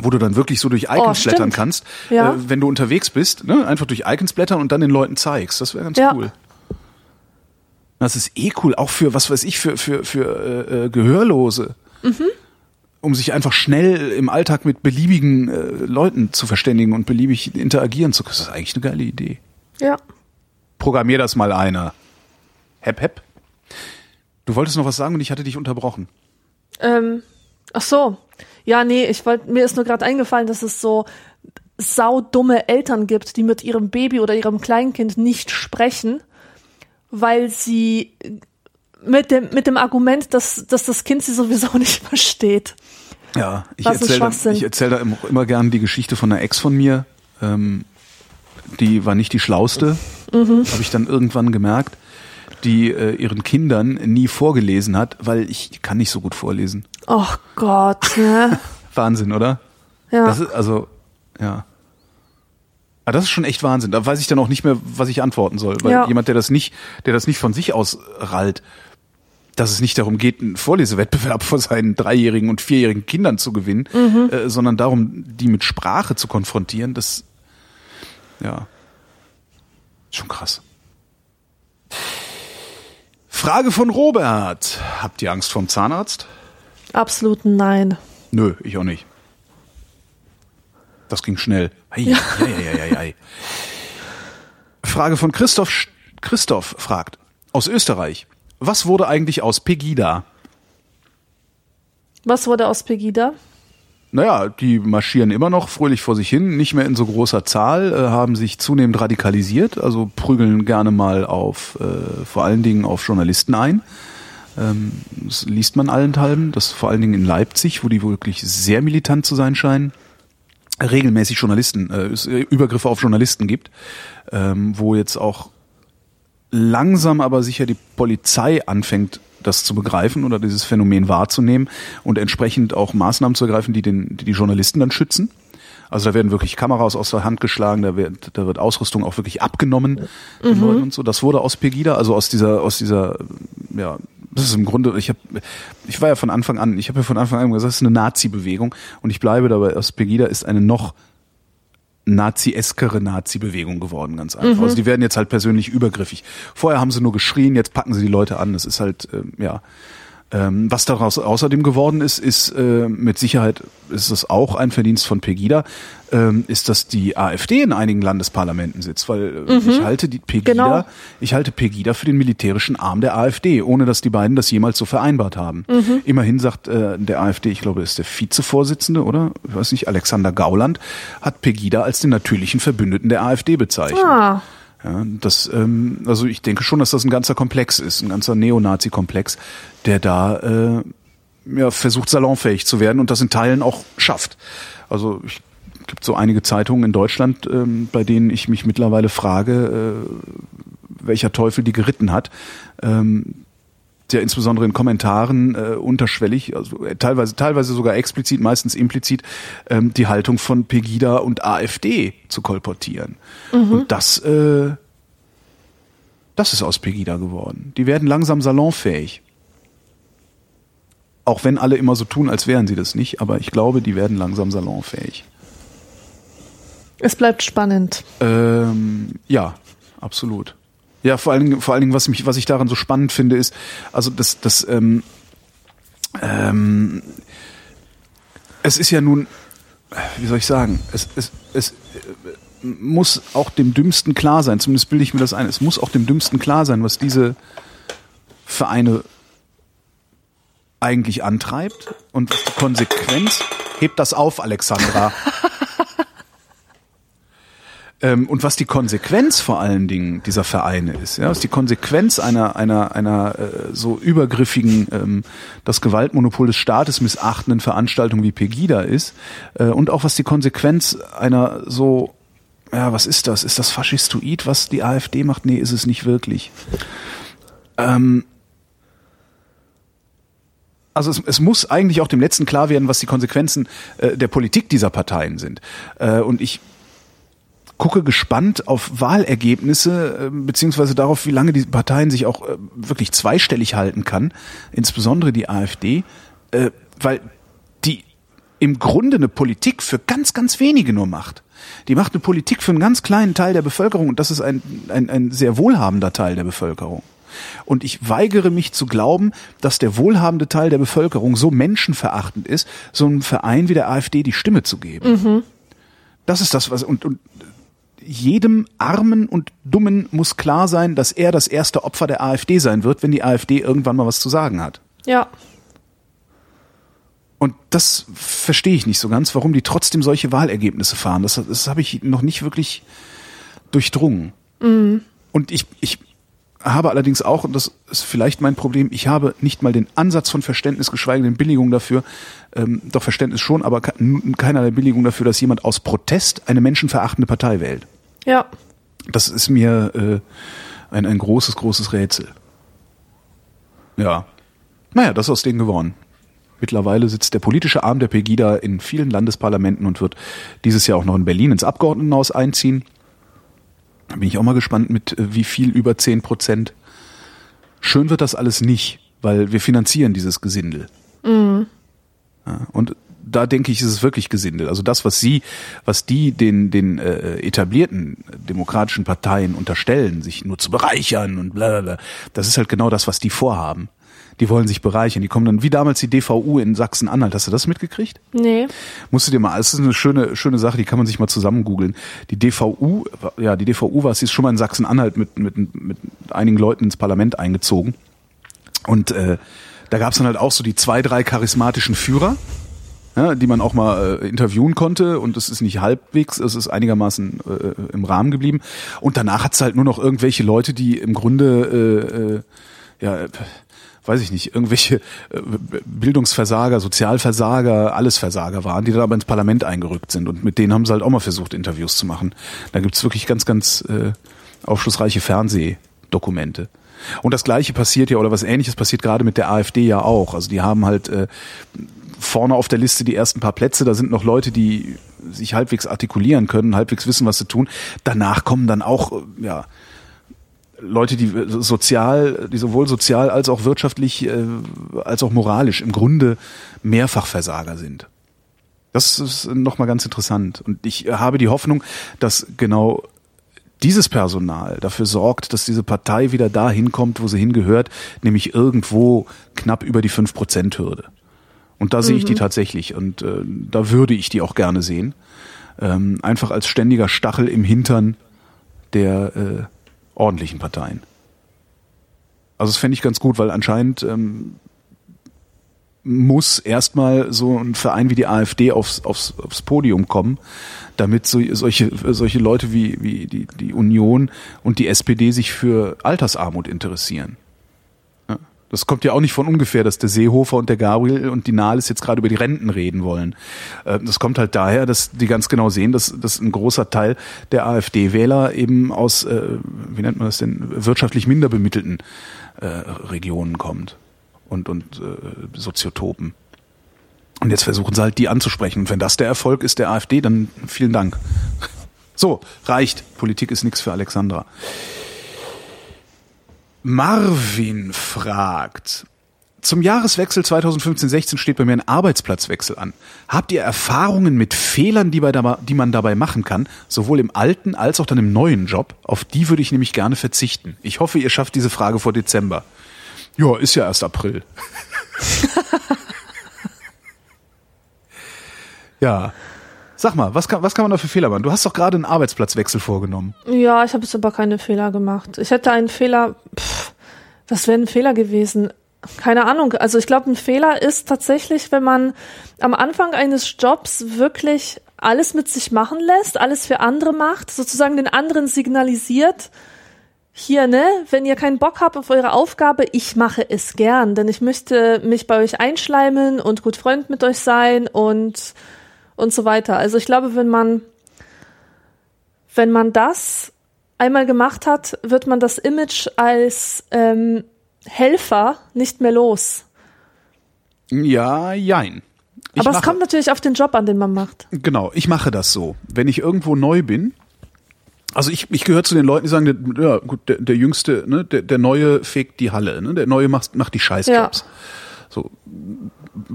wo du dann wirklich so durch Icons oh, blättern kannst, ja. äh, wenn du unterwegs bist, ne? einfach durch Icons blättern und dann den Leuten zeigst. Das wäre ganz ja. cool. Das ist eh cool, auch für, was weiß ich, für, für, für äh, äh, Gehörlose. Mhm. Um sich einfach schnell im Alltag mit beliebigen äh, Leuten zu verständigen und beliebig interagieren zu können. Das ist eigentlich eine geile Idee. Ja. Programmier das mal einer. Hep, hep. Du wolltest noch was sagen und ich hatte dich unterbrochen. Ähm, ach so. Ja, nee, ich wollte, mir ist nur gerade eingefallen, dass es so saudumme Eltern gibt, die mit ihrem Baby oder ihrem Kleinkind nicht sprechen, weil sie mit dem, mit dem Argument, dass, dass das Kind sie sowieso nicht versteht. Ja, ich erzähle da, ich erzähl da immer gern die Geschichte von einer Ex von mir. Ähm, die war nicht die schlauste, mhm. habe ich dann irgendwann gemerkt, die äh, ihren Kindern nie vorgelesen hat, weil ich kann nicht so gut vorlesen. Oh Gott, ne? Wahnsinn, oder? Ja. Das ist, also, ja. Aber das ist schon echt Wahnsinn. Da weiß ich dann auch nicht mehr, was ich antworten soll. Weil ja. jemand, der das nicht, der das nicht von sich aus rallt, dass es nicht darum geht, einen Vorlesewettbewerb vor seinen dreijährigen und vierjährigen Kindern zu gewinnen, mhm. äh, sondern darum, die mit Sprache zu konfrontieren, das, ja, schon krass. Frage von Robert. Habt ihr Angst vom Zahnarzt? Absolut nein. Nö, ich auch nicht. Das ging schnell. Hei, ja. hei, hei, Frage von Christoph. Christoph fragt aus Österreich. Was wurde eigentlich aus Pegida? Was wurde aus Pegida? Naja, die marschieren immer noch fröhlich vor sich hin, nicht mehr in so großer Zahl, äh, haben sich zunehmend radikalisiert, also prügeln gerne mal auf, äh, vor allen Dingen auf Journalisten ein. Ähm, das liest man allenthalben, das vor allen Dingen in Leipzig, wo die wirklich sehr militant zu sein scheinen, regelmäßig Journalisten, äh, äh, Übergriffe auf Journalisten gibt, ähm, wo jetzt auch langsam aber sicher die Polizei anfängt, das zu begreifen oder dieses Phänomen wahrzunehmen und entsprechend auch Maßnahmen zu ergreifen, die den, die, die Journalisten dann schützen. Also da werden wirklich Kameras aus der Hand geschlagen, da wird, da wird Ausrüstung auch wirklich abgenommen mhm. den Leuten und so. Das wurde aus Pegida, also aus dieser, aus dieser, ja, das ist im Grunde, ich habe, ich war ja von Anfang an, ich habe ja von Anfang an gesagt, das ist eine Nazi-Bewegung und ich bleibe dabei, aus Pegida ist eine noch nazi-eskere Nazi-Bewegung geworden, ganz einfach. Mhm. Also die werden jetzt halt persönlich übergriffig. Vorher haben sie nur geschrien, jetzt packen sie die Leute an. Das ist halt, äh, ja, Ähm, was daraus außerdem geworden ist, ist äh, mit Sicherheit ist es auch ein Verdienst von Pegida, ähm, ist, dass die AfD in einigen Landesparlamenten sitzt, weil äh, Mhm. ich halte die Pegida, Genau. ich halte Pegida für den militärischen Arm der AfD, ohne dass die beiden das jemals so vereinbart haben. Mhm. Immerhin sagt äh, der AfD, ich glaube, ist der Vizevorsitzende, oder? Ich weiß nicht, Alexander Gauland hat Pegida als den natürlichen Verbündeten der AfD bezeichnet. Ah, Ja, das, ähm, also ich denke schon, dass das ein ganzer Komplex ist, ein ganzer Neonazi-Komplex, der da äh, ja, versucht, salonfähig zu werden und das in Teilen auch schafft. Also ich gibt so einige Zeitungen in Deutschland, ähm, bei denen ich mich mittlerweile frage, äh, welcher Teufel die geritten hat. Ähm, der insbesondere in Kommentaren äh, unterschwellig, also äh, teilweise, teilweise sogar explizit, meistens implizit, ähm, die Haltung von Pegida und AfD zu kolportieren. Und das, äh, das ist aus Pegida geworden. Die werden langsam salonfähig. Auch wenn alle immer so tun, als wären sie das nicht, aber ich glaube, die werden langsam salonfähig. es bleibt spannend. Ähm, ja, absolut. Ja, vor allen Dingen, vor allen Dingen, was mich, was ich daran so spannend finde, ist, also das, das, ähm, ähm, es ist ja nun, wie soll ich sagen, es, es, es äh, muss auch dem Dümmsten klar sein, zumindest bilde ich mir das ein, es muss auch dem Dümmsten klar sein, was diese Vereine eigentlich antreibt und was die Konsequenz, hebt das auf, Alexandra. Ähm, und was die Konsequenz vor allen Dingen dieser Vereine ist, ja, was die Konsequenz einer einer einer äh, so übergriffigen, ähm, das Gewaltmonopol des Staates missachtenden Veranstaltung wie Pegida ist, äh, und auch was die Konsequenz einer so, ja, was ist das? Ist das Faschistoid, was die AfD macht? Nee, ist es nicht wirklich. Ähm, also es, es muss eigentlich auch dem Letzten klar werden, was die Konsequenzen äh, der Politik dieser Parteien sind. Äh, und ich gucke gespannt auf Wahlergebnisse äh, beziehungsweise darauf, wie lange die Parteien sich auch äh, wirklich zweistellig halten kann, insbesondere die AfD, äh, weil die im Grunde eine Politik für ganz, ganz wenige nur macht. Die macht eine Politik für einen ganz kleinen Teil der Bevölkerung und das ist ein, ein, ein sehr wohlhabender Teil der Bevölkerung. Und ich weigere mich zu glauben, dass der wohlhabende Teil der Bevölkerung so menschenverachtend ist, so einem Verein wie der AfD die Stimme zu geben. Das ist das, was, und, und jedem Armen und Dummen muss klar sein, dass er das erste Opfer der AfD sein wird, wenn die AfD irgendwann mal was zu sagen hat. Ja. Und das verstehe ich nicht so ganz, warum die trotzdem solche Wahlergebnisse fahren. Das, das habe ich noch nicht wirklich durchdrungen. Und ich, ich habe allerdings auch, und das ist vielleicht mein Problem, ich habe nicht mal den Ansatz von Verständnis, geschweige denn Billigung dafür, ähm, doch Verständnis schon, aber keinerlei Billigung dafür, dass jemand aus Protest eine menschenverachtende Partei wählt. Ja. Das ist mir äh, ein, ein großes, großes Rätsel. Ja. Naja, das ist aus denen geworden. Mittlerweile sitzt der politische Arm der Pegida in vielen Landesparlamenten und wird dieses Jahr auch noch in Berlin ins Abgeordnetenhaus einziehen. Da bin ich auch mal gespannt mit äh, wie viel über 10 Prozent. Schön wird das alles nicht, weil wir finanzieren dieses Gesindel. Ja, und da denke ich, ist es wirklich Gesindel. Also das, was sie, was die den, den äh, etablierten demokratischen Parteien unterstellen, sich nur zu bereichern und bla bla bla, das ist halt genau das, was die vorhaben. Die wollen sich bereichern. Die kommen dann, wie damals die DVU in Sachsen-Anhalt. Hast du das mitgekriegt? Nee. Musst du dir mal, es ist eine schöne, schöne Sache, die kann man sich mal zusammen googeln. Die DVU, ja, die DVU war, sie ist schon mal in Sachsen-Anhalt mit, mit, mit einigen Leuten ins Parlament eingezogen. Und äh, da gab's dann halt auch so die zwei, drei charismatischen Führer, ja, die man auch mal äh, interviewen konnte. Und es ist nicht halbwegs, es ist einigermaßen äh, im Rahmen geblieben. Und danach hat's halt nur noch irgendwelche Leute, die im Grunde äh, äh, ja, weiß ich nicht, irgendwelche äh, Bildungsversager, Sozialversager, alles Versager waren, die dann aber ins Parlament eingerückt sind. Und mit denen haben sie halt auch mal versucht, Interviews zu machen. Da gibt's wirklich ganz, ganz äh, aufschlussreiche Fernsehdokumente. Und das Gleiche passiert ja, oder was Ähnliches passiert gerade mit der AfD ja auch. Also die haben halt äh, vorne auf der Liste die ersten paar Plätze, da sind noch Leute, die sich halbwegs artikulieren können, halbwegs wissen, was sie tun. Danach kommen dann auch, äh, ja, Leute, die sozial, die sowohl sozial als auch wirtschaftlich, äh, als auch moralisch im Grunde Mehrfachversager sind. Das ist nochmal ganz interessant. Und ich habe die Hoffnung, dass genau dieses Personal dafür sorgt, dass diese Partei wieder dahin kommt, wo sie hingehört, nämlich irgendwo knapp über die 5%-Hürde. Und da sehe ich die Mhm. tatsächlich und äh, da würde ich die auch gerne sehen. Ähm, einfach als ständiger Stachel im Hintern der äh, ordentlichen Parteien. Also das fände ich ganz gut, weil anscheinend ähm, muss erstmal so ein Verein wie die AfD aufs, aufs, aufs Podium kommen, damit so, solche, solche Leute wie, wie die, die Union und die SPD sich für Altersarmut interessieren. Das kommt ja auch nicht von ungefähr, dass der Seehofer und der Gabriel und die Nahles jetzt gerade über die Renten reden wollen. Äh, Das kommt halt daher, dass die ganz genau sehen, dass, dass ein großer Teil der AfD-Wähler eben aus, äh, wie nennt man das denn, wirtschaftlich minder bemittelten äh, Regionen kommt und, und äh, Soziotopen. Und jetzt versuchen sie halt die anzusprechen. Und wenn das der Erfolg ist der AfD, dann vielen Dank. So, reicht. Politik ist nichts für Alexandra. Marvin fragt. Zum Jahreswechsel 2015-16 steht bei mir ein Arbeitsplatzwechsel an. Habt ihr Erfahrungen mit Fehlern, die, bei die man dabei machen kann, sowohl im alten als auch dann im neuen Job? Auf die würde ich nämlich gerne verzichten. Ich hoffe, ihr schafft diese Frage vor Dezember. Ja, ist ja erst April. ja. Sag mal, was kann, was kann man da für Fehler machen? Du hast doch gerade einen Arbeitsplatzwechsel vorgenommen. Ja, ich habe jetzt aber keine Fehler gemacht. Ich hätte einen Fehler, pff, was wäre ein Fehler gewesen? Keine Ahnung. Also ich glaube, ein Fehler ist tatsächlich, wenn man am Anfang eines Jobs wirklich alles mit sich machen lässt, alles für andere macht, sozusagen den anderen signalisiert, hier, ne, wenn ihr keinen Bock habt auf eure Aufgabe, ich mache es gern, denn ich möchte mich bei euch einschleimen und gut Freund mit euch sein und und so weiter. Also ich glaube, wenn man wenn man das einmal gemacht hat, wird man das Image als ähm, Helfer nicht mehr los. Ja, jein. Ich Aber es mache- kommt natürlich auf den Job an, den man macht. Genau, ich mache das so. Wenn ich irgendwo neu bin, also ich, ich gehöre zu den Leuten, die sagen, der, ja gut, der, der Jüngste, ne, der, der Neue fegt die Halle, ne, der Neue macht, macht die Scheißjobs. So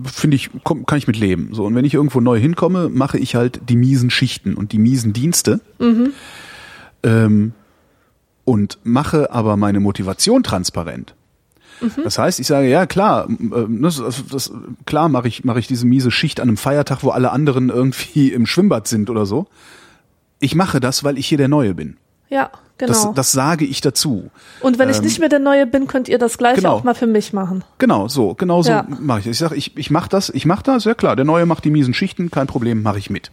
finde ich, komm, kann ich mit leben. So und wenn ich irgendwo neu hinkomme, mache ich halt die miesen Schichten und die miesen Dienste. Ähm, und mache aber meine Motivation transparent. Das heißt, ich sage, ja klar, äh, das, das, klar mache ich, mache ich diese miese Schicht an einem Feiertag, wo alle anderen irgendwie im Schwimmbad sind oder so. Ich mache das, weil ich hier der Neue bin. Ja, genau. Das, das sage ich dazu. und wenn ich ähm, nicht mehr der Neue bin, könnt ihr das gleiche genau. auch mal für mich machen. Genau, so, genau so Ja. mache ich. das. Ich sage, ich, ich mache das, ich mache das, ja klar, der Neue macht die miesen Schichten, kein Problem, mache ich mit.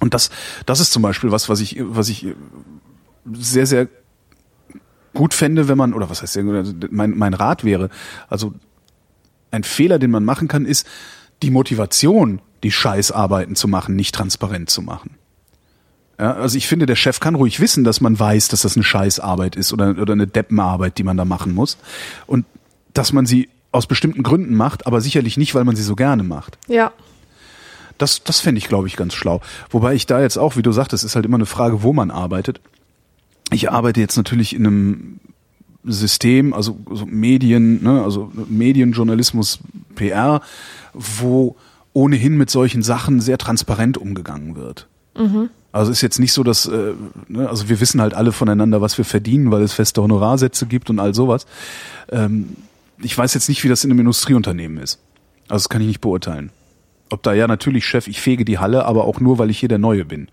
Und das, das ist zum Beispiel was, was ich, was ich sehr, sehr gut fände, wenn man, oder was heißt also mein, mein Rat wäre, also ein Fehler, den man machen kann, ist die Motivation, die Scheißarbeiten zu machen, nicht transparent zu machen. Ja, also ich finde, der Chef kann ruhig wissen, dass man weiß, dass das eine Scheißarbeit ist oder, oder eine Deppenarbeit, die man da machen muss. Und dass man sie aus bestimmten Gründen macht, aber sicherlich nicht, weil man sie so gerne macht. Ja. Das, das fände ich, glaube ich, ganz schlau. Wobei ich da jetzt auch, wie du sagtest, ist halt immer eine Frage, wo man arbeitet. Ich arbeite jetzt natürlich in einem System, also so Medien, ne, also Medienjournalismus, PR, wo ohnehin mit solchen Sachen sehr transparent umgegangen wird. Also ist jetzt nicht so, dass, äh, ne, also wir wissen halt alle voneinander, was wir verdienen, weil es feste Honorarsätze gibt und all sowas. Ähm, ich weiß jetzt nicht, wie das in einem Industrieunternehmen ist. Also das kann ich nicht beurteilen. Ob da ja natürlich Chef, ich fege die Halle, aber auch nur, weil ich hier der Neue bin.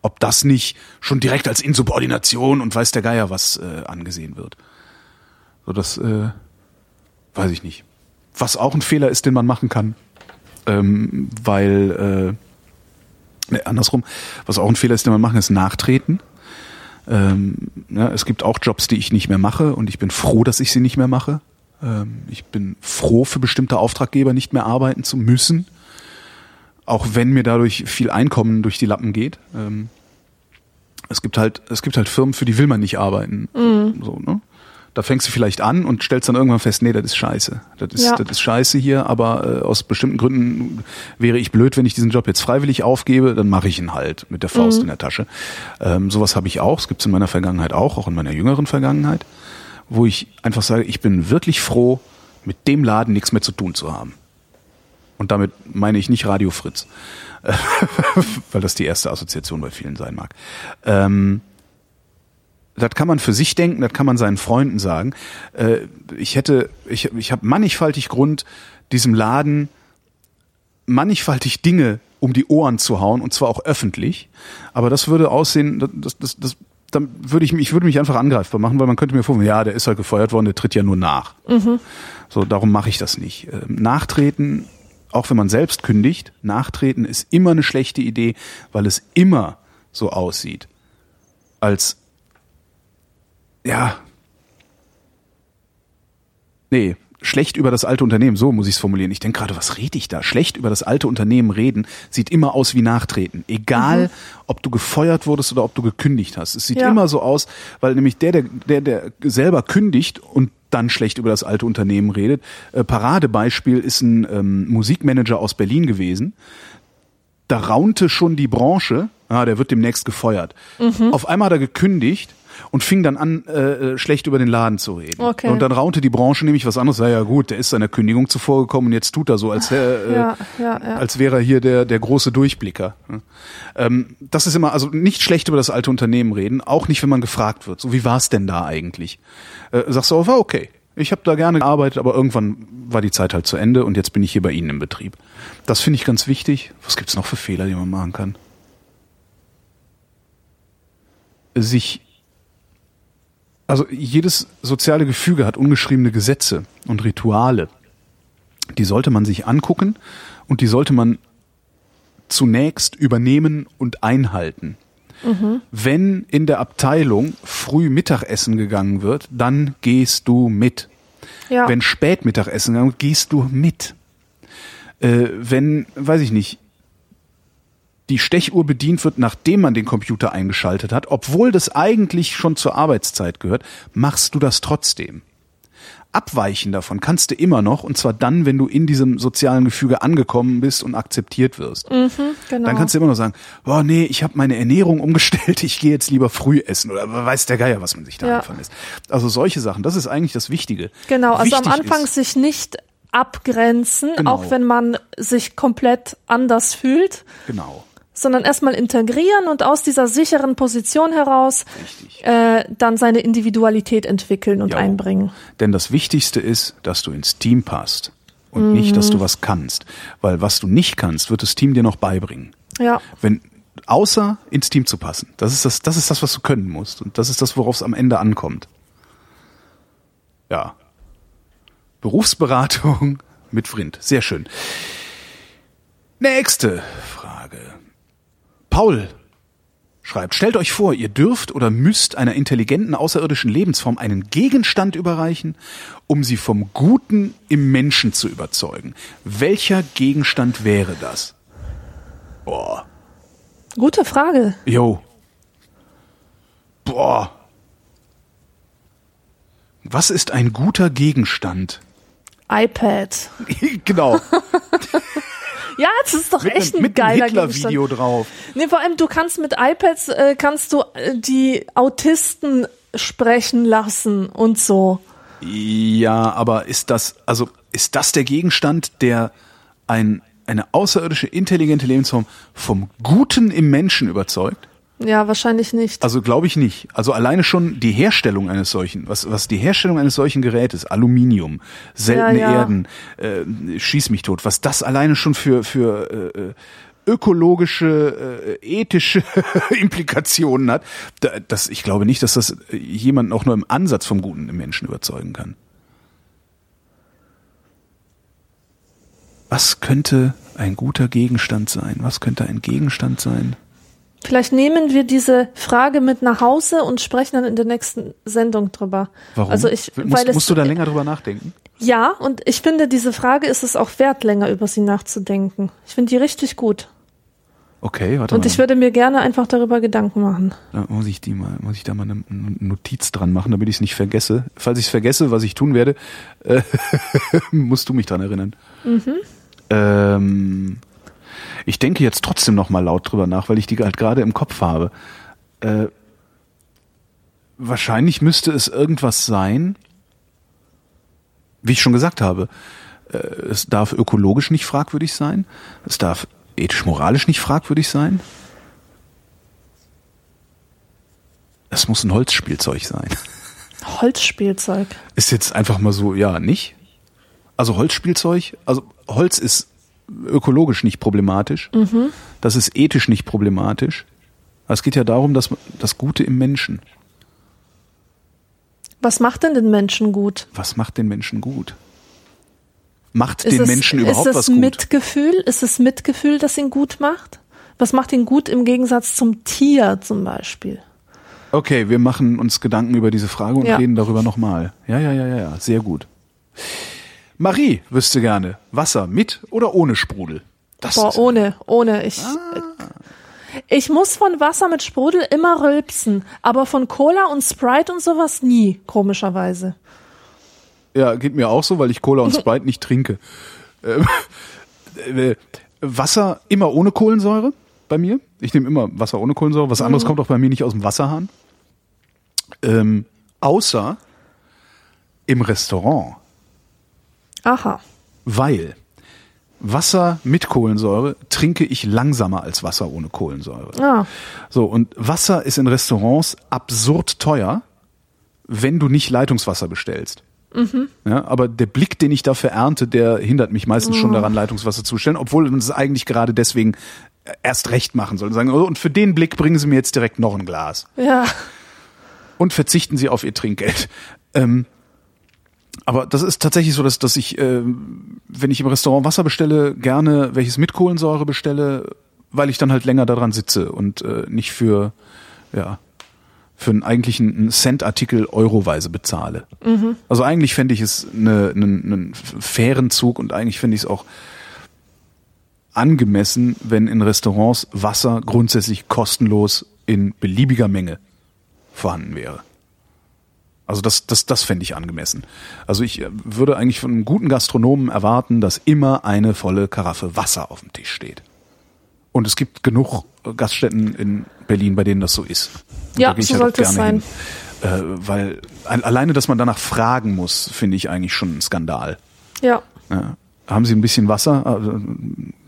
Ob das nicht schon direkt als Insubordination und weiß der Geier was äh, angesehen wird. So das äh, weiß ich nicht. Was auch ein Fehler ist, den man machen kann, ähm, weil äh, ne, andersrum, was auch ein Fehler ist, den man machen, ist nachtreten. Ähm, ja, es gibt auch Jobs, die ich nicht mehr mache und ich bin froh, dass ich sie nicht mehr mache. Ähm, ich bin froh, für bestimmte Auftraggeber nicht mehr arbeiten zu müssen, auch wenn mir dadurch viel Einkommen durch die Lappen geht. Ähm, es gibt halt, es gibt halt Firmen, für die will man nicht arbeiten. So, ne? Da fängst du vielleicht an und stellst dann irgendwann fest, nee, das ist scheiße. Das ist, Ja. das ist scheiße hier, aber äh, aus bestimmten Gründen wäre ich blöd, wenn ich diesen Job jetzt freiwillig aufgebe, dann mache ich ihn halt mit der Faust in der Tasche. Ähm, sowas habe ich auch, es gibt's in meiner Vergangenheit auch, auch in meiner jüngeren Vergangenheit, wo ich einfach sage, ich bin wirklich froh, mit dem Laden nichts mehr zu tun zu haben. Und damit meine ich nicht Radio Fritz, weil das die erste Assoziation bei vielen sein mag. Ähm, das kann man für sich denken, das kann man seinen Freunden sagen. Äh, ich hätte, ich, ich habe mannigfaltig Grund, diesem Laden mannigfaltig Dinge um die Ohren zu hauen und zwar auch öffentlich. Aber das würde aussehen, das, das, das, dann würde ich mich, ich würde mich einfach angreifbar machen, weil man könnte mir vorstellen, ja, der ist halt gefeuert worden, der tritt ja nur nach. Mhm. So, darum mache ich das nicht. Ähm, nachtreten, auch wenn man selbst kündigt, nachtreten ist immer eine schlechte Idee, weil es immer so aussieht, als ja, nee, schlecht über das alte Unternehmen, so muss ich es formulieren. Ich denke gerade, was rede ich da? Schlecht über das alte Unternehmen reden sieht immer aus wie Nachtreten. Egal, mhm. ob du gefeuert wurdest oder ob du gekündigt hast. Es sieht ja. immer so aus, weil nämlich der, der, der, der selber kündigt und dann schlecht über das alte Unternehmen redet. Äh, Paradebeispiel ist ein ähm, Musikmanager aus Berlin gewesen. Da raunte schon die Branche, ah, der wird demnächst gefeuert. Mhm. Auf einmal hat er gekündigt und fing dann an, äh, äh, schlecht über den Laden zu reden. Okay. Und dann raunte die Branche nämlich was anderes. Ja, ja gut, der ist seiner Kündigung zuvor gekommen und jetzt tut er so, als, äh, ja, ja, ja. als wäre er hier der, der große Durchblicker. Ähm, das ist immer, also nicht schlecht über das alte Unternehmen reden, auch nicht, wenn man gefragt wird. So, wie war es denn da eigentlich? Äh, sagst du, oh, war okay. Ich habe da gerne gearbeitet, aber irgendwann war die Zeit halt zu Ende und jetzt bin ich hier bei Ihnen im Betrieb. Das finde ich ganz wichtig. Was gibt's noch für Fehler, die man machen kann? Sich also jedes soziale Gefüge hat ungeschriebene Gesetze und Rituale. Die sollte man sich angucken und die sollte man zunächst übernehmen und einhalten. Mhm. Wenn in der Abteilung früh Mittagessen gegangen wird, dann gehst du mit. Ja. Wenn spät Mittagessen gegangen wird, gehst du mit. Äh, wenn, weiß ich nicht, die Stechuhr bedient wird, nachdem man den Computer eingeschaltet hat, obwohl das eigentlich schon zur Arbeitszeit gehört, machst du das trotzdem. Abweichen davon kannst du immer noch, und zwar dann, wenn du in diesem sozialen Gefüge angekommen bist und akzeptiert wirst. Mhm, genau. Dann kannst du immer noch sagen, oh nee, ich habe meine Ernährung umgestellt, ich gehe jetzt lieber früh essen oder weiß der Geier, was man sich da ja. anfangen lässt. Also solche Sachen, das ist eigentlich das Wichtige. Genau, also Wichtig am Anfang ist, sich nicht abgrenzen, genau. auch wenn man sich komplett anders fühlt. Genau sondern erstmal integrieren und aus dieser sicheren Position heraus äh, dann seine Individualität entwickeln und ja. einbringen. Denn das Wichtigste ist, dass du ins Team passt und mhm. nicht, dass du was kannst. Weil was du nicht kannst, wird das Team dir noch beibringen. Ja. Wenn, außer ins Team zu passen. Das ist das, das ist das, was du können musst. Und das ist das, worauf es am Ende ankommt. Ja. Berufsberatung mit Vrind. Sehr schön. Nächste. Paul schreibt, stellt euch vor, ihr dürft oder müsst einer intelligenten außerirdischen Lebensform einen Gegenstand überreichen, um sie vom Guten im Menschen zu überzeugen. Welcher Gegenstand wäre das? Boah. Gute Frage. Jo. Boah. Was ist ein guter Gegenstand? iPad. genau. Ja, das ist doch mit echt ein, ein geiler Hitler-Video drauf. Nee, vor allem, du kannst mit iPads, äh, kannst du äh, die Autisten sprechen lassen und so. Ja, aber ist das, also ist das der Gegenstand, der ein, eine außerirdische intelligente Lebensform vom Guten im Menschen überzeugt? Ja, wahrscheinlich nicht. Also glaube ich nicht. Also alleine schon die Herstellung eines solchen, was, was die Herstellung eines solchen Gerätes, Aluminium, seltene ja, ja. Erden, äh, schieß mich tot, was das alleine schon für, für äh, ökologische, äh, ethische Implikationen hat, das, ich glaube nicht, dass das jemanden auch nur im Ansatz vom Guten im Menschen überzeugen kann. Was könnte ein guter Gegenstand sein? Was könnte ein Gegenstand sein? Vielleicht nehmen wir diese Frage mit nach Hause und sprechen dann in der nächsten Sendung drüber. Warum? Also ich, es, musst du da länger drüber nachdenken? Ja, und ich finde, diese Frage ist es auch wert, länger über sie nachzudenken. Ich finde die richtig gut. Okay, warte Und mal. ich würde mir gerne einfach darüber Gedanken machen. Da muss ich die mal, muss ich da mal eine Notiz dran machen, damit ich es nicht vergesse. Falls ich es vergesse, was ich tun werde, äh, musst du mich dran erinnern. Mhm. Ähm, ich denke jetzt trotzdem noch mal laut drüber nach, weil ich die halt gerade im Kopf habe. Äh, wahrscheinlich müsste es irgendwas sein, wie ich schon gesagt habe. Äh, es darf ökologisch nicht fragwürdig sein. Es darf ethisch-moralisch nicht fragwürdig sein. Das muss ein Holzspielzeug sein. Holzspielzeug. Ist jetzt einfach mal so, ja, nicht? Also Holzspielzeug, also Holz ist ökologisch nicht problematisch. Mhm. Das ist ethisch nicht problematisch. Es geht ja darum, dass das Gute im Menschen. Was macht denn den Menschen gut? Was macht den Menschen gut? Macht Ist den es, Menschen überhaupt ist es was gut? Mitgefühl? Ist es Mitgefühl, das ihn gut macht? Was macht ihn gut im Gegensatz zum Tier zum Beispiel? Okay, wir machen uns Gedanken über diese Frage und Ja. reden darüber nochmal. Ja, ja, ja, ja, ja, sehr gut. Marie wüsste gerne, Wasser mit oder ohne Sprudel? Das Boah, ohne, ohne. Ich, ich muss von Wasser mit Sprudel immer rülpsen, aber von Cola und Sprite und sowas nie, komischerweise. ja, geht mir auch so, weil ich Cola und Sprite nicht trinke. Ähm, äh, Wasser immer ohne Kohlensäure bei mir. Ich nehme immer Wasser ohne Kohlensäure. Was anderes kommt auch bei mir nicht aus dem Wasserhahn. Ähm, außer im Restaurant. Aha. Weil Wasser mit Kohlensäure trinke ich langsamer als Wasser ohne Kohlensäure. Ah, So, und Wasser ist in Restaurants absurd teuer, wenn du nicht Leitungswasser bestellst. Ja, aber der Blick, den ich dafür ernte, der hindert mich meistens schon daran, Leitungswasser zu bestellen, obwohl man es eigentlich gerade deswegen erst recht machen soll. Und sagen, oh, und für den Blick bringen Sie mir jetzt direkt noch ein Glas. ja. Und verzichten Sie auf Ihr Trinkgeld. Ähm, aber das ist tatsächlich so, dass, dass ich, ähm, wenn ich im Restaurant Wasser bestelle, gerne welches mit Kohlensäure bestelle, weil ich dann halt länger daran sitze und äh, nicht für, ja, für einen eigentlichen Cent-Artikel euroweise bezahle. Also eigentlich fände ich es eine, einen, einen fairen Zug und eigentlich finde ich es auch angemessen, wenn in Restaurants Wasser grundsätzlich kostenlos in beliebiger Menge vorhanden wäre. Also das, das, das fände ich angemessen. Also ich äh, würde eigentlich von einem guten Gastronomen erwarten, dass immer eine volle Karaffe Wasser auf dem Tisch steht. Und es gibt genug äh, Gaststätten in Berlin, bei denen das so ist. Und Ja, so halt sollte es Hin. Äh, weil ein- alleine, dass man danach fragen muss, finde ich eigentlich schon ein Skandal. Ja. Ja. Haben Sie ein bisschen Wasser?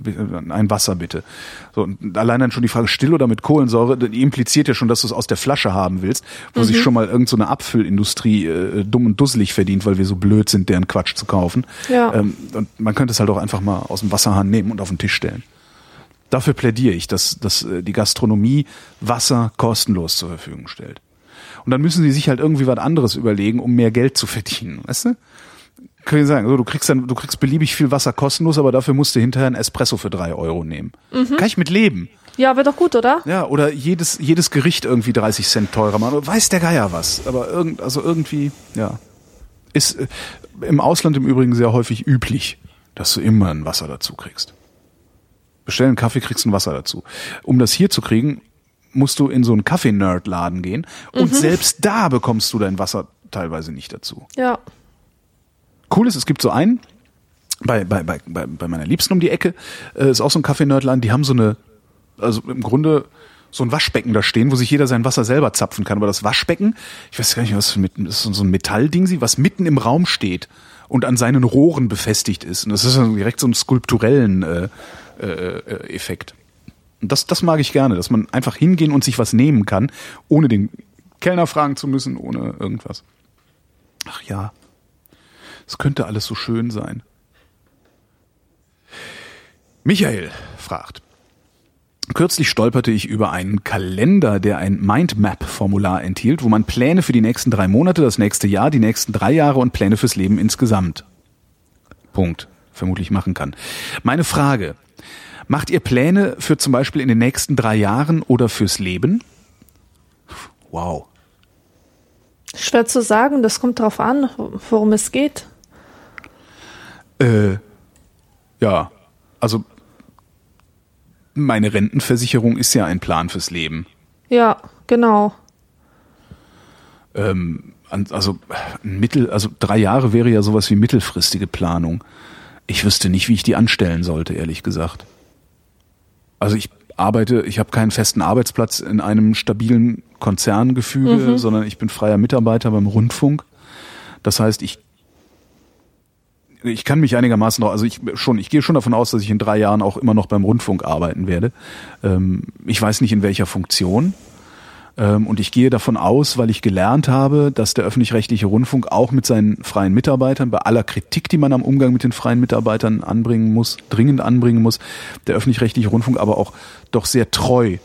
Äh, Ein Wasser bitte. So, allein dann schon die Frage still oder mit Kohlensäure, die impliziert ja schon, dass du es aus der Flasche haben willst, wo sich schon mal irgendeine so eine Abfüllindustrie äh, dumm und dusselig verdient, weil wir so blöd sind, deren Quatsch zu kaufen. Ja. Ähm, und man könnte es halt auch einfach mal aus dem Wasserhahn nehmen und auf den Tisch stellen. Dafür plädiere ich, dass, dass äh, die Gastronomie Wasser kostenlos zur Verfügung stellt. Und dann müssen sie sich halt irgendwie was anderes überlegen, um mehr Geld zu verdienen, weißt du? Kann ich sagen, so, du kriegst dann, du kriegst beliebig viel Wasser kostenlos, aber dafür musst du hinterher einen Espresso für drei Euro nehmen. Kann ich mit leben. Ja, wäre doch gut, oder? Ja, oder jedes, jedes Gericht irgendwie 30 Cent teurer machen. Weiß der Geier was. Aber irgend, also irgendwie, ja. Ist äh, im Ausland im Übrigen sehr häufig üblich, dass du immer ein Wasser dazu kriegst. Bestell einen Kaffee, kriegst ein Wasser dazu. Um das hier zu kriegen, musst du in so einen Kaffee-Nerd-Laden gehen und selbst da bekommst du dein Wasser teilweise nicht dazu. Ja. Cool ist, es gibt so einen, bei, bei, bei, bei, meiner Liebsten um die Ecke, äh, ist auch so ein Kaffee-Nerdladen, die haben so eine, also im Grunde so ein Waschbecken da stehen, wo sich jeder sein Wasser selber zapfen kann. Aber das Waschbecken, ich weiß gar nicht, was mit, ist so ein Metallding, was mitten im Raum steht und an seinen Rohren befestigt ist. Und das ist direkt so einen skulpturellen äh, äh, äh, Effekt. Und das, das mag ich gerne, dass man einfach hingehen und sich was nehmen kann, ohne den Kellner fragen zu müssen, ohne irgendwas. Ach ja, es könnte alles so schön sein. Michael fragt. Kürzlich stolperte ich über einen Kalender, der ein Mindmap-Formular enthielt, wo man Pläne für die nächsten drei Monate, das nächste Jahr, die nächsten drei Jahre und Pläne fürs Leben insgesamt. Punkt. Vermutlich machen kann. Meine Frage. Macht ihr Pläne für zum Beispiel in den nächsten drei Jahren oder fürs Leben? Wow. Schwer zu sagen, das kommt drauf an, worum es geht. Äh, ja, also meine Rentenversicherung ist ja ein Plan fürs Leben. Ja, genau. Ähm, also Mittel, also drei Jahre wäre ja sowas wie mittelfristige Planung. Ich wüsste nicht, wie ich die anstellen sollte, ehrlich gesagt. Also ich arbeite, ich habe keinen festen Arbeitsplatz in einem stabilen Konzerngefüge, sondern ich bin freier Mitarbeiter beim Rundfunk. Das heißt, ich ich kann mich einigermaßen noch, also ich schon, ich gehe schon davon aus, dass ich in drei Jahren auch immer noch beim Rundfunk arbeiten werde. Ähm, ich weiß nicht in welcher Funktion, Ähm, und ich gehe davon aus, weil ich gelernt habe, dass der öffentlich-rechtliche Rundfunk auch mit seinen freien Mitarbeitern, bei aller Kritik, die man am Umgang mit den freien Mitarbeitern anbringen muss, dringend anbringen muss, der öffentlich-rechtliche Rundfunk aber auch doch sehr treu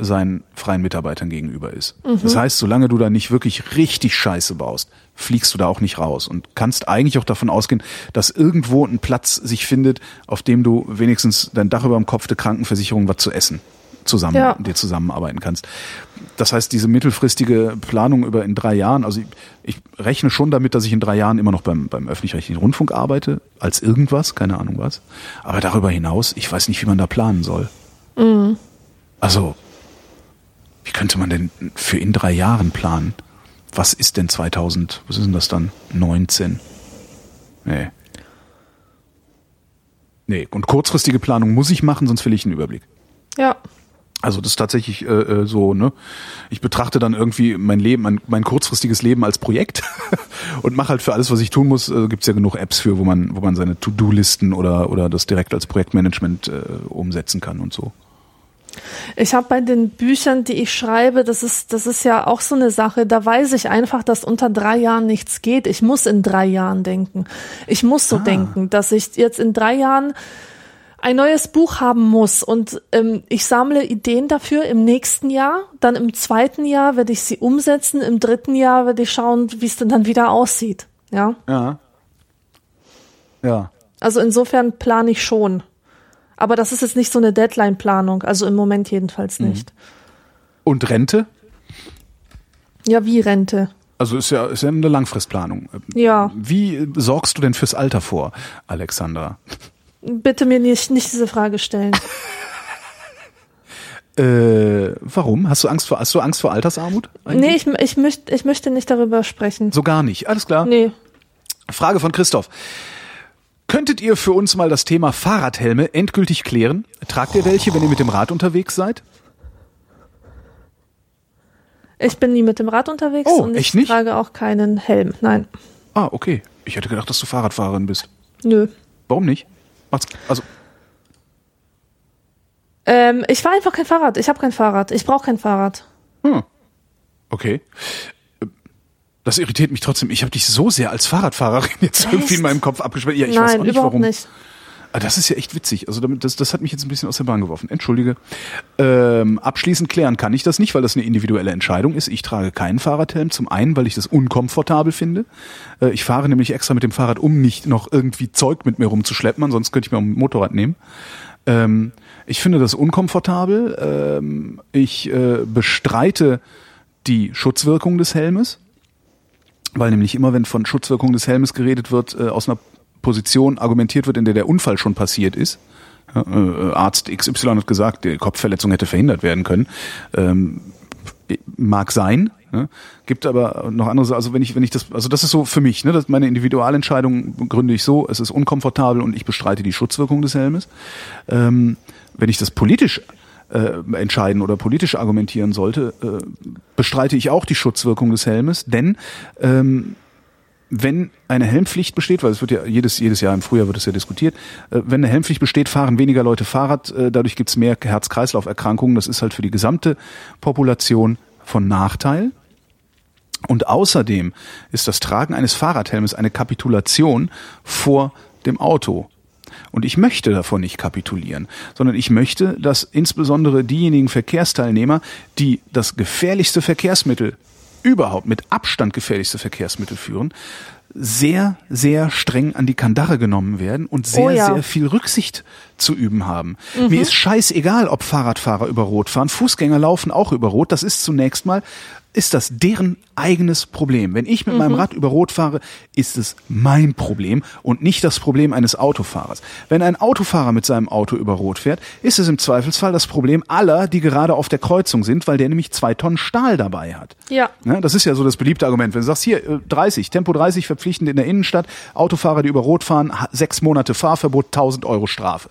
seinen freien Mitarbeitern gegenüber ist. Mhm. Das heißt, solange du da nicht wirklich richtig Scheiße baust, fliegst du da auch nicht raus und kannst eigentlich auch davon ausgehen, dass irgendwo ein Platz sich findet, auf dem du wenigstens dein Dach über dem Kopf der Krankenversicherung was zu essen zusammen, ja. dir zusammenarbeiten kannst. Das heißt, diese mittelfristige Planung über in drei Jahren, also ich, ich rechne schon damit, dass ich in drei Jahren immer noch beim, beim öffentlich-rechtlichen Rundfunk arbeite, als irgendwas, keine Ahnung was. Aber darüber hinaus, ich weiß nicht, wie man da planen soll. Mhm. Also, wie könnte man denn für in drei Jahren planen? Was ist denn 2000, was ist denn das dann? 19? Nee. Nee, und kurzfristige Planung muss ich machen, sonst will ich einen Überblick. Ja. Also das ist tatsächlich äh, äh, so, ne? Ich betrachte dann irgendwie mein Leben, mein, mein kurzfristiges Leben als Projekt und mache halt für alles, was ich tun muss, äh, gibt's ja genug Apps für, wo man, wo man seine To-Do-Listen oder, oder das direkt als Projektmanagement äh, umsetzen kann und so. Ich habe bei den Büchern, die ich schreibe, das ist, das ist ja auch so eine Sache, da weiß ich einfach, dass unter drei Jahren nichts geht. Ich muss in drei Jahren denken. Ich muss so ah. denken, dass ich jetzt in drei Jahren ein neues Buch haben muss und ähm, ich sammle Ideen dafür im nächsten Jahr. Dann im zweiten Jahr werde ich sie umsetzen. Im dritten Jahr werde ich schauen, wie es denn dann wieder aussieht. Ja. Ja. Ja. Also insofern plane ich schon. Aber das ist jetzt nicht so eine Deadline-Planung. Also im Moment jedenfalls mhm. nicht. Und Rente? Ja, wie Rente? Also ist ja, ist ja eine Langfristplanung. Ja. Wie sorgst du denn fürs Alter vor, Alexandra? Bitte mir nicht, nicht diese Frage stellen. äh, warum? Hast du Angst vor, hast du Angst vor Altersarmut? Eigentlich? Nee, ich, ich, möcht, ich möchte nicht darüber sprechen. So gar nicht. Alles klar. Nee. Frage von Christoph. Könntet ihr für uns mal das Thema Fahrradhelme endgültig klären? Tragt ihr welche, wenn ihr mit dem Rad unterwegs seid? Ich bin nie mit dem Rad unterwegs oh, und ich trage auch keinen Helm. Nein. Ah, okay. Ich hätte gedacht, dass du Fahrradfahrerin bist. Nö. Warum nicht? Macht's, also. Ähm, ich fahre einfach kein Fahrrad. Ich habe kein Fahrrad. Ich brauche kein Fahrrad. Hm. Okay. Das irritiert mich trotzdem. Ich habe dich so sehr als Fahrradfahrerin jetzt Echt? irgendwie in meinem Kopf abgesperrt. Ja, ich Nein, weiß auch nicht warum. Nicht. Ah, das ist ja echt witzig. Also damit, das, das hat mich jetzt ein bisschen aus der Bahn geworfen. Entschuldige. Ähm, abschließend klären kann ich das nicht, weil das eine individuelle Entscheidung ist. Ich trage keinen Fahrradhelm. Zum einen, weil ich das unkomfortabel finde. Äh, ich fahre nämlich extra mit dem Fahrrad, um nicht noch irgendwie Zeug mit mir rumzuschleppen. Ansonsten könnte ich mir ein Motorrad nehmen. Ähm, ich finde das unkomfortabel. Ähm, ich äh, bestreite die Schutzwirkung des Helmes weil nämlich immer, wenn von Schutzwirkung des Helmes geredet wird, äh, aus einer Position argumentiert wird, in der der Unfall schon passiert ist. Ja, äh, Arzt XY hat gesagt, die Kopfverletzung hätte verhindert werden können. Ähm, mag sein, ne? gibt aber noch andere, also wenn ich, wenn ich das, also das ist so für mich, ne, das meine Individualentscheidung gründe ich so, es ist unkomfortabel und ich bestreite die Schutzwirkung des Helmes. Ähm, wenn ich das politisch äh, entscheiden oder politisch argumentieren sollte, äh, bestreite ich auch die Schutzwirkung des Helmes, denn ähm, wenn eine Helmpflicht besteht, weil es wird ja jedes, jedes Jahr im Frühjahr wird es ja diskutiert, äh, wenn eine Helmpflicht besteht, fahren weniger Leute Fahrrad, äh, dadurch gibt es mehr Herz-Kreislauf-Erkrankungen. Das ist halt für die gesamte Population von Nachteil. Und außerdem ist das Tragen eines Fahrradhelmes eine Kapitulation vor dem Auto. Und ich möchte davon nicht kapitulieren, sondern ich möchte, dass insbesondere diejenigen Verkehrsteilnehmer, die das gefährlichste Verkehrsmittel überhaupt mit Abstand gefährlichste Verkehrsmittel führen, sehr, sehr streng an die Kandare genommen werden und sehr, oh ja. sehr viel Rücksicht zu üben haben. Mhm. Mir ist scheißegal, ob Fahrradfahrer über Rot fahren, Fußgänger laufen auch über Rot. Das ist zunächst mal ist das deren eigenes Problem. Wenn ich mit mhm. meinem Rad über Rot fahre, ist es mein Problem und nicht das Problem eines Autofahrers. Wenn ein Autofahrer mit seinem Auto über Rot fährt, ist es im Zweifelsfall das Problem aller, die gerade auf der Kreuzung sind, weil der nämlich zwei Tonnen Stahl dabei hat. Ja. ja das ist ja so das beliebte Argument. Wenn du sagst, hier 30, äh, Tempo 30 verpflichtend in der Innenstadt, Autofahrer, die über Rot fahren, sechs Monate Fahrverbot, 1000 Euro Strafe.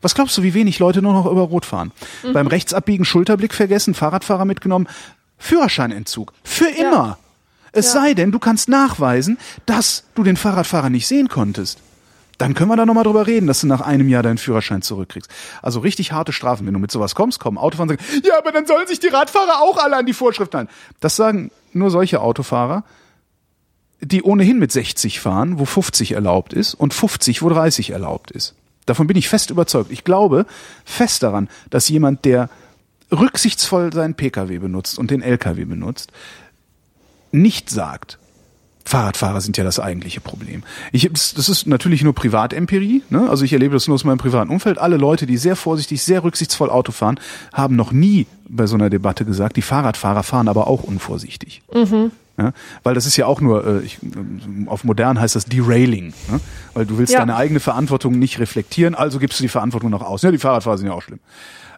Was glaubst du, wie wenig Leute nur noch über Rot fahren? Mhm. Beim Rechtsabbiegen Schulterblick vergessen, Fahrradfahrer mitgenommen, Führerscheinentzug. Für immer. Ja. Es ja. sei denn, du kannst nachweisen, dass du den Fahrradfahrer nicht sehen konntest. dann können wir da nochmal drüber reden, dass du nach einem Jahr deinen Führerschein zurückkriegst. Also richtig harte Strafen, wenn du mit sowas kommst, kommen Autofahrer und sagen, ja, aber dann sollen sich die Radfahrer auch alle an die Vorschriften halten. Das sagen nur solche Autofahrer, die ohnehin mit 60 fahren, wo 50 erlaubt ist und 50, wo 30 erlaubt ist. Davon bin ich fest überzeugt. Ich glaube fest daran, dass jemand, der rücksichtsvoll seinen Pkw benutzt und den Lkw benutzt, nicht sagt, Fahrradfahrer sind ja das eigentliche Problem. Ich, das ist natürlich nur Privatempirie. Ne? Also ich erlebe das nur aus meinem privaten Umfeld. Alle Leute, die sehr vorsichtig, sehr rücksichtsvoll Auto fahren, haben noch nie bei so einer Debatte gesagt, die Fahrradfahrer fahren aber auch unvorsichtig. Mhm. Ja, weil das ist ja auch nur, äh, ich, auf modern heißt das Derailing, ne? weil du willst ja. deine eigene Verantwortung nicht reflektieren, also gibst du die Verantwortung noch aus. Ja, die Fahrradfahrer sind ja auch schlimm.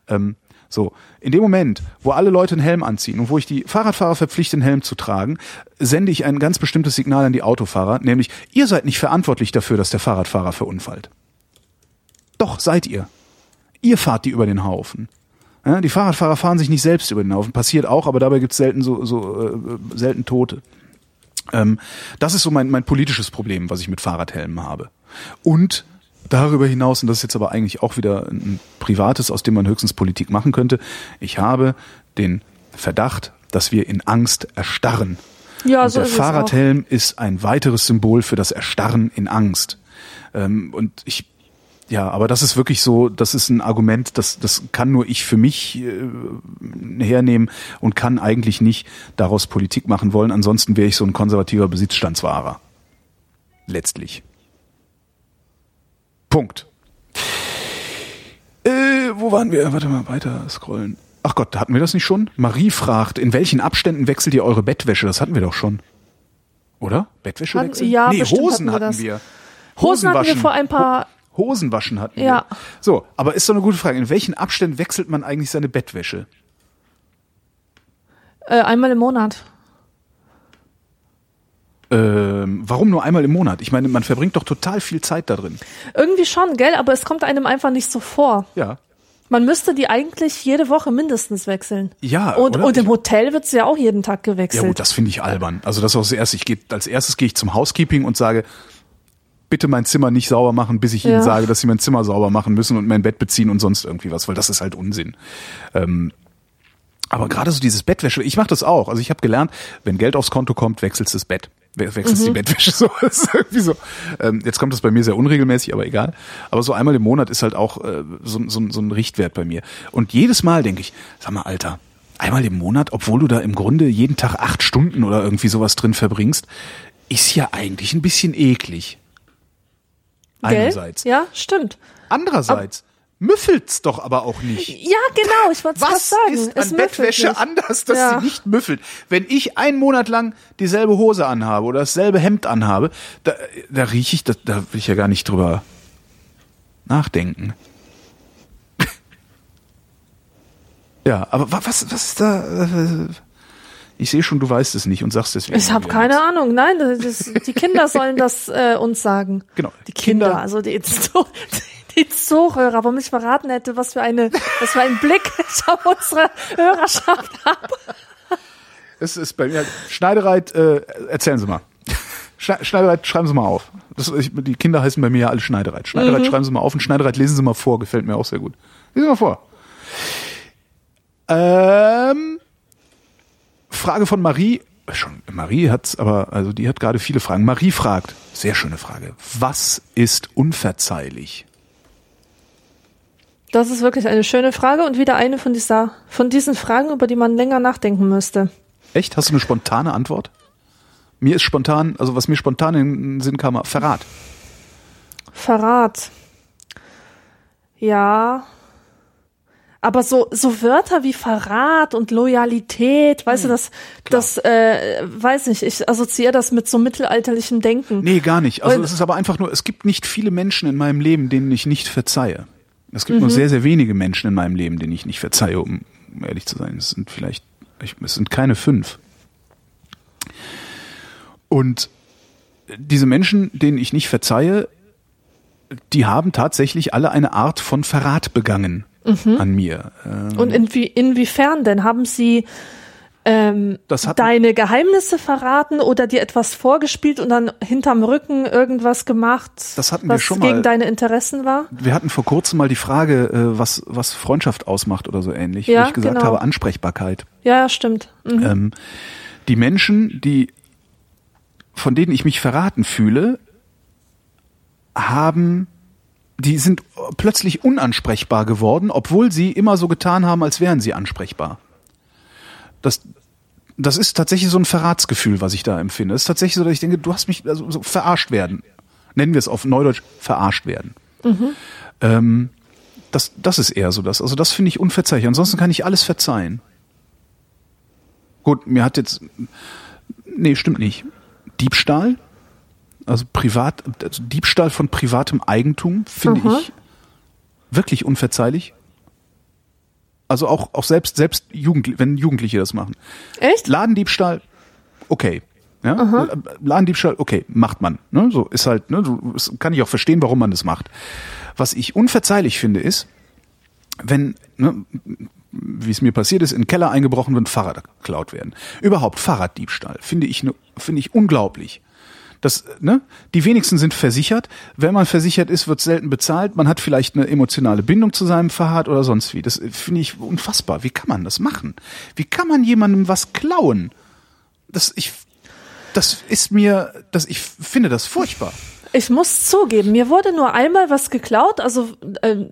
Ähm, so, in dem Moment, wo alle Leute einen Helm anziehen und wo ich die Fahrradfahrer verpflichte, einen Helm zu tragen, sende ich ein ganz bestimmtes Signal an die Autofahrer, nämlich ihr seid nicht verantwortlich dafür, dass der Fahrradfahrer verunfallt. Doch seid ihr. Ihr fahrt die über den Haufen. Ja, die Fahrradfahrer fahren sich nicht selbst über den Haufen, passiert auch, aber dabei gibt es selten so, so äh, selten Tote. Ähm, das ist so mein, mein politisches Problem, was ich mit Fahrradhelmen habe. Und darüber hinaus, und das ist jetzt aber eigentlich auch wieder ein privates, aus dem man höchstens Politik machen könnte, ich habe den Verdacht, dass wir in Angst erstarren. Ja, und so der ist Fahrradhelm ist ein weiteres Symbol für das Erstarren in Angst. Ähm, und ich ja, aber das ist wirklich so, das ist ein Argument, das, das kann nur ich für mich äh, hernehmen und kann eigentlich nicht daraus Politik machen wollen. Ansonsten wäre ich so ein konservativer Besitzstandswahrer. Letztlich. Punkt. Äh, wo waren wir? Warte mal, weiter scrollen. Ach Gott, hatten wir das nicht schon? Marie fragt, in welchen Abständen wechselt ihr eure Bettwäsche? Das hatten wir doch schon. Oder? Bettwäsche wechseln? Ja, nee, Hosen hatten wir. Hatten wir. Hosen hatten wir vor ein paar Hosen waschen hatten. Ja. Wir. So, aber ist doch eine gute Frage. In welchen Abständen wechselt man eigentlich seine Bettwäsche? Äh, einmal im Monat. Ähm, warum nur einmal im Monat? Ich meine, man verbringt doch total viel Zeit da drin. Irgendwie schon, gell? Aber es kommt einem einfach nicht so vor. Ja. Man müsste die eigentlich jede Woche mindestens wechseln. Ja. Und, oder? und im Hotel wird sie ja auch jeden Tag gewechselt. Ja gut, das finde ich albern. Also das ist auch das Erste. Ich gehe als erstes gehe ich zum Housekeeping und sage, bitte mein Zimmer nicht sauber machen, bis ich ja. ihnen sage, dass sie mein Zimmer sauber machen müssen und mein Bett beziehen und sonst irgendwie was, weil das ist halt Unsinn. Ähm, aber gerade so dieses Bettwäsche, ich mache das auch. Also ich habe gelernt, wenn Geld aufs Konto kommt, wechselst das Bett. Wechselst mhm. die Bettwäsche so. ist irgendwie so. Ähm, jetzt kommt das bei mir sehr unregelmäßig, aber egal. Aber so einmal im Monat ist halt auch äh, so, so, so ein Richtwert bei mir. Und jedes Mal denke ich, sag mal, Alter, einmal im Monat, obwohl du da im Grunde jeden Tag acht Stunden oder irgendwie sowas drin verbringst, ist ja eigentlich ein bisschen eklig. Einerseits. Ja, stimmt. Andererseits. Müffelt's doch aber auch nicht. Ja, genau, ich wollte es sagen. Was ist an Bettwäsche nicht. anders, dass ja. sie nicht müffelt? Wenn ich einen Monat lang dieselbe Hose anhabe oder dasselbe Hemd anhabe, da, da rieche ich, da, da will ich ja gar nicht drüber nachdenken. ja, aber was, was ist da? Äh, ich sehe schon, du weißt es nicht und sagst deswegen. Ich habe keine nichts. Ahnung. Nein, das, die Kinder sollen das äh, uns sagen. Genau. Die Kinder, Kinder also die, die Zuhörer, warum ich verraten hätte, was für eine, was für einen Blick ich auf unsere Hörerschaft habe. Es ist bei mir Schneidereit. Äh, erzählen Sie mal. Schneidereit, schreiben Sie mal auf. Das, ich, die Kinder heißen bei mir ja alle Schneidereit. Schneidereit, mhm. schreiben Sie mal auf und Schneidereit lesen Sie mal vor. Gefällt mir auch sehr gut. Lesen Sie mal vor. Ähm, Frage von Marie. Schon, Marie hat's, aber, also die hat gerade viele Fragen. Marie fragt, sehr schöne Frage. Was ist unverzeihlich? Das ist wirklich eine schöne Frage und wieder eine von dieser, von diesen Fragen, über die man länger nachdenken müsste. Echt? Hast du eine spontane Antwort? Mir ist spontan, also was mir spontan in den Sinn kam, Verrat. Verrat. Ja, aber so, so Wörter wie Verrat und Loyalität, weißt hm, du, das, klar. das, äh, weiß nicht, ich assoziiere das mit so mittelalterlichem Denken. Nee, gar nicht. Also es ist aber einfach nur, es gibt nicht viele Menschen in meinem Leben, denen ich nicht verzeihe. Es gibt mhm. nur sehr, sehr wenige Menschen in meinem Leben, denen ich nicht verzeihe, um ehrlich zu sein. Es sind vielleicht, es sind keine fünf. Und diese Menschen, denen ich nicht verzeihe, die haben tatsächlich alle eine Art von Verrat begangen mhm. an mir. Ähm Und inwie, inwiefern denn? Haben Sie ähm, deine Geheimnisse verraten oder dir etwas vorgespielt und dann hinterm Rücken irgendwas gemacht, Das hatten wir was schon gegen mal. deine Interessen war? Wir hatten vor kurzem mal die Frage, äh, was, was Freundschaft ausmacht oder so ähnlich, Ja, wo ich gesagt genau. habe, Ansprechbarkeit. Ja, ja, stimmt. Mhm. Ähm, die Menschen, die, von denen ich mich verraten fühle, haben, die sind plötzlich unansprechbar geworden, obwohl sie immer so getan haben, als wären sie ansprechbar. Das, das ist tatsächlich so ein Verratsgefühl, was ich da empfinde. Es ist tatsächlich so, dass ich denke, du hast mich also so verarscht werden. Nennen wir es auf Neudeutsch verarscht werden. Ähm, das, das ist eher so das. Also das finde ich unverzeihlich. Ansonsten kann ich alles verzeihen. Gut, mir hat jetzt, nee, stimmt nicht. Diebstahl, also privat, also Diebstahl von privatem Eigentum finde Mhm. ich wirklich unverzeihlich. Also auch, auch selbst, selbst Jugend, wenn Jugendliche das machen. Echt? Ladendiebstahl, okay. Ja? Ladendiebstahl, okay, macht man. Ne? So ist halt, ne, so, kann ich auch verstehen, warum man das macht. Was ich unverzeihlich finde, ist, wenn, ne, wie es mir passiert ist, in den Keller eingebrochen wird und Fahrrad geklaut werden. Überhaupt Fahrraddiebstahl finde ich, ne- finde ich unglaublich. Das, ne? Die wenigsten sind versichert. Wenn man versichert ist, wird selten bezahlt. Man hat vielleicht eine emotionale Bindung zu seinem Fahrrad oder sonst wie. Das äh, finde ich unfassbar. Wie kann man das machen? Wie kann man jemandem was klauen? Das, ich, das ist mir, das, ich finde das furchtbar. Ich muss zugeben, mir wurde nur einmal was geklaut, also äh,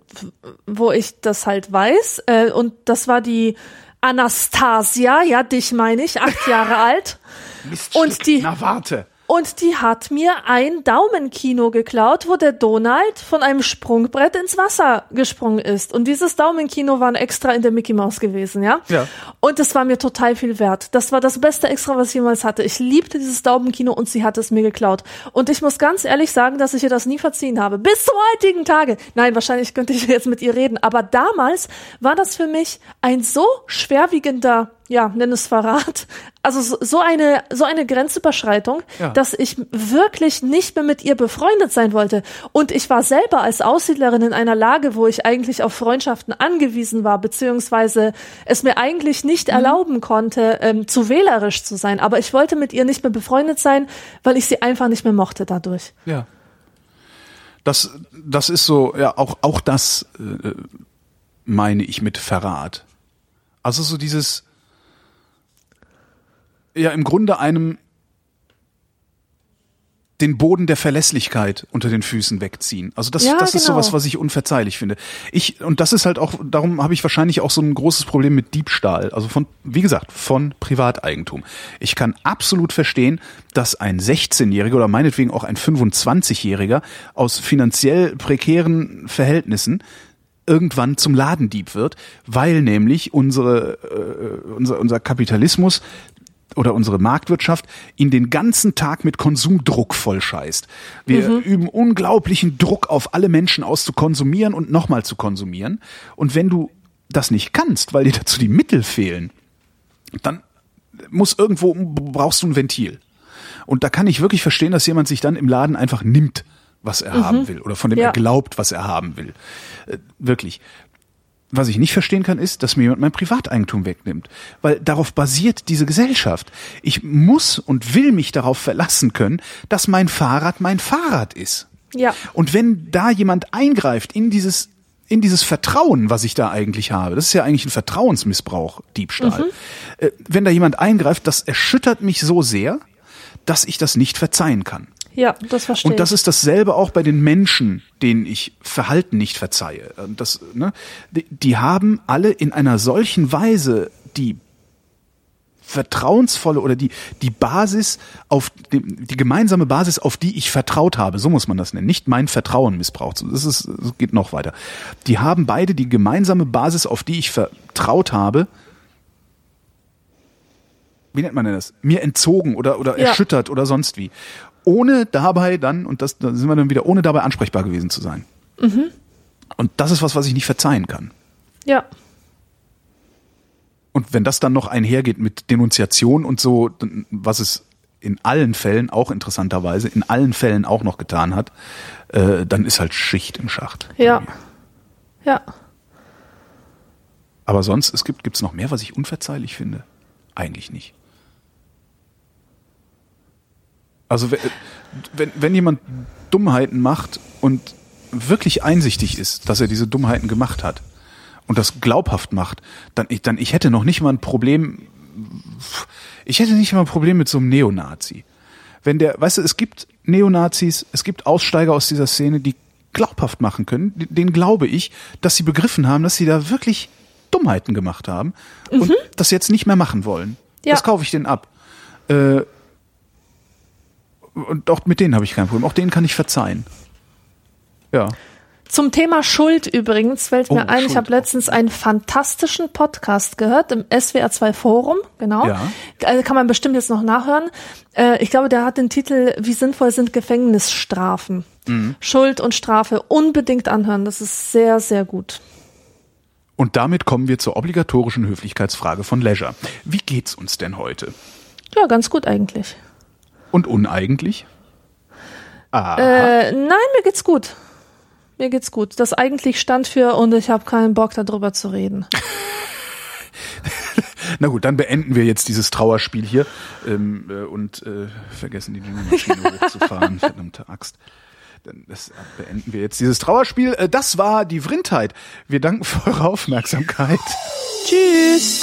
wo ich das halt weiß. Äh, und das war die Anastasia, ja, dich meine ich, acht Jahre alt. Und die- Na warte. Und die hat mir ein Daumenkino geklaut, wo der Donald von einem Sprungbrett ins Wasser gesprungen ist. Und dieses Daumenkino war extra in der Mickey Mouse gewesen, ja? Ja. Und es war mir total viel wert. Das war das beste Extra, was ich jemals hatte. Ich liebte dieses Daumenkino und sie hat es mir geklaut. Und ich muss ganz ehrlich sagen, dass ich ihr das nie verziehen habe. Bis zum heutigen Tage. Nein, wahrscheinlich könnte ich jetzt mit ihr reden. Aber damals war das für mich ein so schwerwiegender ja, nenn es Verrat. Also so- eine, so eine Grenzüberschreitung, Ja. dass ich wirklich nicht mehr mit ihr befreundet sein wollte. Und ich war selber als Aussiedlerin in einer Lage, wo ich eigentlich auf Freundschaften angewiesen war, beziehungsweise es mir eigentlich nicht erlauben konnte, ähm, zu wählerisch zu sein. Aber ich wollte mit ihr nicht mehr befreundet sein, weil ich sie einfach nicht mehr mochte dadurch. Ja. Das, das ist so, ja, auch, auch das äh, meine ich mit Verrat. Also so dieses, ja, im Grunde einem den Boden der Verlässlichkeit unter den Füßen wegziehen. Also das, Ja, das ist genau. sowas, was ich unverzeihlich finde. Ich, und das ist halt auch, darum habe ich wahrscheinlich auch so ein großes Problem mit Diebstahl. Also von, wie gesagt, von Privateigentum. Ich kann absolut verstehen, dass ein 16-Jähriger oder meinetwegen auch ein 25-Jähriger aus finanziell prekären Verhältnissen irgendwann zum Ladendieb wird, weil nämlich unsere, äh, unser, unser Kapitalismus oder unsere Marktwirtschaft ihn den ganzen Tag mit Konsumdruck vollscheißt. Wir üben unglaublichen Druck auf alle Menschen aus zu konsumieren und nochmal zu konsumieren. Und wenn du das nicht kannst, weil dir dazu die Mittel fehlen, dann muss irgendwo, brauchst du ein Ventil. Und da kann ich wirklich verstehen, dass jemand sich dann im Laden einfach nimmt, was er haben will oder von dem Ja. er glaubt, was er haben will. Äh, wirklich. Was ich nicht verstehen kann, ist, dass mir jemand mein Privateigentum wegnimmt. Weil darauf basiert diese Gesellschaft. Ich muss und will mich darauf verlassen können, dass mein Fahrrad mein Fahrrad ist. Ja. Und wenn da jemand eingreift in dieses in dieses Vertrauen, was ich da eigentlich habe, das ist ja eigentlich ein Vertrauensmissbrauch, Diebstahl. Äh, wenn da jemand eingreift, das erschüttert mich so sehr, dass ich das nicht verzeihen kann. Ja, das verstehe Und das ich. ist dasselbe auch bei den Menschen, denen ich Verhalten nicht verzeihe. Und Das, ne, die, die haben alle in einer solchen Weise die vertrauensvolle oder die, die Basis auf die, die gemeinsame Basis, auf die ich vertraut habe, so muss man das nennen, nicht mein Vertrauen missbraucht. Das ist, das geht noch weiter. Die haben beide die gemeinsame Basis, auf die ich vertraut habe, wie nennt man denn das? Mir entzogen oder, oder Ja. erschüttert oder sonst wie. Ohne dabei dann, und das, da sind wir dann wieder, ohne dabei ansprechbar gewesen zu sein. Und das ist was, was ich nicht verzeihen kann. Ja. Und wenn das dann noch einhergeht mit Denunziation und so, was es in allen Fällen, auch interessanterweise, in allen Fällen auch noch getan hat, äh, dann ist halt Schicht im Schacht. Ja. Ja. Aber sonst, es gibt gibt's noch mehr, was ich unverzeihlich finde. Eigentlich nicht. Also wenn, wenn, jemand Dummheiten macht und wirklich einsichtig ist, dass er diese Dummheiten gemacht hat und das glaubhaft macht, dann ich, dann ich hätte noch nicht mal ein Problem, ich hätte nicht mal ein Problem mit so einem Neonazi. Wenn der, weißt du, es gibt Neonazis, es gibt Aussteiger aus dieser Szene, die glaubhaft machen können, denen glaube ich, dass sie begriffen haben, dass sie da wirklich Dummheiten gemacht haben und das jetzt nicht mehr machen wollen. Ja. Das kaufe ich denen ab. Äh, und auch mit denen habe ich kein Problem. Auch denen kann ich verzeihen. Ja. Zum Thema Schuld übrigens fällt mir Oh, ein, ich Schuld. habe letztens einen fantastischen Podcast gehört im SWR2 Forum, genau. Ja. Äh, Kann man bestimmt jetzt noch nachhören. Äh, Ich glaube, der hat den Titel Wie sinnvoll sind Gefängnisstrafen? Mhm. Schuld und Strafe unbedingt anhören, das ist sehr, sehr gut. Und damit kommen wir zur obligatorischen Höflichkeitsfrage von Leisure. Wie geht's uns denn heute? Ja, ganz gut eigentlich. Und uneigentlich? Äh, nein, mir geht's gut. Mir geht's gut. Das eigentlich stand für und ich habe keinen Bock darüber zu reden. na gut, dann beenden wir jetzt dieses Trauerspiel hier ähm, äh, und äh, vergessen die Dynamaschine hochzufahren. Verdammte Axt. Dann das beenden wir jetzt dieses Trauerspiel. Äh, das war die Vrindheit. Wir danken für eure Aufmerksamkeit. Tschüss.